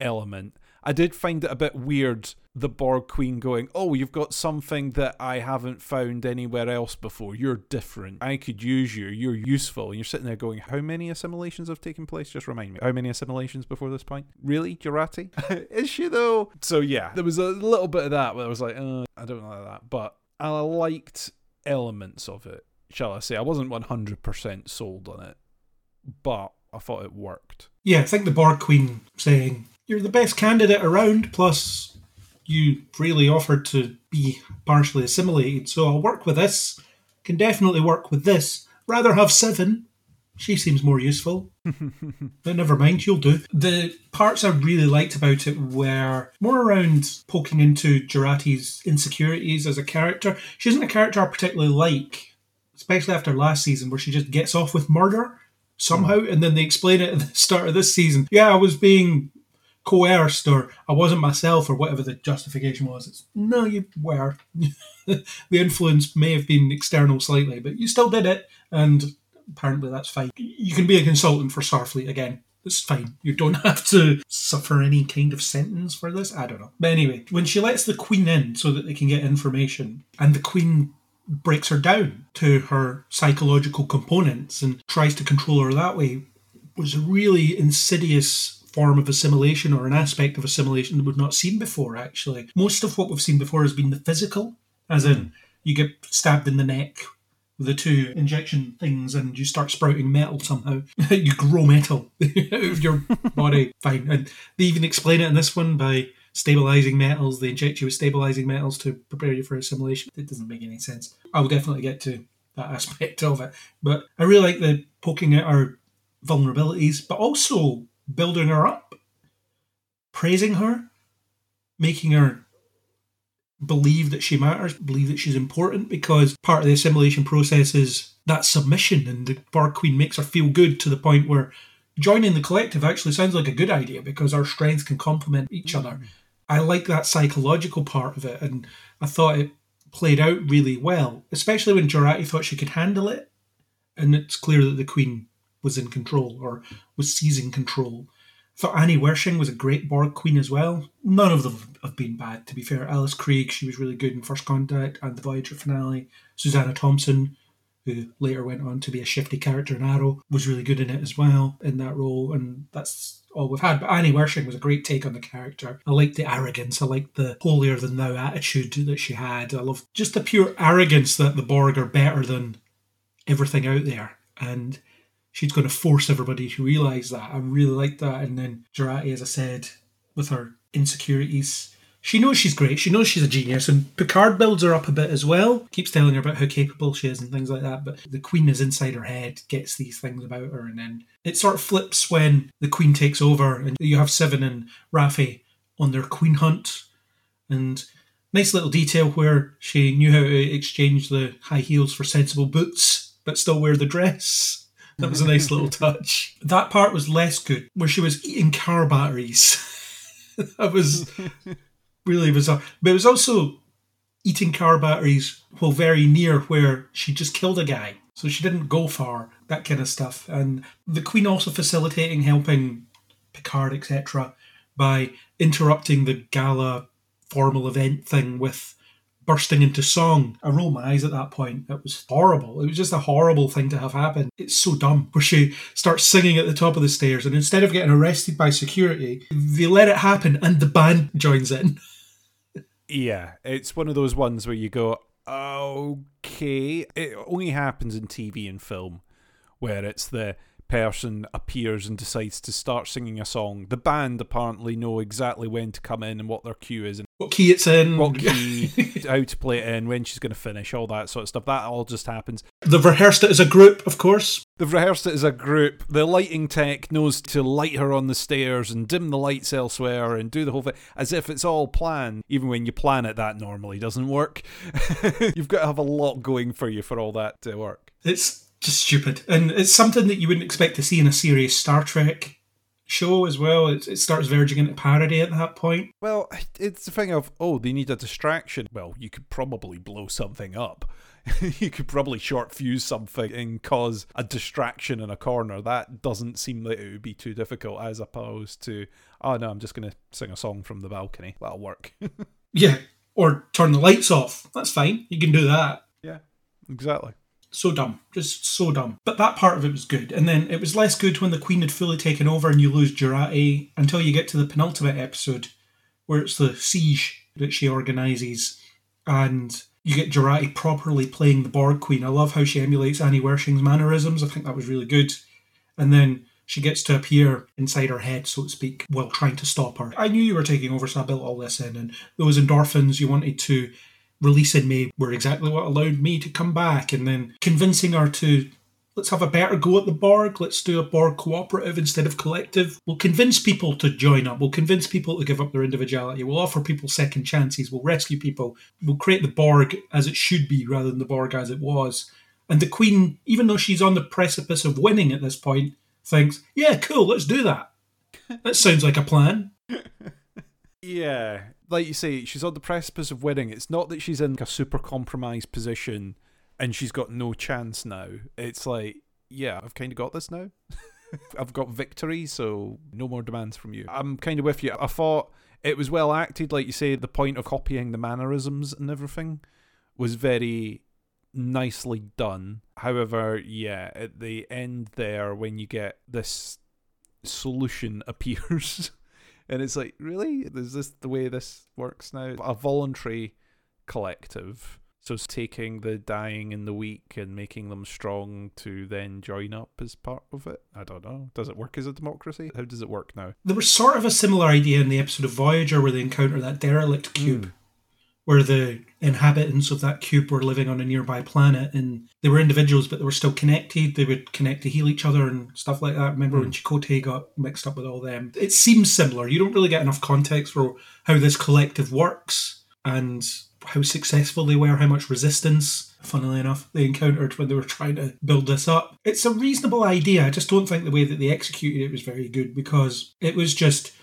Speaker 5: element. I did find it a bit weird the Borg Queen going, Oh, you've got something that I haven't found anywhere else before. You're different. I could use you. You're useful. And you're sitting there going, How many assimilations have taken place? Just remind me. How many assimilations before this point? Really, Jurati? Is she though? So yeah, there was a little bit of that where I was like, uh, I don't like that. But I liked elements of it, shall I say. I wasn't 100% sold on it, but I thought it worked.
Speaker 4: Yeah, I think the Borg Queen saying, You're the best candidate around, plus you really offered to be partially assimilated, so I'll work with this. Can definitely work with this. Rather have seven. She seems more useful. but never mind, you'll do. The parts I really liked about it were more around poking into Jurati's insecurities as a character. She isn't a character I particularly like, especially after last season where she just gets off with murder somehow, hmm. and then they explain it at the start of this season. Yeah, I was being coerced, or I wasn't myself, or whatever the justification was. It's no, you were. the influence may have been external slightly, but you still did it, and apparently that's fine. You can be a consultant for Starfleet again. It's fine. You don't have to suffer any kind of sentence for this. I don't know. But anyway, when she lets the Queen in so that they can get information, and the Queen breaks her down to her psychological components and tries to control her that way, was a really insidious form of assimilation or an aspect of assimilation that we've not seen before, actually. Most of what we've seen before has been the physical, as in hmm. you get stabbed in the neck with the two injection things and you start sprouting metal somehow. you grow metal out of your body. Fine. And they even explain it in this one by stabilizing metals. They inject you with stabilizing metals to prepare you for assimilation. It doesn't make any sense. I'll definitely get to that aspect of it. But I really like the poking at our vulnerabilities, but also building her up, praising her, making her believe that she matters, believe that she's important, because part of the assimilation process is that submission, and the Borg Queen makes her feel good to the point where joining the collective actually sounds like a good idea because our strengths can complement each mm. other. I like that psychological part of it, and I thought it played out really well, especially when Jurati thought she could handle it, and it's clear that the Queen was in control or was seizing control. Thought Annie Wersching was a great Borg Queen as well. None of them have been bad, to be fair. Alice Krige, she was really good in First Contact and the Voyager finale. Susanna Thompson, who later went on to be a shifty character in Arrow, was really good in it as well in that role, and that's all we've had. But Annie Wersching was a great take on the character. I liked the arrogance. I liked the holier than thou attitude that she had. I love just the pure arrogance that the Borg are better than everything out there, and she's going to force everybody to realise that. I really like that. And then Jurati, as I said, with her insecurities. She knows she's great. She knows she's a genius, and Picard builds her up a bit as well. Keeps telling her about how capable she is and things like that. But the Queen is inside her head, gets these things about her, and then it sort of flips when the Queen takes over, and you have Seven and Raffi on their Queen hunt, and nice little detail where she knew how to exchange the high heels for sensible boots, but still wear the dress. That was a nice little touch. That part was less good, where she was eating car batteries. that was really bizarre. But it was also eating car batteries while very near where she just killed a guy. So she didn't go far, that kind of stuff. And the Queen also facilitating, helping Picard, etc., by interrupting the gala formal event thing with bursting into song. I roll my eyes at that point. It was horrible. It was just a horrible thing to have happen. It's so dumb. Where she starts singing at the top of the stairs, and instead of getting arrested by security, they let it happen, and the band joins in.
Speaker 5: Yeah, it's one of those ones where you go, okay. It only happens in TV and film where it's the person appears and decides to start singing a song. The band apparently know exactly when to come in and what their cue is
Speaker 4: What key it's in?
Speaker 5: what key, how to play it in, when she's going to finish, all that sort of stuff. That all just happens.
Speaker 4: They've rehearsed it as a group, of course.
Speaker 5: They've rehearsed it as a group. The lighting tech knows to light her on the stairs and dim the lights elsewhere and do the whole thing as if it's all planned. Even when you plan it, that normally doesn't work. You've got to have a lot going for you for all that to work.
Speaker 4: It's just stupid, and it's something that you wouldn't expect to see in a serious Star Trek show as well. It, it starts verging into parody at that point.
Speaker 5: Well, it's the thing of, oh, they need a distraction. Well, you could probably blow something up. you could probably short fuse something and cause a distraction in a corner. That doesn't seem like it would be too difficult as opposed to, oh no, I'm just going to sing a song from the balcony. That'll work.
Speaker 4: Yeah, or turn the lights off. That's fine. You can do that.
Speaker 5: yeah, exactly.
Speaker 4: So dumb. Just so dumb. But that part of it was good. And then it was less good when the Queen had fully taken over and you lose Jurati until you get to the penultimate episode where it's the siege that she organises and you get Jurati properly playing the Borg Queen. I love how she emulates Annie Wersching's mannerisms. I think that was really good. And then she gets to appear inside her head, so to speak, while trying to stop her. I knew you were taking over, so I built all this in. And those endorphins you wanted to release in me were exactly what allowed me to come back. And then convincing her to let's have a better go at the Borg, let's do a Borg cooperative instead of collective. We'll convince people to join up, we'll convince people to give up their individuality, we'll offer people second chances, we'll rescue people, we'll create the Borg as it should be rather than the Borg as it was. And the Queen, even though she's on the precipice of winning at this point, thinks, yeah, cool, let's do that. That sounds like a plan.
Speaker 5: Yeah, like you say, she's on the precipice of winning. It's not that she's in a super compromised position and she's got no chance now. It's like, yeah, I've kind of got this now. I've got victory, so no more demands from you. I'm kind of with you. I thought it was well acted, like you say, the point of copying the mannerisms and everything was very nicely done. However, yeah, at the end there, when you get this solution appears, and it's like, really? Is this the way this works now? A voluntary collective. So it's taking the dying and the weak and making them strong to then join up as part of it. I don't know. Does it work as a democracy? How does it work now?
Speaker 4: There was sort of a similar idea in the episode of Voyager where they encounter that derelict cube, hmm. Where the inhabitants of that cube were living on a nearby planet and they were individuals, but they were still connected. They would connect to heal each other and stuff like that. Remember when hmm. Chakotay got mixed up with all them? It seems similar. You don't really get enough context for how this collective works and how successful they were, how much resistance, funnily enough, they encountered when they were trying to build this up. It's a reasonable idea. I just don't think the way that they executed it was very good because it was just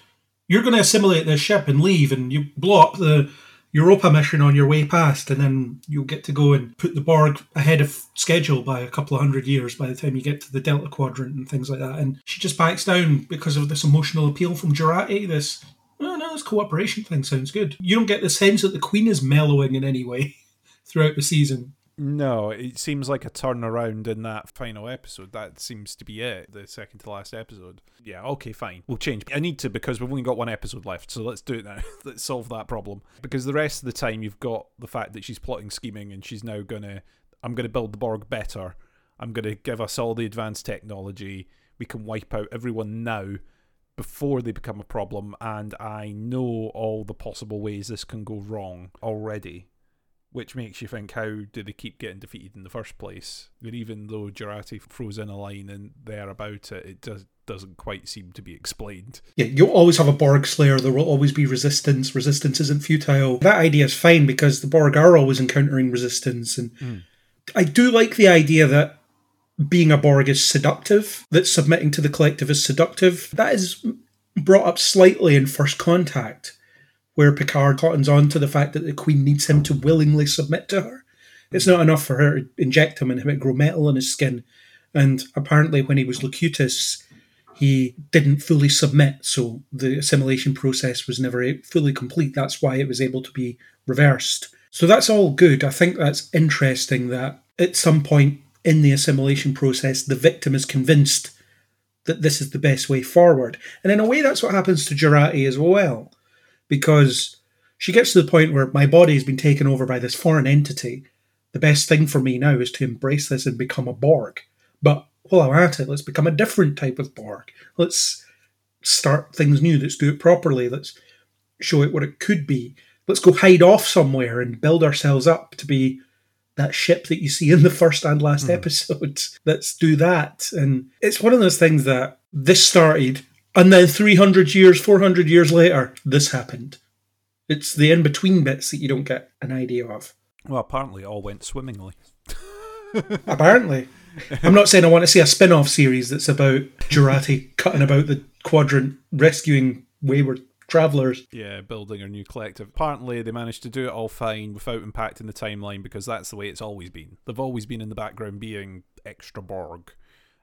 Speaker 4: you're going to assimilate this ship and leave, and you blow up the Europa mission on your way past, and then you'll get to go and put the Borg ahead of schedule by a couple of hundred years by the time you get to the Delta Quadrant and things like that. And she just backs down because of this emotional appeal from Jurati, this oh no, this cooperation thing sounds good. You don't get the sense that the Queen is mellowing in any way throughout the season.
Speaker 5: No, it seems like a turnaround in that final episode. That seems to be it, the second to last episode. Yeah, okay, fine. We'll change. I need to because we've only got one episode left, so let's do it now. let's solve that problem. Because the rest of the time, you've got the fact that she's plotting, scheming, and she's now going to, I'm going to build the Borg better. I'm going to give us all the advanced technology. We can wipe out everyone now before they become a problem, and I know all the possible ways this can go wrong already which makes you think how do they keep getting defeated in the first place? And even though Jurati throws in a line and there about it, it does doesn't quite seem to be explained.
Speaker 4: Yeah, you'll always have a Borg Slayer. There will always be resistance. Resistance isn't futile. That idea is fine because the Borg are always encountering resistance, and hmm. I do like the idea that being a Borg is seductive. That submitting to the collective is seductive. That is brought up slightly in First Contact where Picard cottons on to the fact that the Queen needs him to willingly submit to her. It's not enough for her to inject him and have it grow metal on his skin. And apparently, when he was Locutus, he didn't fully submit, so the assimilation process was never fully complete. That's why it was able to be reversed. So that's all good. I think that's interesting that at some point in the assimilation process, the victim is convinced that this is the best way forward. And in a way, that's what happens to Jurati as well because she gets to the point where my body has been taken over by this foreign entity. The best thing for me now is to embrace this and become a Borg. But while I'm at it, let's become a different type of Borg. Let's start things new. Let's do it properly. Let's show it what it could be. Let's go hide off somewhere and build ourselves up to be that ship that you see in the first and last hmm. episodes. Let's do that. And it's one of those things that this started and then 300 years, 400 years later, this happened. It's the in between bits that you don't get an idea of.
Speaker 5: Well, apparently, it all went swimmingly.
Speaker 4: Apparently. I'm not saying I want to see a spin off series that's about Jurati cutting about the quadrant, rescuing wayward travellers.
Speaker 5: Yeah, building a new collective. Apparently, they managed to do it all fine without impacting the timeline because that's the way it's always been. They've always been in the background being extra Borg.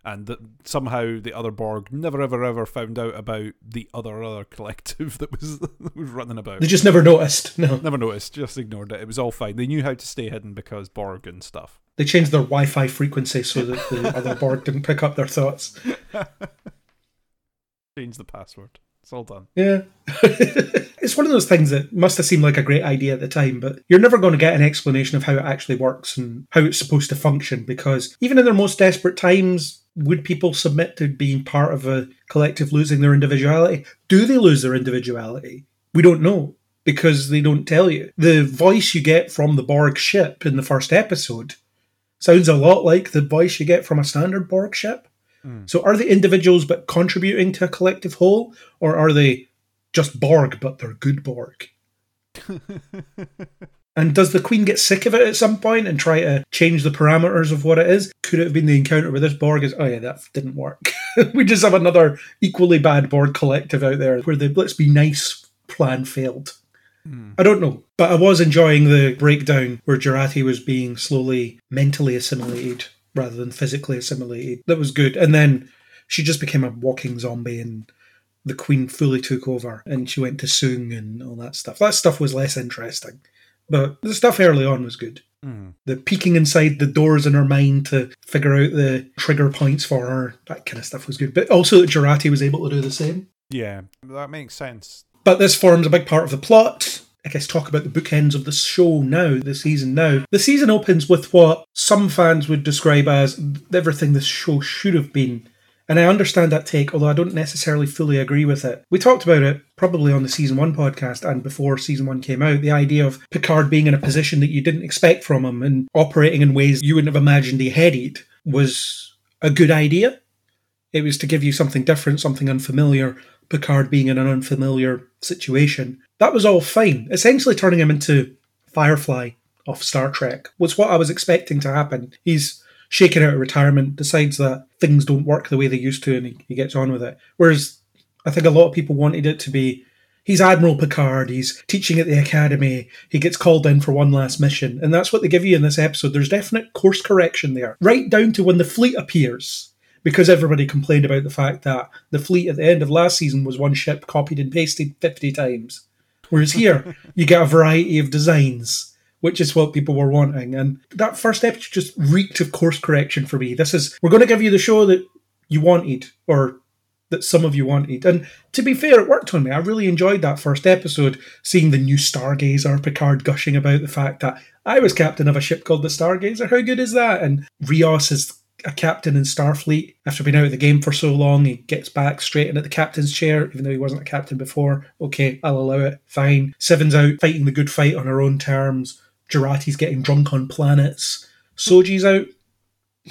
Speaker 5: And that somehow the other Borg never, ever, ever found out about the other other collective that was that was running about.
Speaker 4: They just never noticed. No.
Speaker 5: Never noticed, just ignored it. It was all fine. They knew how to stay hidden because Borg and stuff.
Speaker 4: They changed their Wi Fi frequency so that the other Borg didn't pick up their thoughts.
Speaker 5: Change the password. It's all done.
Speaker 4: Yeah. it's one of those things that must have seemed like a great idea at the time, but you're never going to get an explanation of how it actually works and how it's supposed to function because even in their most desperate times, would people submit to being part of a collective losing their individuality? Do they lose their individuality? We don't know because they don't tell you. The voice you get from the Borg ship in the first episode sounds a lot like the voice you get from a standard Borg ship. Hmm. So are they individuals but contributing to a collective whole, or are they just Borg but they're good Borg? and does the Queen get sick of it at some point and try to change the parameters of what it is? Could it have been the encounter with this Borg? Is oh yeah, that didn't work. we just have another equally bad Borg collective out there where the let's be nice plan failed. Hmm. I don't know, but I was enjoying the breakdown where Jurati was being slowly mentally assimilated rather than physically assimilated. That was good. And then she just became a walking zombie and the Queen fully took over and she went to Soong and all that stuff. That stuff was less interesting. But the stuff early on was good. Hmm. The peeking inside the doors in her mind to figure out the trigger points for her, that kind of stuff was good. But also that Jurati was able to do the same.
Speaker 5: Yeah, that makes sense.
Speaker 4: But this forms a big part of the plot. I guess talk about the bookends of the show now, the season now. The season opens with what some fans would describe as everything this show should have been. And I understand that take, although I don't necessarily fully agree with it. We talked about it probably on the season one podcast and before season one came out. The idea of Picard being in a position that you didn't expect from him and operating in ways you wouldn't have imagined he headed was a good idea. It was to give you something different, something unfamiliar. Picard being in an unfamiliar situation. That was all fine. Essentially turning him into Firefly off Star Trek was what I was expecting to happen. He's shaken out of retirement, decides that things don't work the way they used to, and he, he gets on with it. Whereas I think a lot of people wanted it to be he's Admiral Picard, he's teaching at the academy, he gets called in for one last mission, and that's what they give you in this episode. There's definite course correction there, right down to when the fleet appears. Because everybody complained about the fact that the fleet at the end of last season was one ship copied and pasted 50 times. Whereas here, you get a variety of designs which is what people were wanting. And that first episode just reeked of course correction for me. This is we're going to give you the show that you wanted, or that some of you wanted. And to be fair, it worked on me. I really enjoyed that first episode, seeing the new Stargazer, Picard gushing about the fact that I was captain of a ship called the Stargazer. How good is that? And Rios is a captain in Starfleet. After being out of the game for so long, he gets back straight into the captain's chair, even though he wasn't a captain before. Okay, I'll allow it. Fine. Seven's out fighting the good fight on her own terms. Jurati's getting drunk on planets. Soji's out.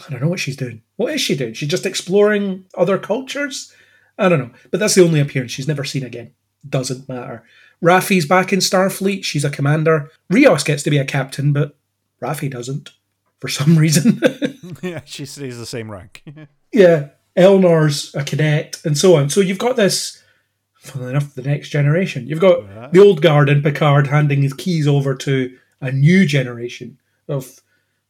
Speaker 4: I don't know what she's doing. What is she doing? She's just exploring other cultures? I don't know. But that's the only appearance. She's never seen again. Doesn't matter. Raffi's back in Starfleet. She's a commander. Rios gets to be a captain, but Rafi doesn't for some reason.
Speaker 5: yeah, she stays the same rank.
Speaker 4: yeah. Elnor's a cadet, and so on. So you've got this, funnily enough, the next generation. You've got the old guard and Picard handing his keys over to a new generation of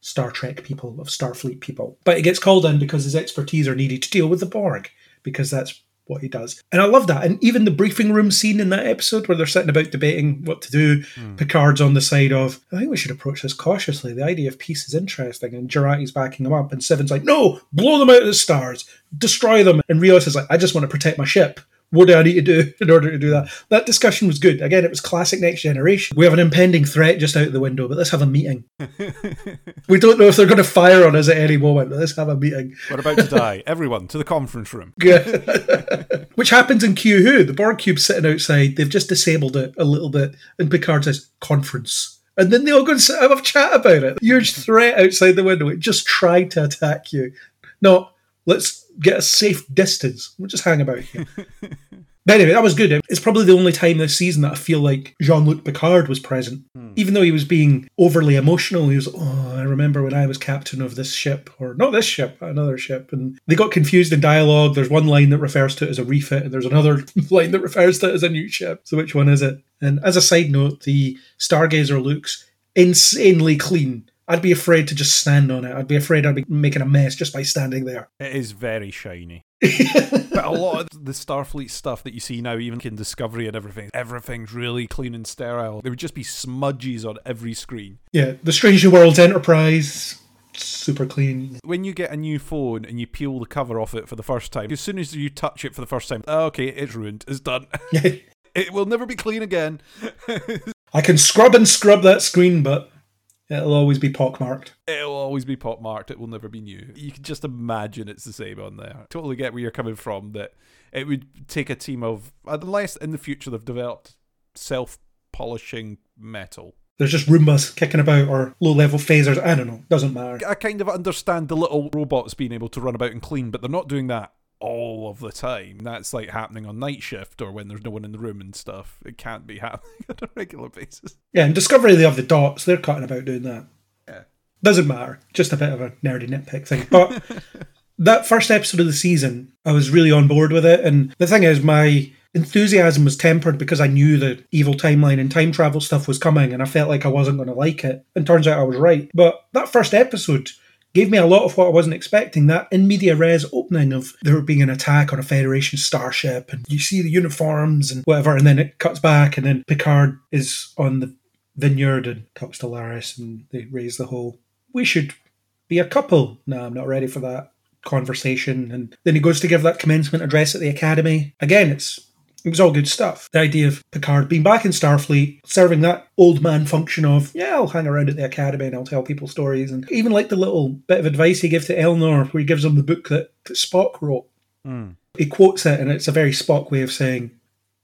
Speaker 4: Star Trek people, of Starfleet people. But he gets called in because his expertise are needed to deal with the Borg, because that's what he does. And I love that. And even the briefing room scene in that episode where they're sitting about debating what to do, hmm. Picard's on the side of, I think we should approach this cautiously. The idea of peace is interesting. And Jurati's backing him up. And Seven's like, no, blow them out of the stars, destroy them. And Rios is like, I just want to protect my ship. What do I need to do in order to do that? That discussion was good. Again, it was classic Next Generation. We have an impending threat just out the window, but let's have a meeting. we don't know if they're going to fire on us at any moment, but let's have a meeting.
Speaker 5: We're about to die. Everyone to the conference room.
Speaker 4: Which happens in Q Who. The Borg Cube's sitting outside. They've just disabled it a little bit. And Picard says, conference. And then they all go and sit, have a chat about it. Huge threat outside the window. It just tried to attack you. No, let's get a safe distance. We'll just hang about here. But anyway, that was good. It's probably the only time this season that I feel like Jean Luc Picard was present. Hmm. Even though he was being overly emotional, he was, oh, I remember when I was captain of this ship, or not this ship, another ship. And they got confused in dialogue. There's one line that refers to it as a refit, and there's another line that refers to it as a new ship. So which one is it? And as a side note, the Stargazer looks insanely clean. I'd be afraid to just stand on it. I'd be afraid I'd be making a mess just by standing there.
Speaker 5: It is very shiny. but a lot of the Starfleet stuff that you see now, even in Discovery and everything, everything's really clean and sterile. There would just be smudges on every screen.
Speaker 4: Yeah, the Strange New Worlds Enterprise, super clean.
Speaker 5: When you get a new phone and you peel the cover off it for the first time, as soon as you touch it for the first time, oh, okay, it's ruined, it's done. it will never be clean again.
Speaker 4: I can scrub and scrub that screen, but it'll always be pockmarked.
Speaker 5: It'll always be pop marked. It will never be new. You can just imagine it's the same on there. Totally get where you're coming from. That it would take a team of, unless in the future they've developed self polishing metal.
Speaker 4: There's just Roombas kicking about or low level phasers. I don't know. Doesn't matter.
Speaker 5: I kind of understand the little robots being able to run about and clean, but they're not doing that all of the time. That's like happening on night shift or when there's no one in the room and stuff. It can't be happening on a regular basis.
Speaker 4: Yeah, in Discovery they have the dots. They're cutting about doing that.
Speaker 5: Yeah.
Speaker 4: Doesn't matter. Just a bit of a nerdy nitpick thing. But that first episode of the season, I was really on board with it. And the thing is, my enthusiasm was tempered because I knew the evil timeline and time travel stuff was coming and I felt like I wasn't going to like it. And turns out I was right. But that first episode gave me a lot of what I wasn't expecting. That in media res opening of there being an attack on a Federation starship and you see the uniforms and whatever, and then it cuts back and then Picard is on the vineyard and talks to Laris and they raise the whole we should be a couple. No, I'm not ready for that conversation. And then he goes to give that commencement address at the academy. Again, it's it was all good stuff. The idea of Picard being back in Starfleet, serving that old man function of, yeah, I'll hang around at the academy and I'll tell people stories. And even like the little bit of advice he gives to Elnor, where he gives him the book that, that Spock wrote. Hmm. He quotes it, and it's a very Spock way of saying,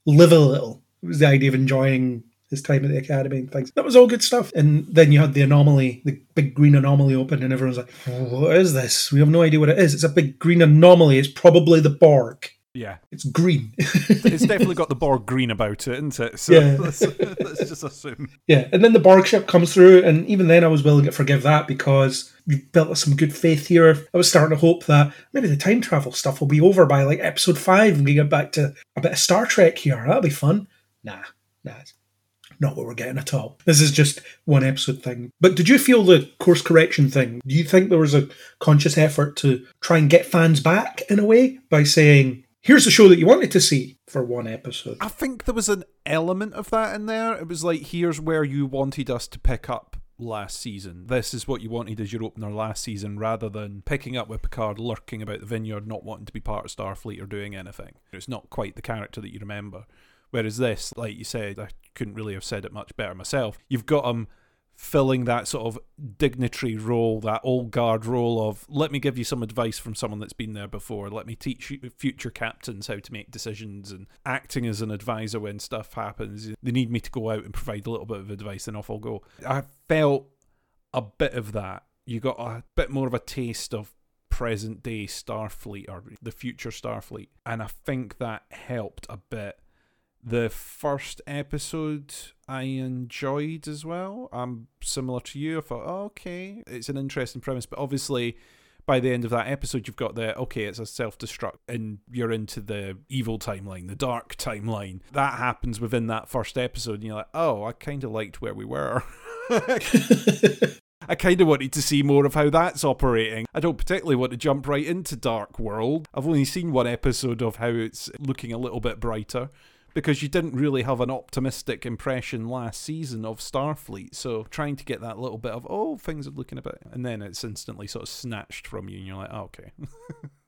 Speaker 4: live a little. It was the idea of enjoying his time at the academy and things. That was all good stuff. And then you had the anomaly, the big green anomaly open, and everyone's like, what is this? We have no idea what it is. It's a big green anomaly. It's probably the Borg.
Speaker 5: Yeah.
Speaker 4: It's green.
Speaker 5: It's definitely got the Borg green about it, isn't it? So
Speaker 4: Yeah.
Speaker 5: let's, let's just assume.
Speaker 4: Yeah, and then the Borg ship comes through, and even then I was willing to forgive that because we've built some good faith here. I was starting to hope that maybe the time travel stuff will be over by like episode five and we get back to a bit of Star Trek here. That'll be fun. Nah, nah, not what we're getting at all. This is just one episode thing. But did you feel the course correction thing? Do you think there was a conscious effort to try and get fans back in a way by saying, here's the show that you wanted to see for one episode?
Speaker 5: I think there was an element of that in there. It was like, here's where you wanted us to pick up last season. This is what you wanted as your opener last season, rather than picking up with Picard lurking about the vineyard, not wanting to be part of Starfleet or doing anything. It's not quite the character that you remember. Whereas this, like you said, I couldn't really have said it much better myself. You've got him filling that sort of dignitary role, that old guard role of let me give you some advice from someone that's been there before. Let me teach future captains how to make decisions and acting as an advisor when stuff happens. They need me to go out and provide a little bit of advice, and off I'll go. I felt a bit of that. You got a bit more of a taste of present day Starfleet or the future Starfleet, and I think that helped a bit. The first episode I enjoyed as well. I'm similar to you. I thought, oh, okay, it's an interesting premise, but obviously by the end of that episode, you've got the okay, it's a self destruct, and you're into the evil timeline, the dark timeline. That happens within that first episode, and you're like, oh, I kind of liked where we were. I kind of wanted to see more of how that's operating. I don't particularly want to jump right into Dark World. I've only seen one episode of how it's looking a little bit brighter because you didn't really have an optimistic impression last season of Starfleet. So trying to get that little bit of, oh, things are looking a bit, and then it's instantly sort of snatched from you, and you're like, oh, okay.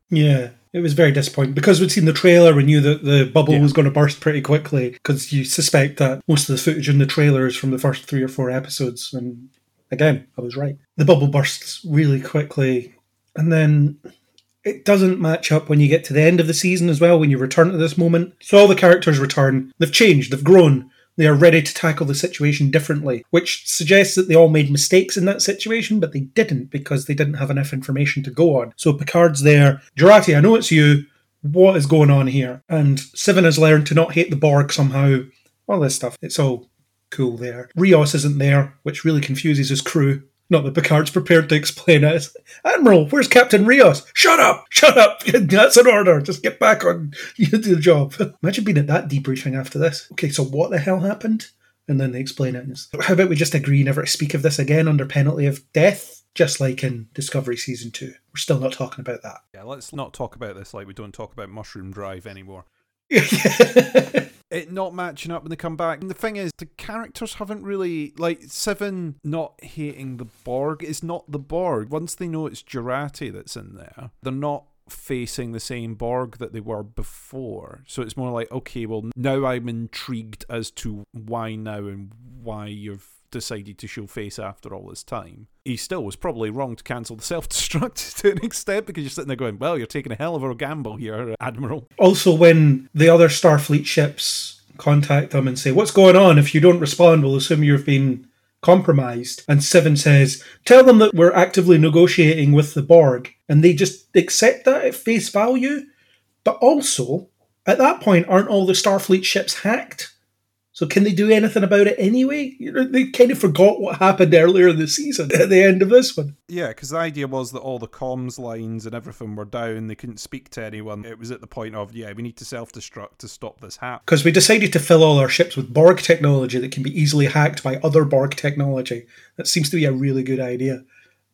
Speaker 4: Yeah, it was very disappointing because we'd seen the trailer. We knew that the bubble
Speaker 5: Yeah.
Speaker 4: was going to burst pretty quickly because you suspect that most of the footage in the trailer is from the first three or four episodes. And again, I was right. The bubble bursts really quickly, and then it doesn't match up when you get to the end of the season as well. When you return to this moment, so all the characters return. They've changed. They've grown. They are ready to tackle the situation differently, which suggests that they all made mistakes in that situation, but they didn't because they didn't have enough information to go on. So Picard's there. Jurati, I know it's you. What is going on here? And Seven has learned to not hate the Borg somehow. All this stuff. It's all cool there. Rios isn't there, which really confuses his crew. Not that Picard's prepared to explain it. It's, Admiral, where's Captain Rios? Shut up! Shut up! That's an order. Just get back on you do the job. Imagine being at that debriefing after this. Okay, so what the hell happened? And then they explain it. It's, How about we just agree never to speak of this again under penalty of death? Just like in Discovery Season 2. We're still not talking about that.
Speaker 5: yeah, let's not talk about this like we don't talk about Mushroom Drive anymore. It not matching up when they come back. And the thing is, the characters haven't really like Seven not hating the Borg is not the Borg. Once they know it's Jurati that's in there, they're not facing the same Borg that they were before. So it's more like, okay, well now I'm intrigued as to why now and why you've decided to show face after all this time. He still was probably wrong to cancel the self destruct to an extent because you're sitting there going, Well, you're taking a hell of a gamble here, uh, Admiral.
Speaker 4: also, when the other Starfleet ships contact them and say, What's going on? If you don't respond, we'll assume you've been compromised. And Seven says, Tell them that we're actively negotiating with the Borg. And they just accept that at face value. But also, at that point, aren't all the Starfleet ships hacked? So can they do anything about it anyway? You know, they kind of forgot what happened earlier in the season at the end of this one.
Speaker 5: Yeah, because the idea was that all the comms lines and everything were down. They couldn't speak to anyone. It was at the point of, yeah, we need to self destruct to stop this happening.
Speaker 4: Because we decided to fill all our ships with Borg technology that can be easily hacked by other Borg technology. That seems to be a really good idea.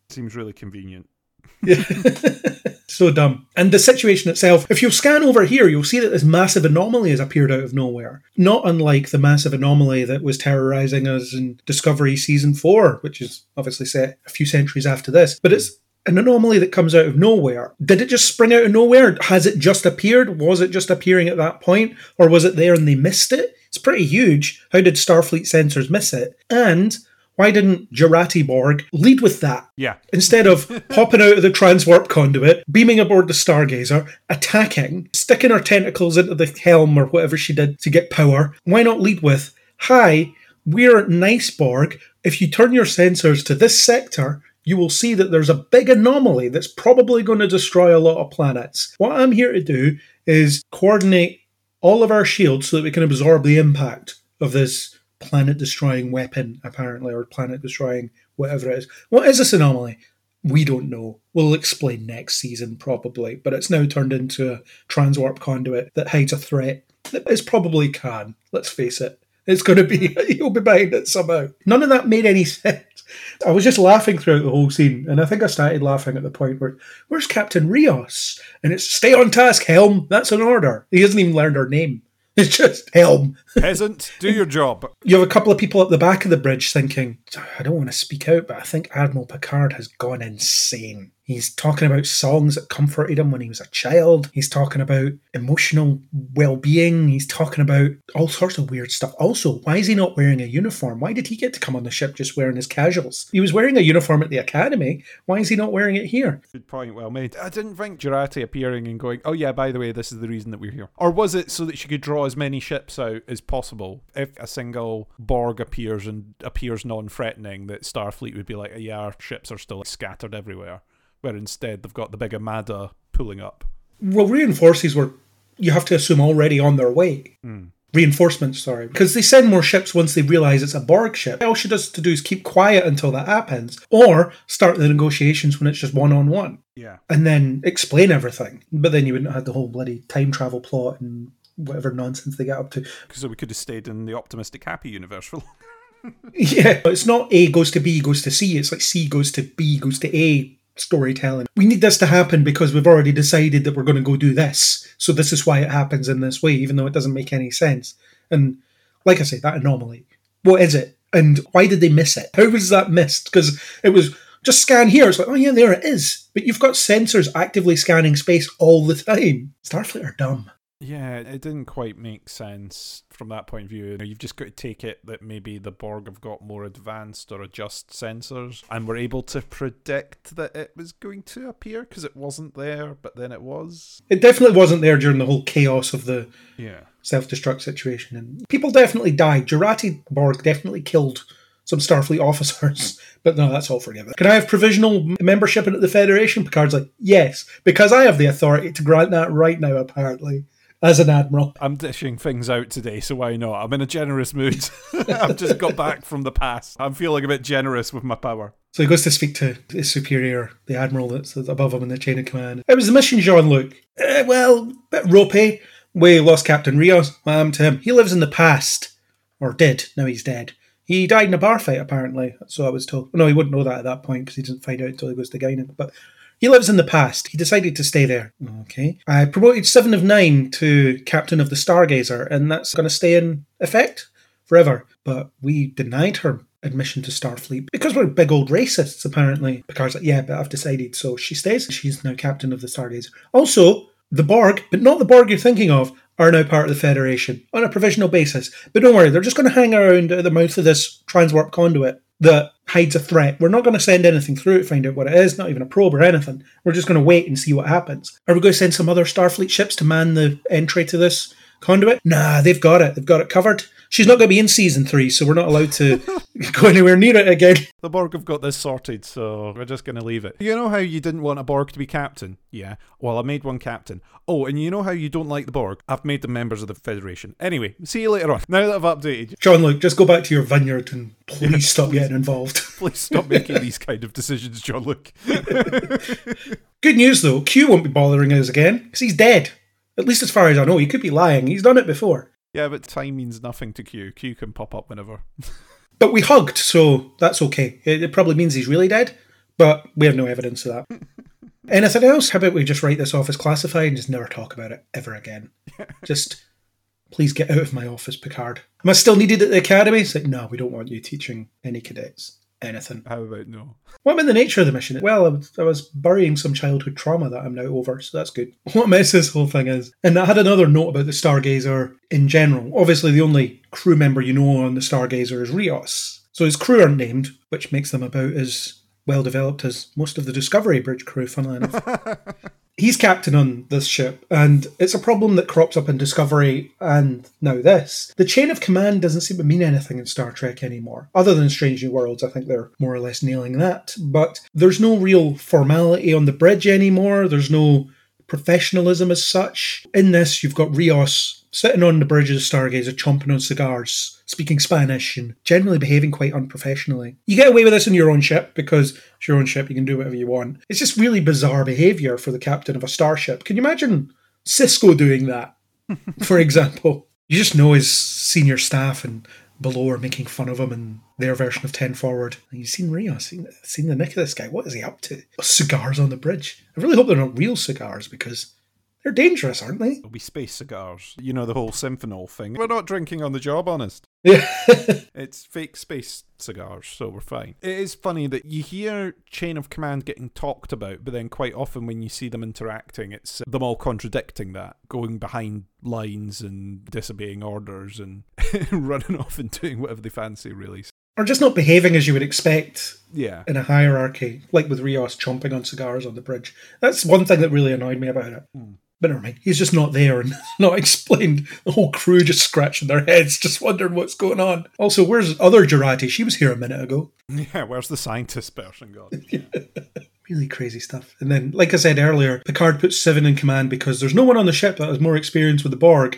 Speaker 5: Seems really convenient.
Speaker 4: so dumb. And the situation itself, if you scan over here, you'll see that this massive anomaly has appeared out of nowhere. Not unlike the massive anomaly that was terrorizing us in Discovery Season 4, which is obviously set a few centuries after this. But it's an anomaly that comes out of nowhere. Did it just spring out of nowhere? Has it just appeared? Was it just appearing at that point? Or was it there and they missed it? It's pretty huge. How did Starfleet sensors miss it? And why didn't Jurati Borg lead with that?
Speaker 5: Yeah.
Speaker 4: Instead of popping out of the transwarp conduit, beaming aboard the Stargazer, attacking, sticking her tentacles into the helm or whatever she did to get power, why not lead with, Hi, we're nice Borg. If you turn your sensors to this sector, you will see that there's a big anomaly that's probably going to destroy a lot of planets. What I'm here to do is coordinate all of our shields so that we can absorb the impact of this planet destroying weapon, apparently, or planet destroying whatever it is. What is this anomaly? We don't know. We'll explain next season, probably, but it's now turned into a transwarp conduit that hides a threat is probably Khan. Let's face it. It's going to be, he'll be behind it somehow. None of that made any sense. I was just laughing throughout the whole scene, and I think I started laughing at the point where, where's Captain Rios? And it's stay on task, Helm. That's an order. He hasn't even learned her name. It's just helm.
Speaker 5: Peasant, do your job.
Speaker 4: You have a couple of people at the back of the bridge thinking, I don't want to speak out, but I think Admiral Picard has gone insane. He's talking about songs that comforted him when he was a child. He's talking about emotional well being. He's talking about all sorts of weird stuff. Also, why is he not wearing a uniform? Why did he get to come on the ship just wearing his casuals? He was wearing a uniform at the Academy. Why is he not wearing it here?
Speaker 5: Good point, well made. I didn't think Jurati appearing and going, oh yeah, by the way, this is the reason that we're here. Or was it so that she could draw as many ships out as possible? If a single Borg appears and appears non threatening, that Starfleet would be like, yeah, our ships are still scattered everywhere. Where instead they've got the big Armada pulling up.
Speaker 4: Well, reinforces were, you have to assume, already on their way. Hmm. Reinforcements, sorry. Because they send more ships once they realise it's a Borg ship. All she does to do is keep quiet until that happens, or start the negotiations when it's just one on one,
Speaker 5: Yeah.
Speaker 4: and then explain everything. But then you wouldn't have the whole bloody time travel plot and whatever nonsense they get up to.
Speaker 5: So we could have stayed in the optimistic happy universe for
Speaker 4: Yeah, it's not A goes to B goes to C. It's like C goes to B goes to A storytelling. We need this to happen because we've already decided that we're going to go do this. So this is why it happens in this way, even though it doesn't make any sense. And like I say, that anomaly. What is it? And why did they miss it? How was that missed? Because it was just scan here. It's like, oh yeah, there it is. But you've got sensors actively scanning space all the time. Starfleet are dumb.
Speaker 5: Yeah, it didn't quite make sense from that point of view. You know, You've just got to take it that maybe the Borg have got more advanced or adjust sensors and were able to predict that it was going to appear because it wasn't there, but then it was.
Speaker 4: It definitely wasn't there during the whole chaos of the
Speaker 5: Yeah.
Speaker 4: self-destruct situation and people definitely died Jurati Borg definitely killed some Starfleet officers but no that's all forgiven can I have provisional membership in the Federation Picard's like yes because I have the authority to grant that right now apparently as an admiral
Speaker 5: I'm dishing things out today, so why not? I'm in a generous mood. I've just got back from the past. I'm feeling a bit generous with my power.
Speaker 4: so he goes to speak to his superior the admiral that's above him in the chain of command it was the mission Jean-Luc uh, well bit ropey we lost Captain Rios happened to him he lives in the past or did now he's dead He died in a bar fight, apparently. So I was told. No, he wouldn't know that at that point because he didn't find out until he goes to Guinan. But he lives in the past. He decided to stay there. Okay. I promoted Seven of Nine to Captain of the Stargazer, and that's going to stay in effect forever. But we denied her admission to Starfleet because we're big old racists, apparently. Picard's like, yeah, but I've decided. So she stays. She's now Captain of the Stargazer. Also, the Borg, but not the Borg you're thinking of, are now part of the Federation on a provisional basis. But don't worry, they're just going to hang around at the mouth of this transwarp conduit that hides a threat. We're not going to send anything through it, find out what it is, not even a probe or anything. We're just going to wait and see what happens. Are we going to send some other Starfleet ships to man the entry to this conduit? Nah, they've got it. They've got it covered. She's not going to be in season three, so we're not allowed to go anywhere near it again.
Speaker 5: The Borg have got this sorted, so we're just going to leave it. You know how you didn't want a Borg to be captain? Yeah. Well, I made one captain. Oh, and you know how you don't like the Borg? I've made them members of the Federation. Anyway, see you later on. Now that I've updated you,
Speaker 4: John Luke, just go back to your vineyard and please stop getting involved.
Speaker 5: please stop making these kind of decisions, Jean-Luc.
Speaker 4: Good news though, Q won't be bothering us again because he's dead. At least as far as I know, he could be lying. He's done it before.
Speaker 5: Yeah, but time means nothing to Q. Q can pop up whenever.
Speaker 4: But we hugged, so that's okay. It, it probably means he's really dead, but we have no evidence of that. Anything else? How about we just write this off as classified and just never talk about it ever again? just please get out of my office, Picard. Am I still needed at the academy? It's like, no, we don't want you teaching any cadets anything.
Speaker 5: How about no?
Speaker 4: What about the nature of the mission? Well, I was, I was burying some childhood trauma that I'm now over, so that's good. What mess this whole thing is. And I had another note about the Stargazer in general. Obviously, the only crew member you know on the Stargazer is Rios. So his crew aren't named, which makes them about as well developed as most of the Discovery Bridge crew, funnily enough. He's captain on this ship, and it's a problem that crops up in Discovery and now this. The chain of command doesn't seem to mean anything in Star Trek anymore. Other than Strange New Worlds, I think they're more or less nailing that. But there's no real formality on the bridge anymore, there's no professionalism as such. In this, you've got Rios sitting on the bridge of the Stargazer, chomping on cigars, speaking Spanish, and generally behaving quite unprofessionally. You get away with this on your own ship because it's your own ship, you can do whatever you want. It's just really bizarre behaviour for the captain of a starship. Can you imagine Sisko doing that, for example? You just know his senior staff and below are making fun of him and their version of 10 forward. And you've seen Rios, seen, seen the nick of this guy. What is he up to? Cigars on the bridge. I really hope they're not real cigars because They're dangerous, aren't they?
Speaker 5: It'll be space cigars. You know the whole synthehol thing. We're not drinking on the job, honest.
Speaker 4: Yeah.
Speaker 5: It's fake space cigars, so we're fine. It is funny that you hear Chain of Command getting talked about, but then quite often when you see them interacting, it's uh, them all contradicting that, going behind lines and disobeying orders and running off and doing whatever they fancy, really.
Speaker 4: or just not behaving as you would expect
Speaker 5: Yeah.
Speaker 4: in a hierarchy, like with Rios chomping on cigars on the bridge. That's one thing that really annoyed me about it. Hmm. But never mind. He's just not there and not explained. The whole crew just scratching their heads, just wondering what's going on. Also, where's other Jurati? She was here a minute ago.
Speaker 5: Yeah, where's the scientist person gone?
Speaker 4: Really crazy stuff. And then, like I said earlier, Picard puts Seven in command because there's no one on the ship that has more experience with the Borg,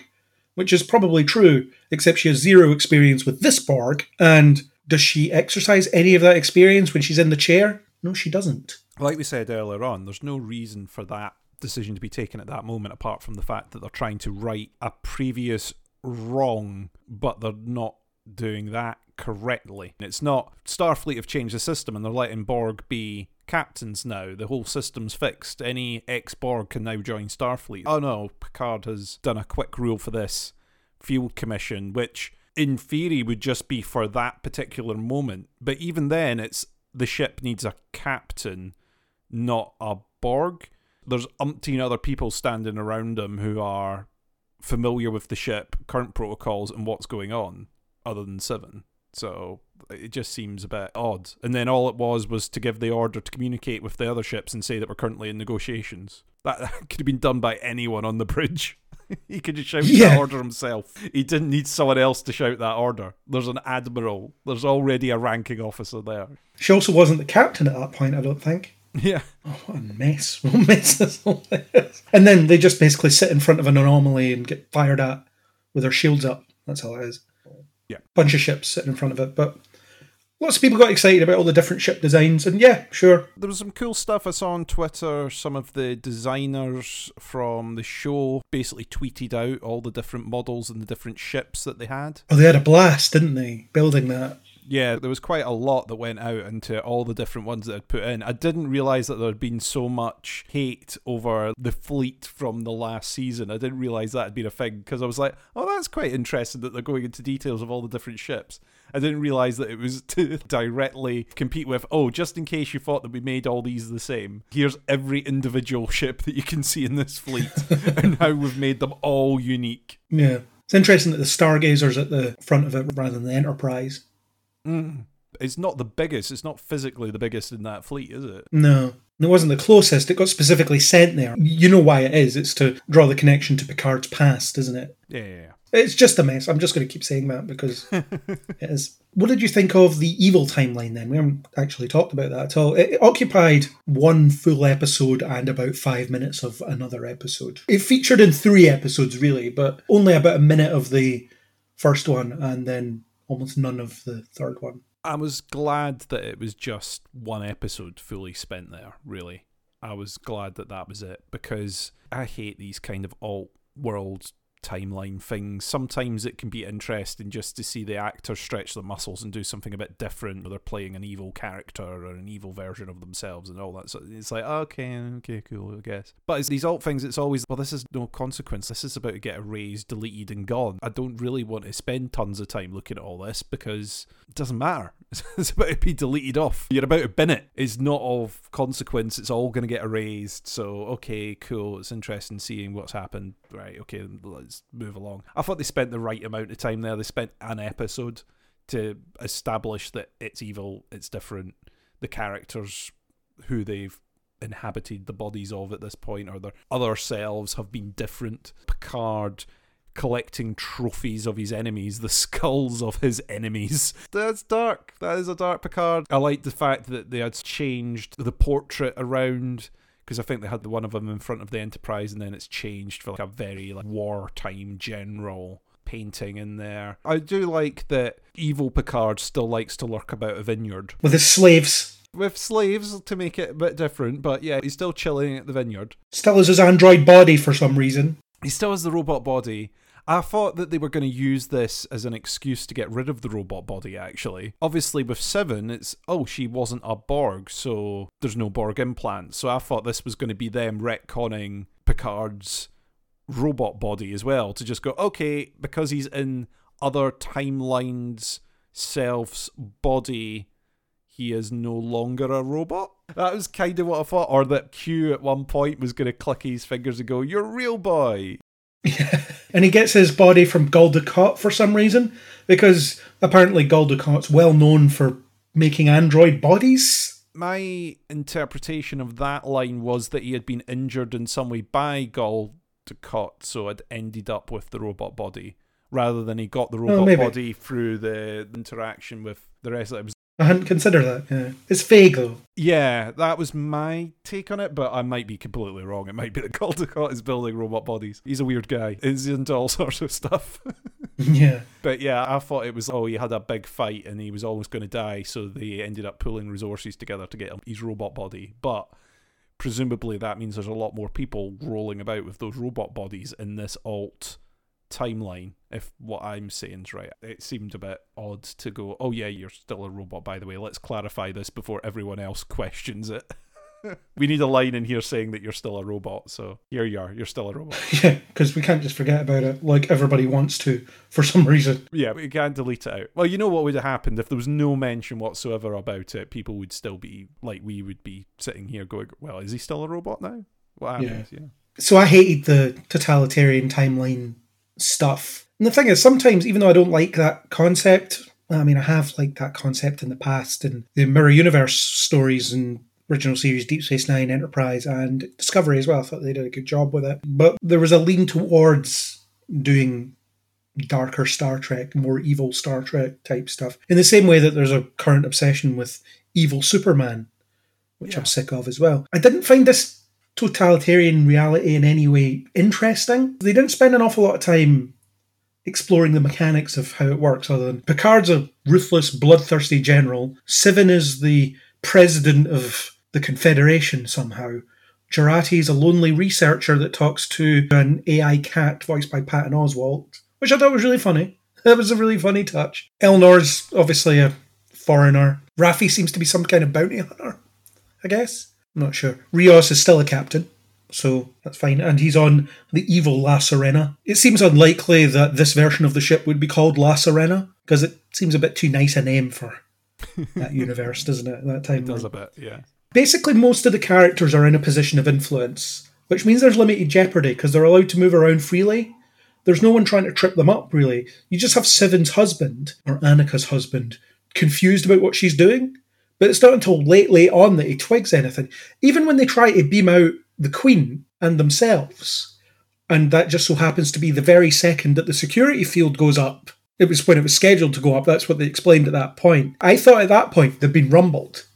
Speaker 4: which is probably true, except she has zero experience with this Borg. And does she exercise any of that experience when she's in the chair? No, she doesn't.
Speaker 5: like we said earlier on, there's no reason for that decision to be taken at that moment apart from the fact that they're trying to right a previous wrong, but they're not doing that correctly. It's not Starfleet have changed the system and they're letting Borg be captains now. The whole system's fixed. Any ex Borg can now join Starfleet. Oh no, Picard has done a quick rule for this field commission, which in theory would just be for that particular moment. But even then, it's the ship needs a captain, not a Borg. There's umpteen other people standing around him who are familiar with the ship, current protocols, and what's going on, other than Seven. So it just seems a bit odd. And then all it was was to give the order to communicate with the other ships and say that we're currently in negotiations. That, that could have been done by anyone on the bridge. he could just shout
Speaker 4: Yeah.
Speaker 5: that order himself. He didn't need someone else to shout that order. There's an admiral. There's already a ranking officer there.
Speaker 4: She also wasn't the captain at that point, I don't think.
Speaker 5: Yeah.
Speaker 4: Oh, what a mess. What a mess this whole thing is. And then they just basically sit in front of an anomaly and get fired at with their shields up. That's all it is.
Speaker 5: Yeah.
Speaker 4: Bunch of ships sitting in front of it. But lots of people got excited about all the different ship designs. And yeah, sure.
Speaker 5: There was some cool stuff I saw on Twitter. Some of the designers from the show basically tweeted out all the different models and the different ships that they had.
Speaker 4: Oh, they had a blast, didn't they? Building that.
Speaker 5: Yeah, there was quite a lot that went out into all the different ones that I'd put in. I didn't realize that there had been so much hate over the fleet from the last season. I didn't realize that had been a thing because I was like, oh, that's quite interesting that they're going into details of all the different ships. I didn't realize that it was to directly compete with, oh, just in case you thought that we made all these the same, here's every individual ship that you can see in this fleet and how we've made them all unique.
Speaker 4: Yeah. It's interesting that the Stargazer's at the front of it rather than the Enterprise. Mm.
Speaker 5: It's not the biggest, it's not physically the biggest in that fleet, is it?
Speaker 4: No. It wasn't the closest. It got specifically sent there. You know why it is. It's to draw the connection to Picard's past, isn't it?
Speaker 5: Yeah, yeah, yeah.
Speaker 4: It's just a mess. I'm just going to keep saying that because it is. What did you think of the evil timeline then? We haven't actually talked about that at all. It occupied one full episode and about five minutes of another episode. It featured in three episodes, really, but only about a minute of the first one and then almost none of the third one.
Speaker 5: I was glad that it was just one episode fully spent there, really. I was glad that that was it because I hate these kind of alt world timeline things. Sometimes it can be interesting just to see the actors stretch their muscles and do something a bit different, or they're playing an evil character or an evil version of themselves and all that. So it's like, okay, okay, cool, I guess. But these alt things, it's always, well, this is no consequence. This is about to get erased, deleted, and gone. I don't really want to spend tons of time looking at all this because it doesn't matter. It's about to be deleted off. You're about to bin it. It's not of consequence. It's all going to get erased. So, okay, cool. It's interesting seeing what's happened. Right, okay, let's move along. I thought they spent the right amount of time there. They spent an episode to establish that it's evil, it's different. The characters who they've inhabited the bodies of at this point or their other selves have been different. Picard collecting trophies of his enemies, the skulls of his enemies. That's dark. That is a dark Picard. I like the fact that they had changed the portrait around because I think they had the one of them in front of the Enterprise, and then it's changed for like a very like wartime general painting in there. I do like that evil Picard still likes to lurk about a vineyard
Speaker 4: With his slaves.
Speaker 5: with slaves to make it a bit different, but yeah, he's still chilling at the vineyard.
Speaker 4: Still has his android body for some reason.
Speaker 5: He still has the robot body. I thought that they were going to use this as an excuse to get rid of the robot body, actually. Obviously, with Seven, it's, oh, she wasn't a Borg, so there's no Borg implant. So I thought this was going to be them retconning Picard's robot body as well to just go, okay, because he's in other timelines self's body, he is no longer a robot. That was kind of what I thought. Or that Q at one point was going to click his fingers and go, You're a real boy.
Speaker 4: And he gets his body from Gul Dukat for some reason, because apparently Gul Dukat's well known for making android bodies.
Speaker 5: My interpretation of that line was that he had been injured in some way by Gul Dukat, so had ended up with the robot body, rather than he got the robot
Speaker 4: maybe.
Speaker 5: body through the interaction with the rest of it.
Speaker 4: I hadn't considered that. Yeah. It's vague.
Speaker 5: Yeah, that was my take on it, but I might be completely wrong. It might be that Gul Dukat is building robot bodies. He's a weird guy. He's into all sorts of stuff.
Speaker 4: yeah.
Speaker 5: but yeah, I thought it was, oh, he had a big fight and he was almost going to die, so they ended up pulling resources together to get him his robot body. But presumably that means there's a lot more people rolling about with those robot bodies in this alt timeline if what i'm saying's right it seemed a bit odd to go oh yeah you're still a robot by the way. Let's clarify this before everyone else questions it. We need a line in here saying that you're still a robot so here you are you're still a robot.
Speaker 4: Yeah, because we can't just forget about it like everybody wants to for some reason.
Speaker 5: yeah we can't delete it out. Well you know what would have happened? If there was no mention whatsoever about it people would still be like we would be sitting here going well is he still a robot now? What happens yeah.
Speaker 4: So I hated the totalitarian timeline stuff. And the thing is, sometimes, even though I don't like that concept, I mean, I have liked that concept in the past and the Mirror Universe stories and original series Deep Space Nine, Enterprise, and Discovery as well. I thought they did a good job with it. But there was a lean towards doing darker Star Trek, more evil Star Trek type stuff. In the same way that there's a current obsession with evil Superman, which I'm sick of as well. I didn't find this totalitarian reality in any way interesting. They didn't spend an awful lot of time exploring the mechanics of how it works, other than Picard's a ruthless, bloodthirsty general. Seven is the president of the Confederation somehow. Jurati's a lonely researcher that talks to an AI cat voiced by Patton Oswalt, which I thought was really funny. That was a really funny touch. Elnor's obviously a foreigner. Raffi seems to be some kind of bounty hunter, I guess. I'm not sure. Rios is still a captain, so that's fine. And he's on the evil La Sirena. It seems unlikely that this version of the ship would be called La Sirena, because it seems a bit too nice a name for that universe, doesn't it? That time.
Speaker 5: does a bit yeah
Speaker 4: Basically, most of the characters are in a position of influence, which means there's limited jeopardy because they're allowed to move around freely. There's no one trying to trip them up, really. You just have Seven's husband, or Annika's husband, confused about what she's doing. But it's not until late, late on that he twigs anything. Even when they try to beam out the Queen and themselves, and that just so happens to be the very second that the security field goes up. It was when it was scheduled to go up. That's what they explained at that point. I thought at that point they'd been rumbled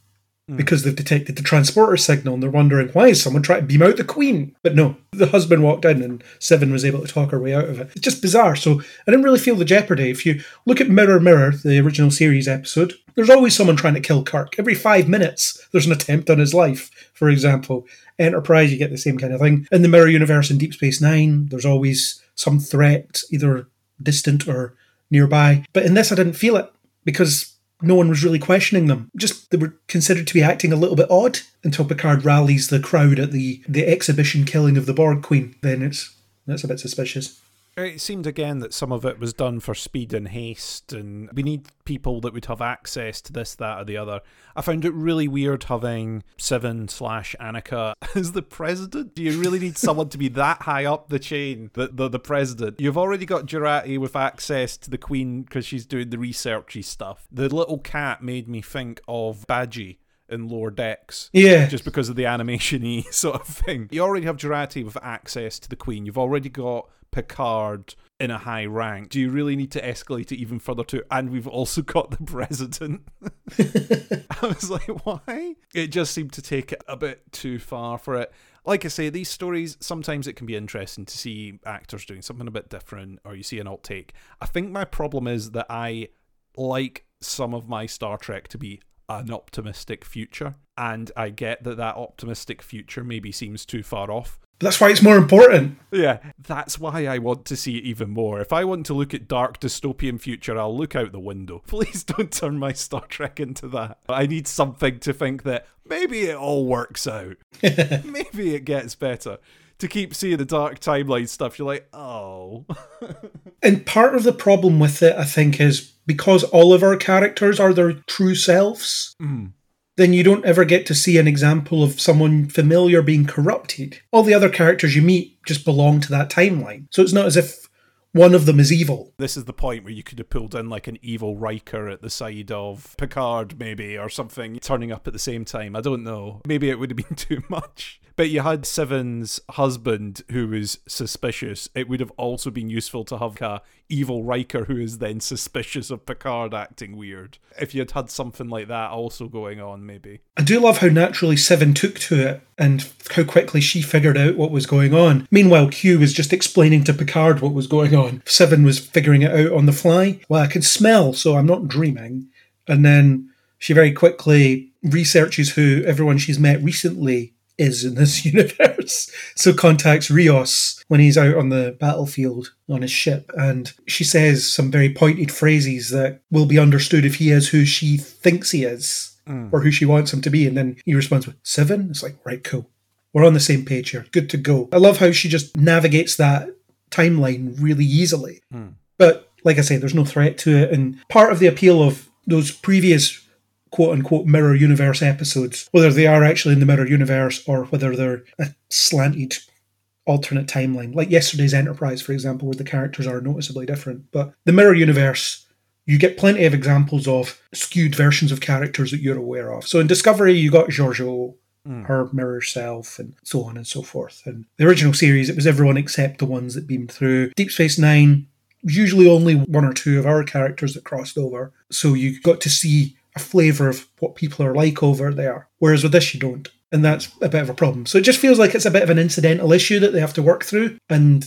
Speaker 4: Mm. because they've detected the transporter signal and they're wondering why is someone trying to beam out the queen? But no the husband walked in and seven was able to talk her way out of it. It's just bizarre. So i didn't really feel the jeopardy. If you look at mirror mirror the original series episode there's always someone trying to kill kirk. Every five minutes there's an attempt on his life. For example enterprise you get the same kind of thing. In the mirror universe in deep space nine there's always some threat either distant or nearby. But in this i didn't feel it because no one was really questioning them. Just they were considered to be acting a little bit odd until Picard rallies the crowd at the the exhibition killing of the Borg Queen. Then it's that's a bit suspicious.
Speaker 5: It seemed again that some of it was done for speed and haste, and we need people that would have access to this, that, or the other. I found it really weird having Seven slash Annika as the president. Do you really need someone to be that high up the chain, the the, the president? You've already got Jurati with access to the Queen because she's doing the researchy stuff. The little cat made me think of Badgey in Lower Decks
Speaker 4: Yeah,
Speaker 5: just because of the animation y sort of thing. You already have Jurati with access to the Queen. You've already got Picard in a high rank. Do you really need to escalate it even further to? And we've also got the president. I was like, why? It just seemed to take it a bit too far for it. Like I say, these stories sometimes it can be interesting to see actors doing something a bit different, or you see an alt take. I think my problem is that I like some of my Star Trek to be an optimistic future, and I get that that optimistic future maybe seems too far off.
Speaker 4: but that's why it's more important.
Speaker 5: Yeah, that's why I want to see it even more. If I want to look at dark dystopian future, I'll look out the window. Please don't turn my Star Trek into that. I need something to think that maybe it all works out. maybe it gets better. To keep seeing the dark timeline stuff, you're like, oh.
Speaker 4: And part of the problem with it, I think, is because all of our characters are their true selves, mm. then you don't ever get to see an example of someone familiar being corrupted. All the other characters you meet just belong to that timeline. So it's not as if one of them is evil.
Speaker 5: this is the point where you could have pulled in like an evil Riker at the side of Picard, maybe, or something, turning up at the same time. I don't know. Maybe it would have been too much. But you had Seven's husband who was suspicious. It would have also been useful to have a evil Riker who is then suspicious of Picard acting weird. If you had had something like that also going on, maybe.
Speaker 4: I do love how naturally Seven took to it and how quickly she figured out what was going on. Meanwhile, Q was just explaining to Picard what was going on. Seven was figuring it out on the fly. Well, I can smell, so I'm not dreaming. And then she very quickly researches who everyone she's met recently is in this universe. So contacts Rios when he's out on the battlefield on his ship. And she says some very pointed phrases that will be understood if he is who she thinks he is hmm. or who she wants him to be. And then he responds with seven. It's like, right, cool. We're on the same page here. Good to go. I love how she just navigates that timeline really easily. Hmm. But like I say, there's no threat to it. And part of the appeal of those previous quote unquote mirror universe episodes, whether they are actually in the mirror universe or whether they're a slanted alternate timeline, like yesterday's Enterprise, for example, where the characters are noticeably different. But the mirror universe, you get plenty of examples of skewed versions of characters that you're aware of. So in Discovery, you got Georgiou, hmm. her mirror self, and so on and so forth. And the original series, it was everyone except the ones that beamed through. Deep Space Nine, usually only one or two of our characters that crossed over. So you got to see a flavour of what people are like over there. Whereas with this, you don't. And that's a bit of a problem. So it just feels like it's a bit of an incidental issue that they have to work through. And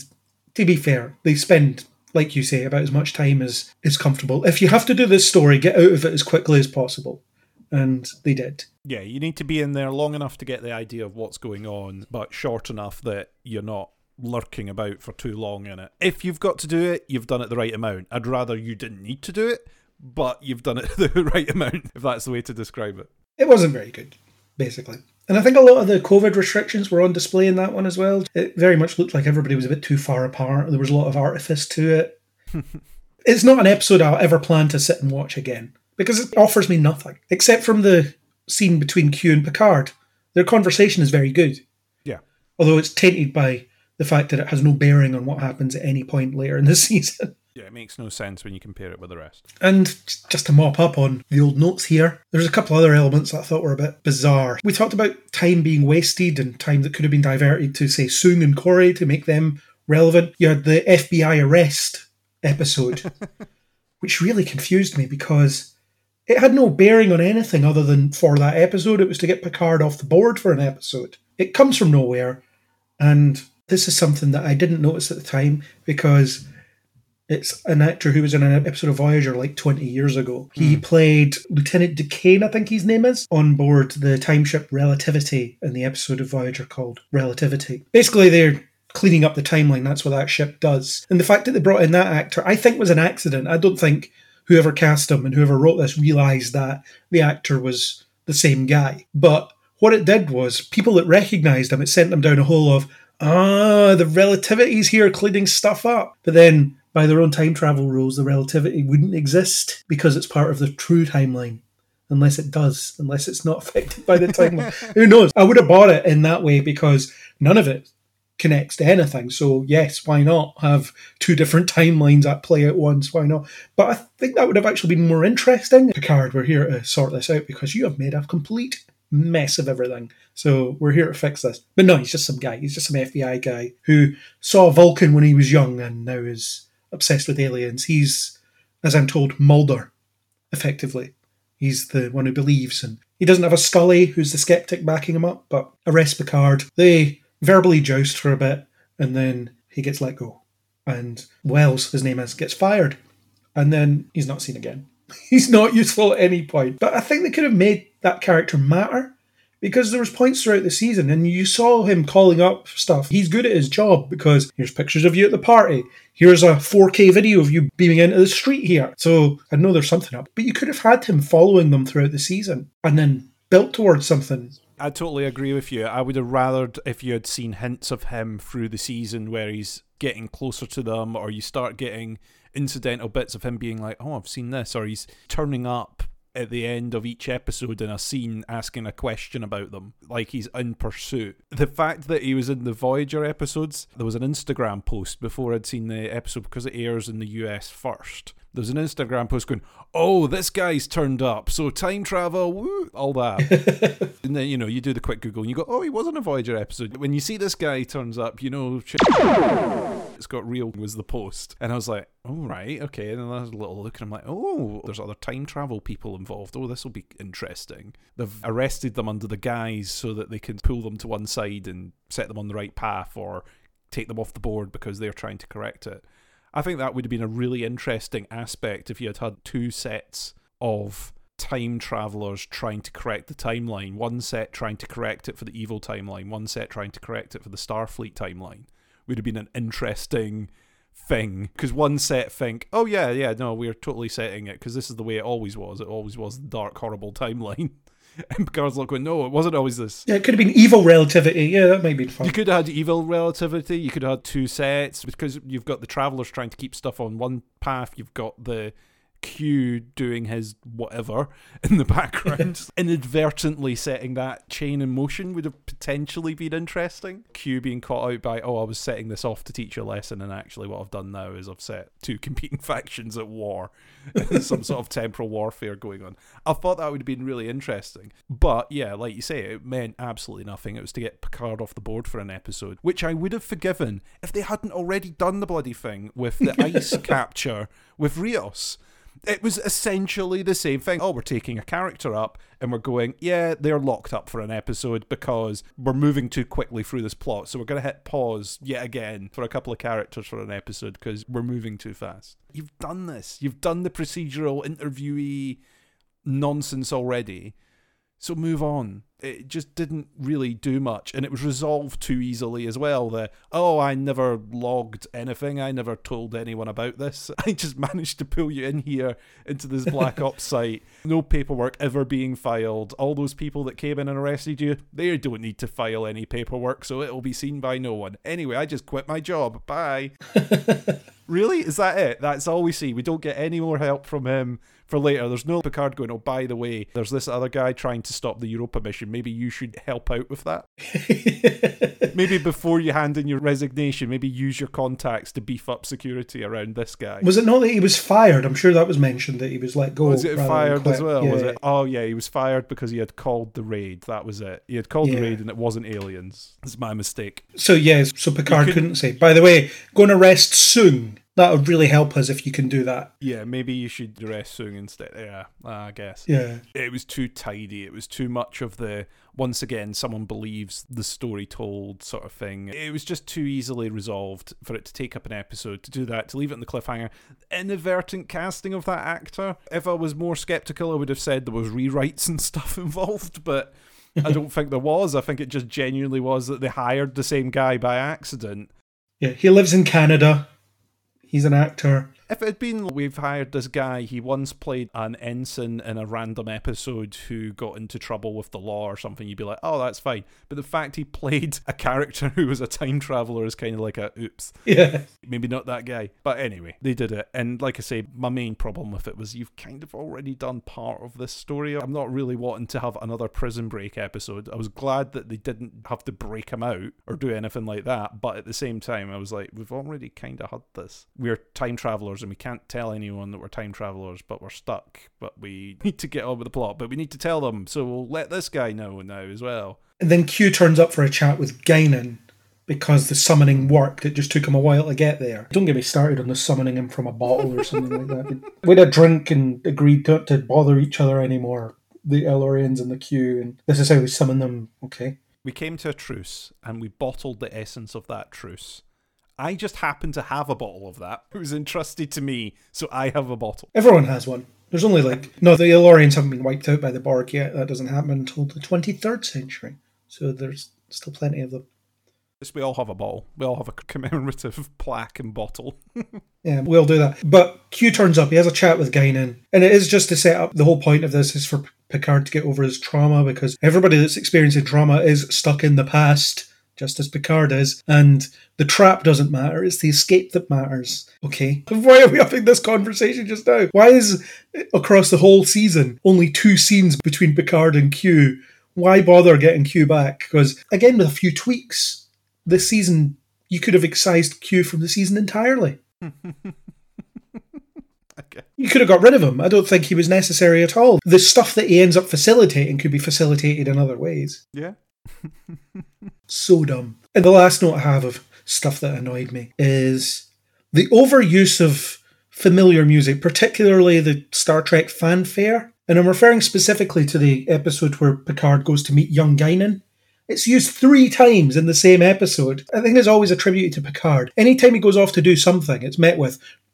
Speaker 4: to be fair, they spend, like you say, about as much time as is comfortable. If you have to do this story, get out of it as quickly as possible. And they did.
Speaker 5: Yeah, you need to be in there long enough to get the idea of what's going on, but short enough that you're not lurking about for too long in it. If you've got to do it, you've done it the right amount. I'd rather you didn't need to do it, but you've done it the right amount, if that's the way to describe it.
Speaker 4: It wasn't very good, basically. And I think a lot of the COVID restrictions were on display in that one as well. It very much looked like everybody was a bit too far apart. There was a lot of artifice to it. it's not an episode I'll ever plan to sit and watch again because it offers me nothing except from the scene between Q and Picard. Their conversation is very good,
Speaker 5: Yeah.
Speaker 4: although it's tainted by the fact that it has no bearing on what happens at any point later in the season.
Speaker 5: Yeah, it makes no sense when you compare it with the rest.
Speaker 4: And just to mop up on the old notes here, there's a couple other elements that I thought were a bit bizarre. We talked about time being wasted and time that could have been diverted to, say, Soong and Kore to make them relevant. You had the FBI arrest episode, which really confused me because it had no bearing on anything other than for that episode. It was to get Picard off the board for an episode. It comes from nowhere, and this is something that I didn't notice at the time because it's an actor who was in an episode of Voyager like 20 years ago. He played Lieutenant Ducane, I think his name is, on board the time ship Relativity in the episode of Voyager called Relativity. Basically, they're cleaning up the timeline. That's what that ship does. And the fact that they brought in that actor, I think was an accident. I don't think whoever cast him and whoever wrote this realised that the actor was the same guy. But what it did was people that recognised him, it sent them down a hole of, ah, the relativity's here cleaning stuff up. But then by their own time travel rules, the relativity wouldn't exist because it's part of the true timeline. Unless it does, unless it's not affected by the timeline. Who knows? I would have bought it in that way because none of it connects to anything. So, yes, why not have two different timelines at play at once? Why not? But I think that would have actually been more interesting. Picard, we're here to sort this out because you have made a complete mess of everything. So we're here to fix this. But no, he's just some guy. He's just some FBI guy who saw Vulcan when he was young and now is obsessed with aliens. He's, as I'm told, Mulder, effectively. He's the one who believes, and he doesn't have a Scully who's the skeptic backing him up, but arrest Picard. They verbally joust for a bit, and then he gets let go. And Wells, his name is, gets fired, and then he's not seen again. He's not useful at any point. But I think they could have made that character matter because there was points throughout the season and you saw him calling up stuff. He's good at his job because here's pictures of you at the party. Here's a 4K video of you beaming into the street here. So I know there's something up. But you could have had him following them throughout the season and then built towards something.
Speaker 5: I totally agree with you. I would have rathered if you had seen hints of him through the season where he's getting closer to them, or you start getting incidental bits of him being like, "Oh, I've seen this," or he's turning up at the end of each episode in a scene asking a question about them, like he's in pursuit. The fact that he was in the Voyager episodes, there was an Instagram post before I'd seen the episode because it airs in the US first. There was an Instagram post going, "Oh, this guy's turned up, so time travel, woo, all that." and then you know you do the quick Google and you go, "Oh, he was in a Voyager episode." When you see this guy turns up, you know, it's got real was the post, and I was like, "Oh right, okay." And then I had a little look, and I'm like, "Oh, there's other time travel people involved. Oh, this will be interesting." They've arrested them under the guise so that they can pull them to one side and set them on the right path, or take them off the board because they're trying to correct it. I think that would have been a really interesting aspect if you had had two sets of time travelers trying to correct the timeline. One set trying to correct it for the evil timeline, one set trying to correct it for the Starfleet timeline. Would have been an interesting thing because one set think, oh yeah, yeah, no, we're totally setting it because this is the way it always was. It always was the dark, horrible timeline. And Picard's like, going, no, it wasn't always this.
Speaker 4: Yeah, it could have been evil relativity. Yeah, that might be fun.
Speaker 5: You could have had evil relativity. You could have had two sets because you've got the travelers trying to keep stuff on one path. You've got the Q doing his whatever in the background. Inadvertently setting that chain in motion would have potentially been interesting. Q being caught out by, oh, I was setting this off to teach a lesson, and actually what I've done now is I've set two competing factions at war. Some sort of temporal warfare going on. I thought that would have been really interesting. But yeah, like you say, it meant absolutely nothing. It was to get Picard off the board for an episode, which I would have forgiven if they hadn't already done the bloody thing with the ice capture with Rios. It was essentially the same thing. Oh, we're taking a character up and we're going, yeah, they're locked up for an episode because we're moving too quickly through this plot. So we're going to hit pause yet again for a couple of characters for an episode because we're moving too fast. You've done this. You've done the procedural interviewee nonsense already. So move on. It just didn't really do much, and it was resolved too easily as well. The oh, I never logged anything. I never told anyone about this. I just managed to pull you in here into this black ops site. No paperwork ever being filed. All those people that came in and arrested you, they don't need to file any paperwork, so it'll be seen by no one. Anyway, I just quit my job. Bye. Really? Is that it? That's all we see. We don't get any more help from him for later. There's no Picard going, oh, by the way, there's this other guy trying to stop the Europa mission. Maybe you should help out with that. maybe before you hand in your resignation, maybe use your contacts to beef up security around this guy.
Speaker 4: Was it not that he was fired? I'm sure that was mentioned that he was let go.
Speaker 5: Was it fired as well?
Speaker 4: Yeah,
Speaker 5: was it? Oh yeah, he was fired because he had called the raid. That was it. He had called the raid and it wasn't aliens. It's my mistake.
Speaker 4: So yes, so Picard
Speaker 5: could-
Speaker 4: couldn't say. By the way, go and arrest Soong. That would really help us if you can do that.
Speaker 5: Yeah, maybe you should arrest Soong instead. Yeah, I guess.
Speaker 4: Yeah.
Speaker 5: it was too tidy. It was too much of the once again someone believes the story told sort of thing. It was just too easily resolved for it to take up an episode to do that to leave it in the cliffhanger. Inadvertent casting of that actor. If I was more skeptical, I would have said there was rewrites and stuff involved, but. I don't think there was. I think it just genuinely was that they hired the same guy by accident.
Speaker 4: Yeah. He lives in Canada. He's an actor.
Speaker 5: If it had been we've hired this guy, he once played an ensign in a random episode who got into trouble with the law or something, you'd be like, oh, that's fine. But the fact he played a character who was a time traveler is kind of like a oops,
Speaker 4: Yeah.
Speaker 5: maybe not that guy. But anyway, they did it. And like I say, my main problem with it was you've kind of already done part of this story. I'm not really wanting to have another prison break episode. I was glad that they didn't have to break him out or do anything like that. But at the same time, I was like, we've already kind of had this. We're time travelers and we can't tell anyone that we're time travelers, but we're stuck. But we need to get on with the plot, but we need to tell them. So we'll let this guy know now as well.
Speaker 4: And then Q turns up for a chat with Guinan because the summoning worked. It just took him a while to get there. Don't get me started on the summoning him from a bottle or something like that. We had a drink and agreed not to bother each other anymore. The El-Aurians and the Q, and this is how we summon them. Okay.
Speaker 5: We came to a truce and we bottled the essence of that truce. I just happen to have a bottle of that. It was entrusted to me, so I have a bottle.
Speaker 4: Everyone has one. There's only like no, the El-Aurians haven't been wiped out by the Borg yet. That doesn't happen until the 23rd century. So there's still plenty of them.
Speaker 5: Yes, we all have a bottle. We all have a commemorative plaque and bottle.
Speaker 4: Yeah, we'll do that. But Q turns up, he has a chat with Guinan, and it is just to set up the whole point of this is for Picard to get over his trauma because everybody that's experiencing trauma is stuck in the past, just as Picard is, and the trap doesn't matter, it's the escape that matters. Okay. Why are we having this conversation just now? Why is across the whole season only two scenes between Picard and Q? Why bother getting Q back? Because again, with a few tweaks, this season you could have excised Q from the season entirely.
Speaker 5: okay.
Speaker 4: You could have got rid of him. I don't think he was necessary at all. The stuff that he ends up facilitating could be facilitated in other ways.
Speaker 5: Yeah.
Speaker 4: So dumb. And the last note I have of stuff that annoyed me is the overuse of familiar music, particularly the Star Trek fanfare. And I'm referring specifically to the episode where Picard goes to meet young Guinan. It's used three times in the same episode. I think it's always attributed to Picard. Anytime he goes off to do something, it's met with.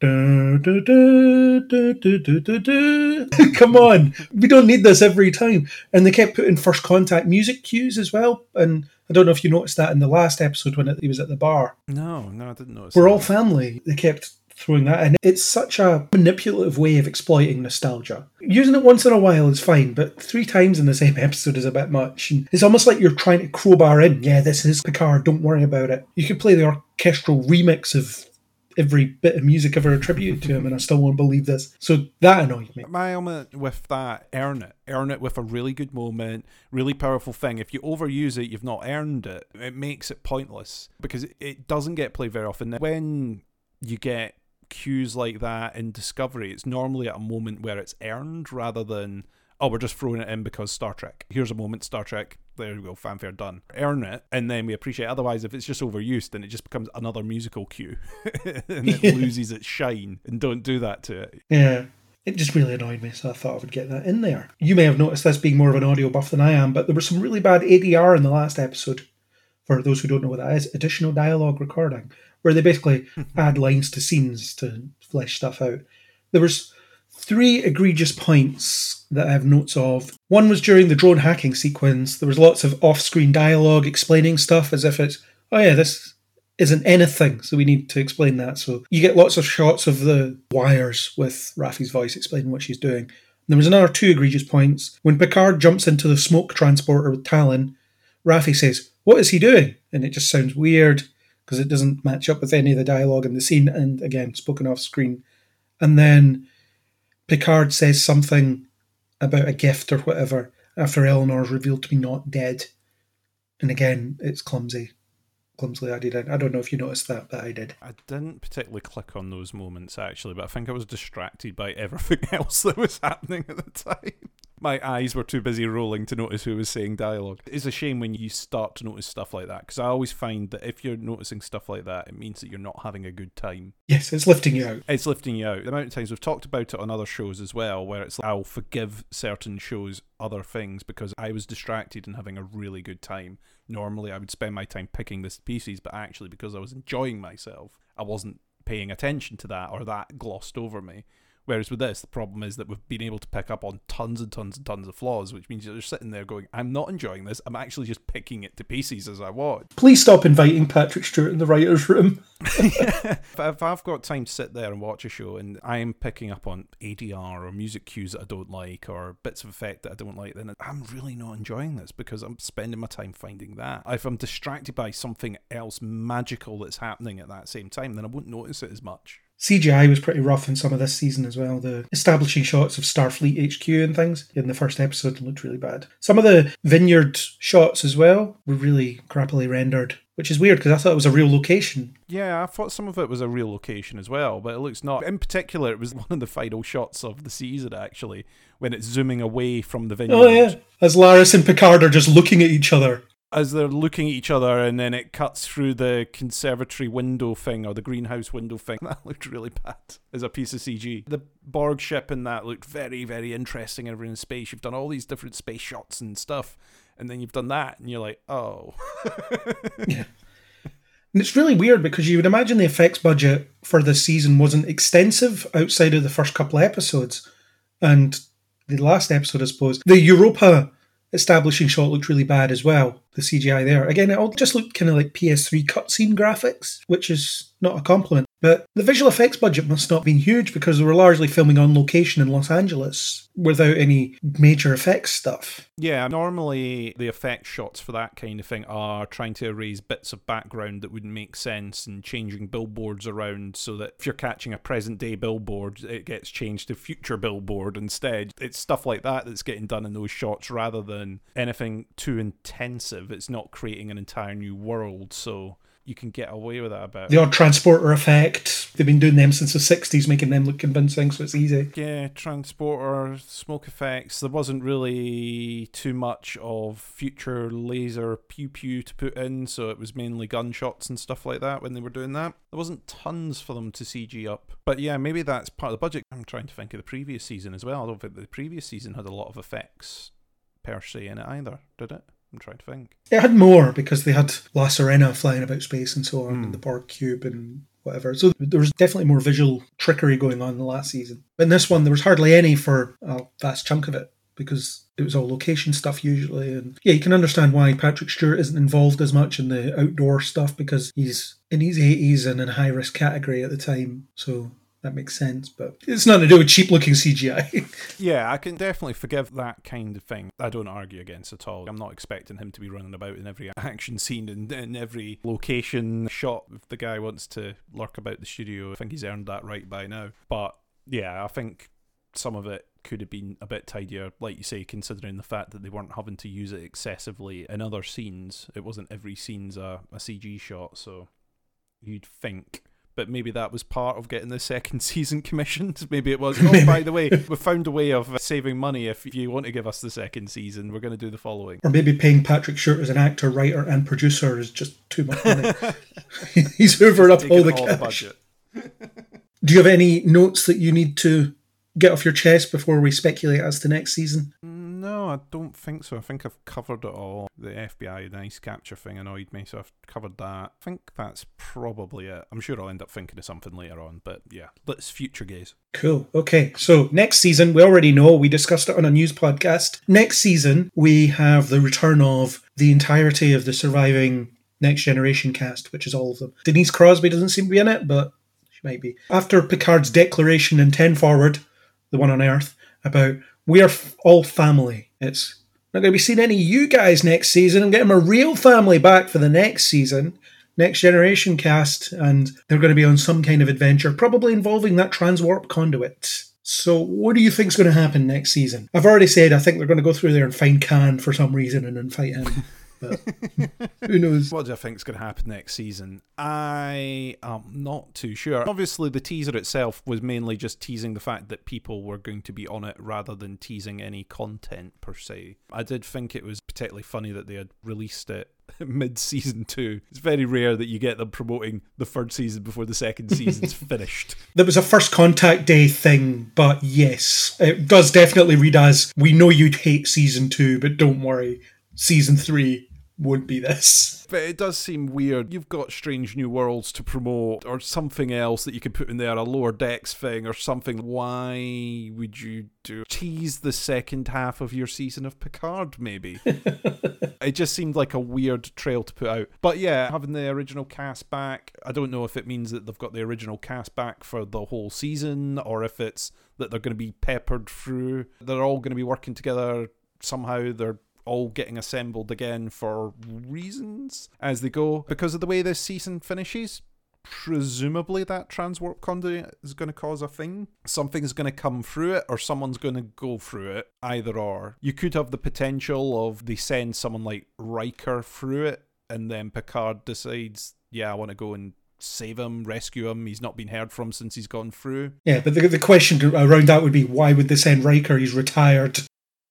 Speaker 4: Come on, we don't need this every time. And they kept putting first contact music cues as well. And I don't know if you noticed that in the last episode when he was at the bar.
Speaker 5: No, no, I didn't notice.
Speaker 4: We're
Speaker 5: that.
Speaker 4: all family. They kept throwing that in. It's such a manipulative way of exploiting nostalgia. Using it once in a while is fine, but three times in the same episode is a bit much. And it's almost like you're trying to crowbar in, yeah, this is Picard, don't worry about it. You could play the orchestral remix of every bit of music ever attributed to him, and I still won't believe this. So that annoyed me.
Speaker 5: My element with that, earn it. Earn it with a really good moment, really powerful thing. If you overuse it, you've not earned it. It makes it pointless because it- doesn't get played very often. When you get cues like that in Discovery, it's normally at a moment where it's earned rather than, oh, we're just throwing it in because Star Trek. Here's a moment, Star Trek. There we go, fanfare done. Earn it, and then we appreciate. it. Otherwise, if it's just overused, then it just becomes another musical cue, and it loses its shine. And don't do that to it.
Speaker 4: Yeah. It just really annoyed me, so I thought I would get that in there. You may have noticed this being more of an audio buff than I am, but there was some really bad ADR in the last episode. For those who don't know what that is, additional dialogue recording, where they basically add lines to scenes to flesh stuff out. There was three egregious points that I have notes of. One was during the drone hacking sequence. There was lots of off-screen dialogue explaining stuff as if it's, oh yeah, this isn't anything, so we need to explain that. So you get lots of shots of the wires with Raffi's voice explaining what she's doing. There was another two egregious points. When Picard jumps into the smoke transporter with Tallinn, Raffi says, What is he doing? And it just sounds weird because it doesn't match up with any of the dialogue in the scene, and again, spoken off screen. And then Picard says something about a gift or whatever after Elnor's revealed to be not dead. And again, it's clumsy. Clumsily added in. I don't know if you noticed that, but I did.
Speaker 5: I didn't particularly click on those moments actually, but I think I was distracted by everything else that was happening at the time. My eyes were too busy rolling to notice who was saying dialogue. It's a shame when you start to notice stuff like that because I always find that if you're noticing stuff like that, it means that you're not having a good time.
Speaker 4: Yes, it's lifting you out.
Speaker 5: It's lifting you out. The amount of times we've talked about it on other shows as well, where it's like, I'll forgive certain shows other things because I was distracted and having a really good time. Normally, I would spend my time picking this pieces, but actually, because I was enjoying myself, I wasn't paying attention to that or that glossed over me. Whereas with this, the problem is that we've been able to pick up on tons and tons and tons of flaws, which means you're sitting there going, I'm not enjoying this. I'm actually just picking it to pieces as I watch.
Speaker 4: Please stop inviting Patrick Stewart in the writer's room.
Speaker 5: if, if I've got time to sit there and watch a show and I'm picking up on ADR or music cues that I don't like or bits of effect that I don't like, then I'm really not enjoying this because I'm spending my time finding that. If I'm distracted by something else magical that's happening at that same time, then I won't notice it as much.
Speaker 4: CGI was pretty rough in some of this season as well. The establishing shots of Starfleet HQ and things in the first episode looked really bad. Some of the vineyard shots as well were really crappily rendered, which is weird because I thought it was a real location.
Speaker 5: Yeah, I thought some of it was a real location as well, but it looks not. In particular, it was one of the final shots of the season, actually, when it's zooming away from the vineyard.
Speaker 4: Oh yeah, as Laris and Picard are just looking at each other.
Speaker 5: As they're looking at each other and then it cuts through the conservatory window thing or the greenhouse window thing. That looked really bad as a piece of CG. The Borg ship in that looked very, very interesting over in space. You've done all these different space shots and stuff, and then you've done that, and you're like, oh. yeah.
Speaker 4: And it's really weird because you would imagine the effects budget for this season wasn't extensive outside of the first couple of episodes. And the last episode, I suppose, the Europa establishing shot looked really bad as well. the CGI there. Again, it all just looked kind of like PS3 cutscene graphics, which is not a compliment. But the visual effects budget must not have been huge because they were largely filming on location in Los Angeles without any major effects stuff.
Speaker 5: Yeah, normally the effect shots for that kind of thing are trying to erase bits of background that wouldn't make sense and changing billboards around so that if you're catching a present day billboard, it gets changed to future billboard instead. It's stuff like that that's getting done in those shots rather than anything too intensive. It's not creating an entire new world, so you can get away with that a bit.
Speaker 4: The odd transporter effect, they've been doing them since the 60s, making them look convincing, so it's easy.
Speaker 5: Yeah, transporter, smoke effects. There wasn't really too much of future laser pew pew to put in, so it was mainly gunshots and stuff like that when they were doing that. There wasn't tons for them to CG up. But yeah, maybe that's part of the budget. I'm trying to think of the previous season as well. I don't think the previous season had a lot of effects per se in it either, did it? I'm trying to think.
Speaker 4: It had more because they had La Sirena flying about space and so on, and hmm. the Borg Cube and whatever. So there was definitely more visual trickery going on in the last season. But in this one, there was hardly any for a vast chunk of it because it was all location stuff usually. And yeah, you can understand why Patrick Stewart isn't involved as much in the outdoor stuff because he's in his 80s and in a high risk category at the time. So that makes sense, but it's nothing to do with cheap looking CGI.
Speaker 5: Yeah, I can definitely forgive that kind of thing. I don't argue against at all. I'm not expecting him to be running about in every action scene and in every location shot. If the guy wants to lurk about the studio, I think he's earned that right by now. But yeah, I think some of it could have been a bit tidier, like you say, considering the fact that they weren't having to use it excessively in other scenes. It wasn't every scene's a, a CG shot, so you'd think. But maybe that was part of getting the second season commissioned. Maybe it was. Oh, by the way, we found a way of uh, saving money. If you want to give us the second season, we're going to do the following.
Speaker 4: or maybe paying Patrick Stewart as an actor, writer, and producer is just too much money. He's hoovered up all the
Speaker 5: all
Speaker 4: cash.
Speaker 5: the budget.
Speaker 4: Do you have any notes that you need to get off your chest before we speculate as to next season?
Speaker 5: Mm, No, I don't think so. I think I've covered it all. The FBI nice capture thing annoyed me, so I've covered that. I think that's probably it. I'm sure I'll end up thinking of something later on, but yeah, let's future gaze.
Speaker 4: Cool. Okay. So next season, we already know, we discussed it on a news podcast. Next season, we have the return of the entirety of the surviving Next Generation cast, which is all of them. Denise Crosby doesn't seem to be in it, but she might be. After Picard's declaration in 10 Forward, the one on Earth, about we are all family. It's not going to be seeing any of you guys next season. I'm getting a real family back for the next season. Next Generation cast, and they're going to be on some kind of adventure, probably involving that transwarp conduit. So, what do you think's going to happen next season? I've already said I think they're going to go through there and find Khan for some reason and then fight him. But who knows?
Speaker 5: What do I think is going to happen next season? I am not too sure. Obviously, the teaser itself was mainly just teasing the fact that people were going to be on it rather than teasing any content per se. I did think it was particularly funny that they had released it mid season two. It's very rare that you get them promoting the third season before the second season's finished.
Speaker 4: There was a first contact day thing, but yes, it does definitely read as we know you'd hate season two, but don't worry, season three won't be this.
Speaker 5: But it does seem weird. You've got Strange New Worlds to promote, or something else that you could put in there, a lower decks thing, or something. Why would you do tease the second half of your season of Picard? Maybe it just seemed like a weird trail to put out. But yeah, having the original cast back, I don't know if it means that they've got the original cast back for the whole season, or if it's that they're going to be peppered through. They're all going to be working together somehow. They're all getting assembled again for reasons as they go because of the way this season finishes. Presumably, that transwarp conduit is going to cause a thing. Something's going to come through it, or someone's going to go through it. Either or. You could have the potential of they send someone like Riker through it, and then Picard decides, yeah, I want to go and save him, rescue him. He's not been heard from since he's gone through.
Speaker 4: Yeah, but the, the question around uh, that would be why would they send Riker? He's retired.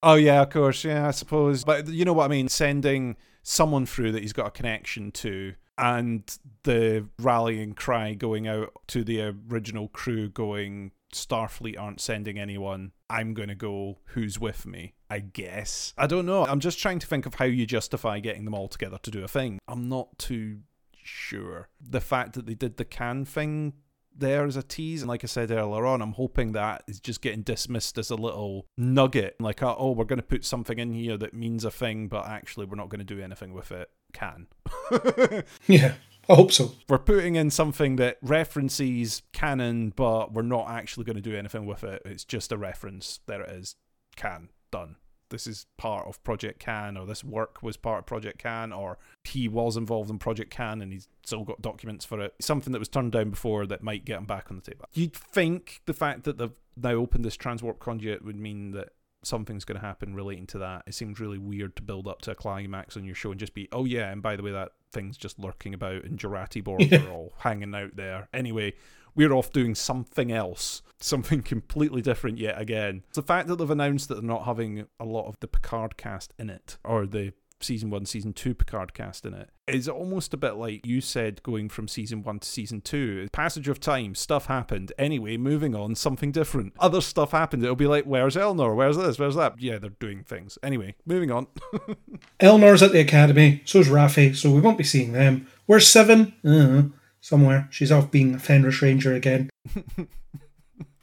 Speaker 5: Oh yeah, of course, yeah, I suppose. But you know what I mean? Sending someone through that he's got a connection to, and the rallying cry going out to the original crew, going, "Starfleet aren't sending anyone. I'm to go. Who's with me?" I guess. I don't know. I'm just trying to think of how you justify getting them all together to do a thing. I'm not too sure. The fact that they did the Khan thing there as a tease. And like I said earlier on, I'm hoping that is just getting dismissed as a little nugget. Like, uh, oh, we're going to put something in here that means a thing, but actually we're not going to do anything with it. Khan.
Speaker 4: Yeah, I hope so.
Speaker 5: we're putting in something that references canon, but we're not actually going to do anything with it. It's just a reference. There it is. Khan. Done. This is part of Project Khan, or this work was part of Project Khan, or he was involved in Project Khan and he's still got documents for it. Something that was turned down before that might get him back on the table. You'd think the fact that they've now opened this transwarp conduit would mean that something's going to happen relating to that. It seems really weird to build up to a climax on your show and just be, oh yeah, and by the way, that thing's just lurking about and Jurati Borg are all hanging out there. Anyway, we're off doing something else, something completely different yet again. The fact that they've announced that they're not having a lot of the Picard cast in it, or the season one, season two Picard cast in it, is almost a bit like you said going from season one to season two. Passage of time, stuff happened. Anyway, moving on, something different. Other stuff happened. It'll be like, where's Elnor? Where's this? Where's that? Yeah, they're doing things. Anyway, moving on.
Speaker 4: Elnor's at the academy, so's Raffi, so we won't be seeing them. Where's Seven? Uh, somewhere. She's off being a Fenris Ranger again.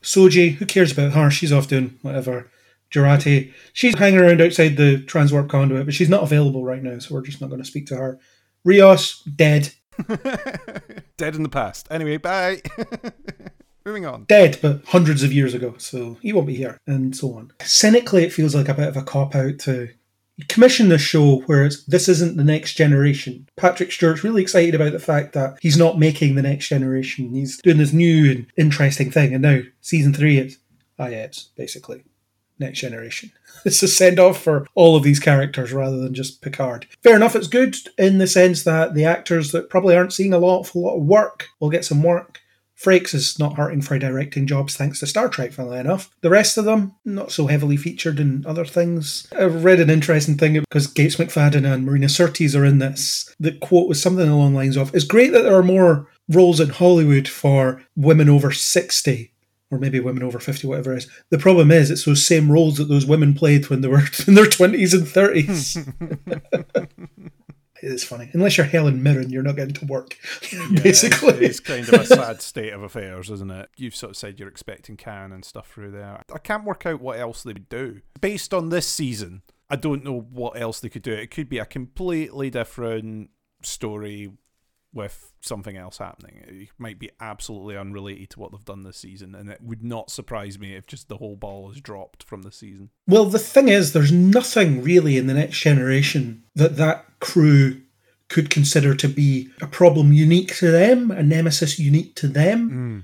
Speaker 4: Soji, who cares about her? She's off doing whatever. Jurati, she's hanging around outside the transwarp conduit, but she's not available right now, so we're just not going to speak to her. Rios, dead.
Speaker 5: Dead in the past. Anyway, bye. moving on.
Speaker 4: Dead, but hundreds of years ago, so he won't be here, and so on. Cynically, it feels like a bit of a cop out to commission this show where it's, this isn't the next generation. Patrick Stewart's really excited about the fact that he's not making the next generation. He's doing this new and interesting thing, and now season three is ah yeah, it's basically next generation. It's a send off for all of these characters rather than just Picard. Fair enough, it's good in the sense that the actors that probably aren't seeing a lot a lot of work will get some work. Frakes is not hurting for directing jobs thanks to Star Trek, funnily enough. The rest of them, not so heavily featured in other things. I read an interesting thing because Gates McFadden and Marina Sirtis are in this. The quote was something along the lines of It's great that there are more roles in Hollywood for women over 60 or maybe women over 50, whatever it is. The problem is, it's those same roles that those women played when they were in their 20s and 30s. it is funny. Unless you're Helen Mirren, you're not getting to work, basically.
Speaker 5: It's, it's kind of a sad state of affairs, isn't it? You've sort of said you're expecting Khan and stuff through there. I can't work out what else they would do. Based on this season, I don't know what else they could do. It could be a completely different story with something else happening. It might be absolutely unrelated to what they've done this season, and it would not surprise me if just the whole ball is dropped from the season.
Speaker 4: Well, the thing is, there's nothing really in the next generation that that crew could consider to be a problem unique to them, a nemesis unique to them, hmm.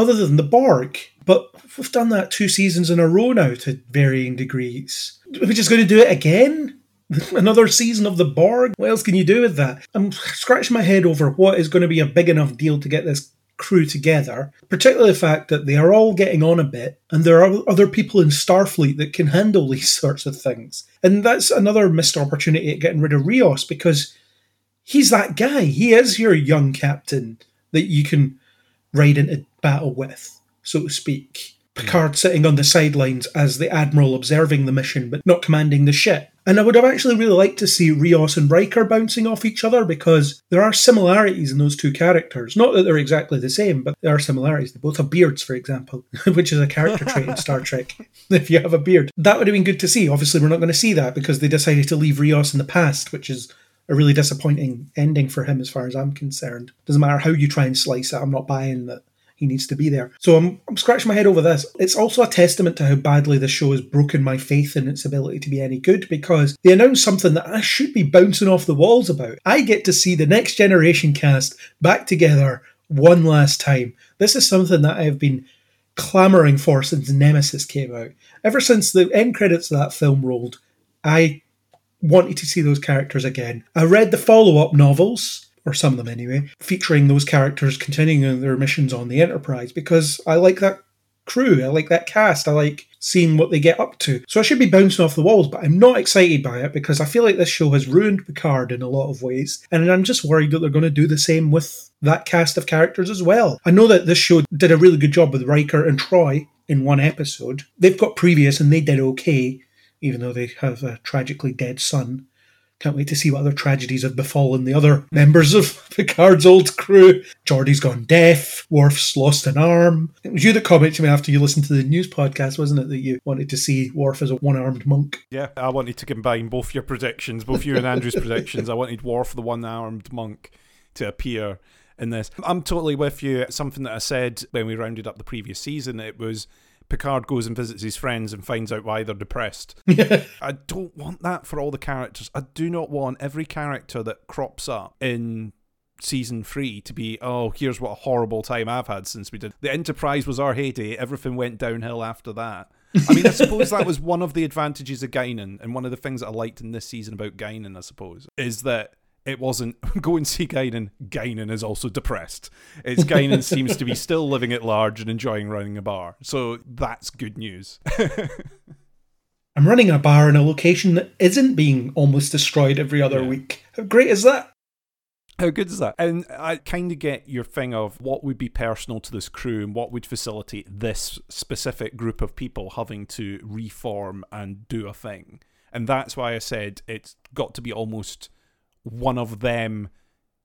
Speaker 4: other than the Borg. But we've done that two seasons in a row now to varying degrees. Are We're just going to do it again? Another season of the Borg? What else can you do with that? I'm scratching my head over what is going to be a big enough deal to get this crew together, particularly the fact that they are all getting on a bit and there are other people in Starfleet that can handle these sorts of things. And that's another missed opportunity at getting rid of Rios because he's that guy. He is your young captain that you can ride into battle with, so to speak. Picard sitting on the sidelines as the Admiral observing the mission but not commanding the ship. And I would have actually really liked to see Rios and Riker bouncing off each other because there are similarities in those two characters. Not that they're exactly the same, but there are similarities. They both have beards, for example, which is a character trait in Star Trek. If you have a beard, that would have been good to see. Obviously, we're not going to see that because they decided to leave Rios in the past, which is a really disappointing ending for him as far as I'm concerned. Doesn't matter how you try and slice it, I'm not buying that he needs to be there. So I'm, I'm scratching my head over this. It's also a testament to how badly the show has broken my faith in its ability to be any good because they announced something that I should be bouncing off the walls about. I get to see the next generation cast back together one last time. This is something that I have been clamoring for since Nemesis came out. Ever since the end credits of that film rolled, I wanted to see those characters again. I read the follow up novels, or some of them anyway, featuring those characters continuing their missions on the Enterprise because I like that crew, I like that cast, I like seeing what they get up to. So I should be bouncing off the walls, but I'm not excited by it because I feel like this show has ruined Picard in a lot of ways, and I'm just worried that they're going to do the same with that cast of characters as well. I know that this show did a really good job with Riker and Troi in one episode. They've got previous and they did okay, even though they have a tragically dead son. Can't wait to see what other tragedies have befallen the other members of Picard's old crew. Geordi's gone deaf. Worf's lost an arm. It was you that commented to me after you listened to the news podcast, wasn't it, that you wanted to see Worf as a one-armed monk?
Speaker 5: Yeah, I wanted to combine both your predictions, both you and Andrew's predictions. I wanted Worf, the one-armed monk, to appear in this. I'm totally with you. Something that I said when we rounded up the previous season, it was Picard goes and visits his friends and finds out why they're depressed. I don't want that for all the characters. I do not want every character that crops up in season three to be, oh, here's what a horrible time I've had since we did. The Enterprise was our heyday. Everything went downhill after that. I mean, I suppose that was one of the advantages of Guinan, and one of the things that I liked in this season about Guinan, I suppose, is that it wasn't go and see Guinan. Guinan is also depressed. It's Guinan seems to be still living at large and enjoying running a bar. So that's good news.
Speaker 4: I'm running a bar in a location that isn't being almost destroyed every other
Speaker 5: Yeah.
Speaker 4: week. How great is that?
Speaker 5: How good is that? And I kind of get your thing of what would be personal to this crew and what would facilitate this specific group of people having to reform and do a thing. And that's why I said it's got to be almost one of them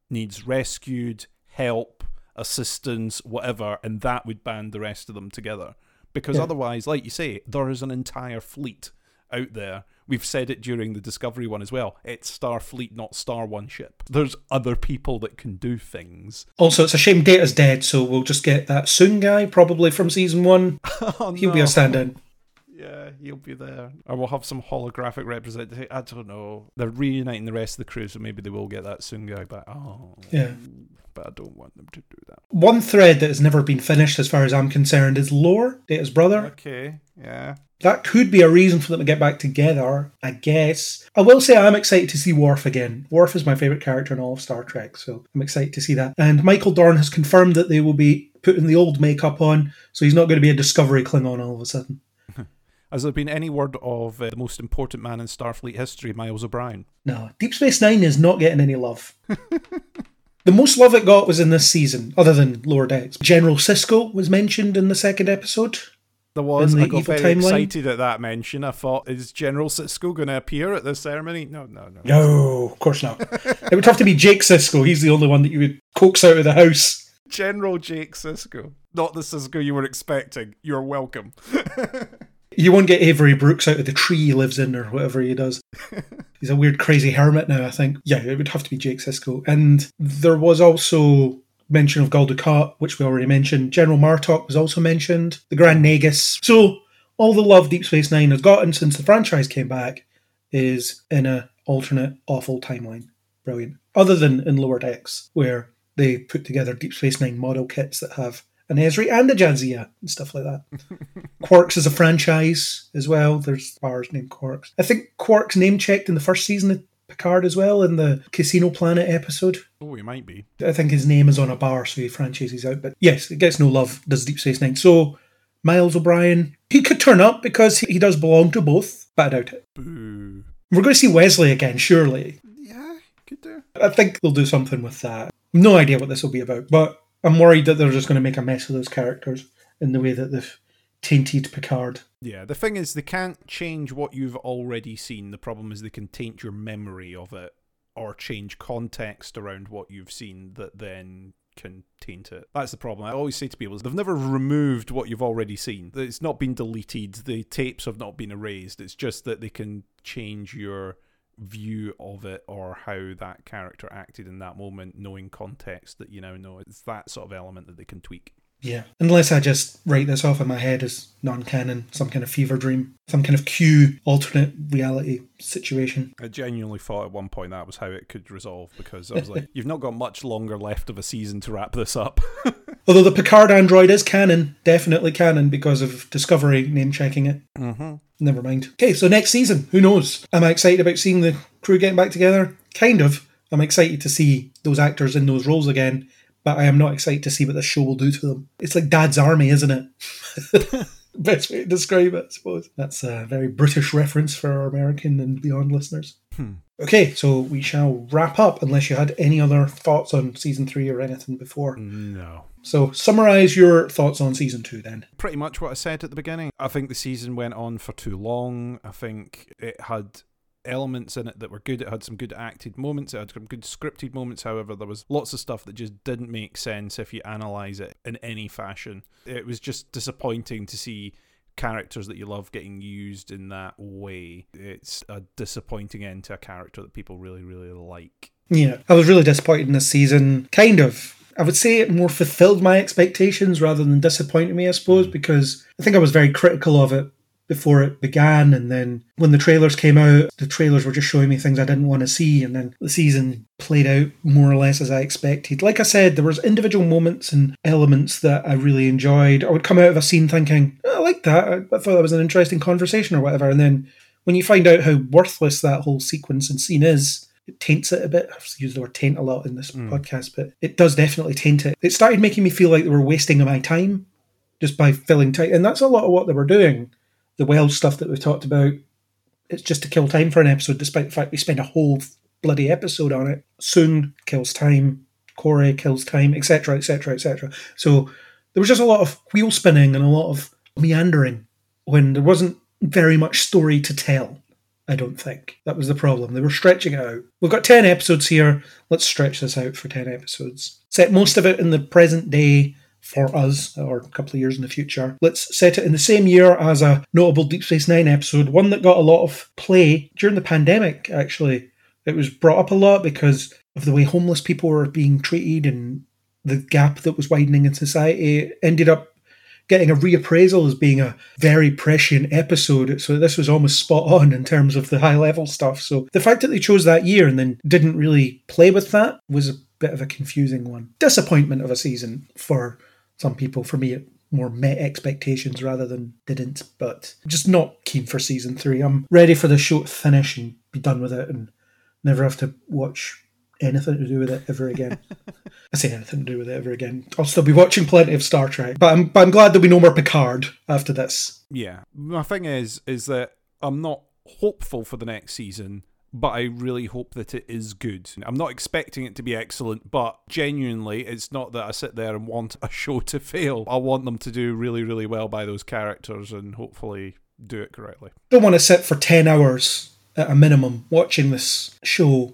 Speaker 5: needs rescued, help, assistance, whatever, and that would band the rest of them together. Because
Speaker 4: Yeah.
Speaker 5: otherwise, like you say, there is an entire fleet out there. We've said it during the Discovery one as well. It's Starfleet, not Star One ship. There's other people that can do things.
Speaker 4: Also, it's a shame Data's dead, so we'll just get that Soong guy, probably from season one.
Speaker 5: Oh,
Speaker 4: He'll be
Speaker 5: no.
Speaker 4: a stand-in.
Speaker 5: Yeah, he'll be there. Or we'll have some holographic representation. I don't know. They're reuniting the rest of the crew, so maybe they will get that Soong guy back. Oh,
Speaker 4: Yeah.
Speaker 5: but I don't want them to do that.
Speaker 4: One thread that has never been finished, as far as I'm concerned, is Lore, Data's brother.
Speaker 5: Okay, yeah.
Speaker 4: That could be a reason for them to get back together, I guess. I will say I'm excited to see Worf again. Worf is my favourite character in all of Star Trek, so I'm excited to see that. And Michael Dorn has confirmed that they will be putting the old makeup on, so he's not going to be a Discovery Klingon all of a sudden.
Speaker 5: Has there been any word of uh, the most important man in Starfleet history, Miles O'Brien?
Speaker 4: No, Deep Space Nine is not getting any love. the most love it got was in this season, other than Lower Decks. General Sisko was mentioned in the second episode.
Speaker 5: There was.
Speaker 4: The
Speaker 5: I got very
Speaker 4: timeline?
Speaker 5: excited at that mention. I thought, is General Sisko going to appear at this ceremony? No, no, no.
Speaker 4: No, of course not. it would have to be Jake Sisko. He's the only one that you would coax out of the house.
Speaker 5: General Jake Sisko. Not the Sisko you were expecting. You're welcome.
Speaker 4: You won't get Avery Brooks out of the tree he lives in or whatever he does. He's a weird, crazy hermit now, I think. Yeah, it would have to be Jake Sisko. And there was also mention of Gul Dukat, which we already mentioned. General Martok was also mentioned. The Grand Nagus. So all the love Deep Space Nine has gotten since the franchise came back is in a alternate, awful timeline. Brilliant. Other than in Lower Decks, where they put together Deep Space Nine model kits that have an Ezri and a Jadzia and stuff like that. Quarks is a franchise as well. There's bars named Quarks. I think Quarks name checked in the first season of Picard as well in the Casino Planet episode.
Speaker 5: Oh, he might be.
Speaker 4: I think his name is on a bar, so he franchises out. But yes, it gets no love, does Deep Space Nine. So Miles O'Brien, he could turn up because he does belong to both, but I doubt it.
Speaker 5: Boo.
Speaker 4: We're going to see Wesley again, surely.
Speaker 5: Yeah, could do.
Speaker 4: I think they'll do something with that. No idea what this will be about, but I'm worried that they're just going to make a mess of those characters in the way that they've tainted Picard.
Speaker 5: Yeah, the thing is, they can't change what you've already seen. The problem is they can taint your memory of it or change context around what you've seen that then can taint it. That's the problem. I always say to people, they've never removed what you've already seen. It's not been deleted. The tapes have not been erased. It's just that they can change your view of it or how that character acted in that moment, knowing context that you now know. It's that sort of element that they can tweak.
Speaker 4: Yeah. Unless I just write this off in my head as non canon, some kind of fever dream, some kind of Q alternate reality situation.
Speaker 5: I genuinely thought at one point that was how it could resolve because I was like, you've not got much longer left of a season to wrap this up.
Speaker 4: Although the Picard android is canon, definitely canon because of Discovery name checking it.
Speaker 5: mm-hmm.
Speaker 4: Never mind. Okay, so next season, who knows? Am I excited about seeing the crew getting back together? Kind of. I'm excited to see those actors in those roles again, but I am not excited to see what this show will do to them. It's like Dad's Army, isn't it? Best way to describe it, I suppose. That's a very British reference for our American and beyond listeners. Hmm. Okay, so we shall wrap up unless you had any other thoughts on season three or anything before.
Speaker 5: No.
Speaker 4: So, summarize your thoughts on season two then.
Speaker 5: Pretty much what I said at the beginning. I think the season went on for too long. I think it had elements in it that were good. It had some good acted moments. It had some good scripted moments. However, there was lots of stuff that just didn't make sense if you analyze it in any fashion. It was just disappointing to see characters that you love getting used in that way. It's a disappointing end to a character that people really, really like.
Speaker 4: Yeah, I was really disappointed in this season. Kind of. I would say it more fulfilled my expectations rather than disappointed me, I suppose, mm. because I think I was very critical of it before it began. And then when the trailers came out, the trailers were just showing me things I didn't want to see. And then the season played out more or less as I expected. Like I said, there was individual moments and elements that I really enjoyed. I would come out of a scene thinking, oh, I like that. I, thought that was an interesting conversation or whatever. And then when you find out how worthless that whole sequence and scene is, it taints it a bit. I've used the word taint a lot in this mm. podcast, but it does definitely taint it. It started making me feel like they were wasting my time just by filling time. And that's a lot of what they were doing. The Wells stuff that we've talked about, it's just to kill time for an episode, despite the fact we spend a whole bloody episode on it. Soong kills time, Kore kills time, etc., etc., etc. So there was just a lot of wheel spinning and a lot of meandering when there wasn't very much story to tell. I don't think. That was the problem. They were stretching it out. We've got 10 episodes here. Let's stretch this out for 10 episodes. Set most of it in the present day for us, or a couple of years in the future. Let's set it in the same year as a notable Deep Space Nine episode, one that got a lot of play during the pandemic, actually. It was brought up a lot because of the way homeless people were being treated and the gap that was widening in society. It ended up getting a reappraisal as being a very prescient episode. So this was almost spot on in terms of the high level stuff. So the fact that they chose that year and then didn't really play with that was a bit of a confusing one. Disappointment of a season for some people. For me, it more met expectations rather than didn't. But just not keen for season three. I'm ready for the show to finish and be done with it and never have to watch anything to do with it ever again. I say anything to do with it ever again. I'll still be watching plenty of Star Trek, but I'm but I'm glad there'll be no more Picard after this.
Speaker 5: Yeah. My thing is is that I'm not hopeful for the next season, but I really hope that it is good. I'm not expecting it to be excellent, but genuinely, it's not that I sit there and want a show to fail. I want them to do really, really well by those characters and hopefully do it correctly.
Speaker 4: Don't want to sit for ten hours at a minimum watching this show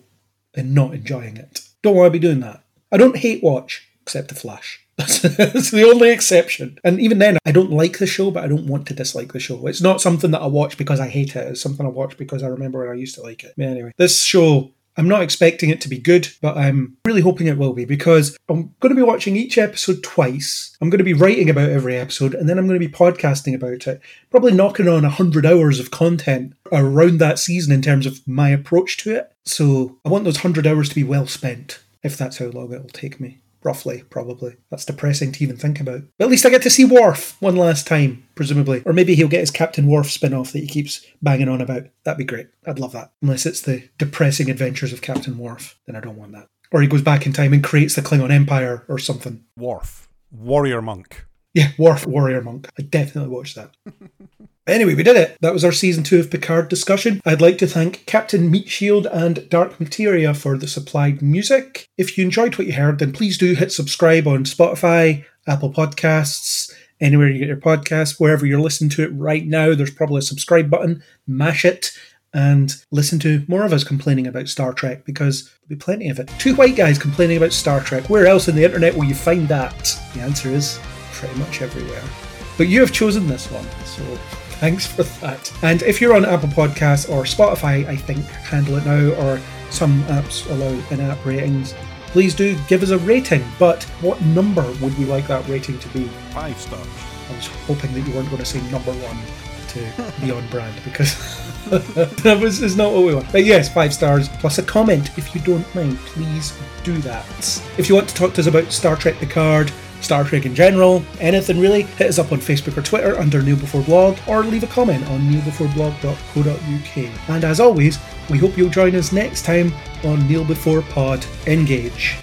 Speaker 4: and not enjoying it. Don't want to be doing that. I don't hate watch, except The Flash. That's the only exception. And even then, I don't like the show, but I don't want to dislike the show. It's not something that I watch because I hate it. It's something I watch because I remember when I used to like it. But anyway, this show, I'm not expecting it to be good, but I'm really hoping it will be because I'm going to be watching each episode twice. I'm going to be writing about every episode, and then I'm going to be podcasting about it. Probably knocking on 100 hours of content around that season in terms of my approach to it. So I want those 100 hours to be well spent, if that's how long it will take me. Roughly, probably. That's depressing to even think about. But at least I get to see Worf one last time, presumably. Or maybe he'll get his Captain Worf spin off that he keeps banging on about. That'd be great. I'd love that. Unless it's the depressing adventures of Captain Worf, then I don't want that. Or he goes back in time and creates the Klingon Empire or something.
Speaker 5: Worf. Warrior Monk.
Speaker 4: Yeah, Worf Warrior Monk. I definitely watched that. Anyway, we did it. That was our season two of Picard discussion. I'd like to thank Captain Meat Shield and Dark Materia for the supplied music. If you enjoyed what you heard, then please do hit subscribe on Spotify, Apple Podcasts, anywhere you get your podcasts, wherever you're listening to it right now. There's probably a subscribe button. Mash it and listen to more of us complaining about Star Trek because there'll be plenty of it. Two white guys complaining about Star Trek. Where else on the internet will you find that? The answer is pretty much everywhere. But you have chosen this one, so thanks for that. And if you're on Apple Podcasts or Spotify, I think handle it now, or some apps allow in app ratings, please do give us a rating. But what number would we like that rating to be?
Speaker 5: Five stars.
Speaker 4: I was hoping that you weren't going to say number one to be on brand because that was is not what we want. But yes, five stars plus a comment if you don't mind. Please do that. If you want to talk to us about Star Trek Picard, Star Trek in general, anything really, hit us up on Facebook or Twitter under Neil Before Blog or leave a comment on neilbeforeblog.co.uk. And as always, we hope you'll join us next time on Neil Before Pod Engage.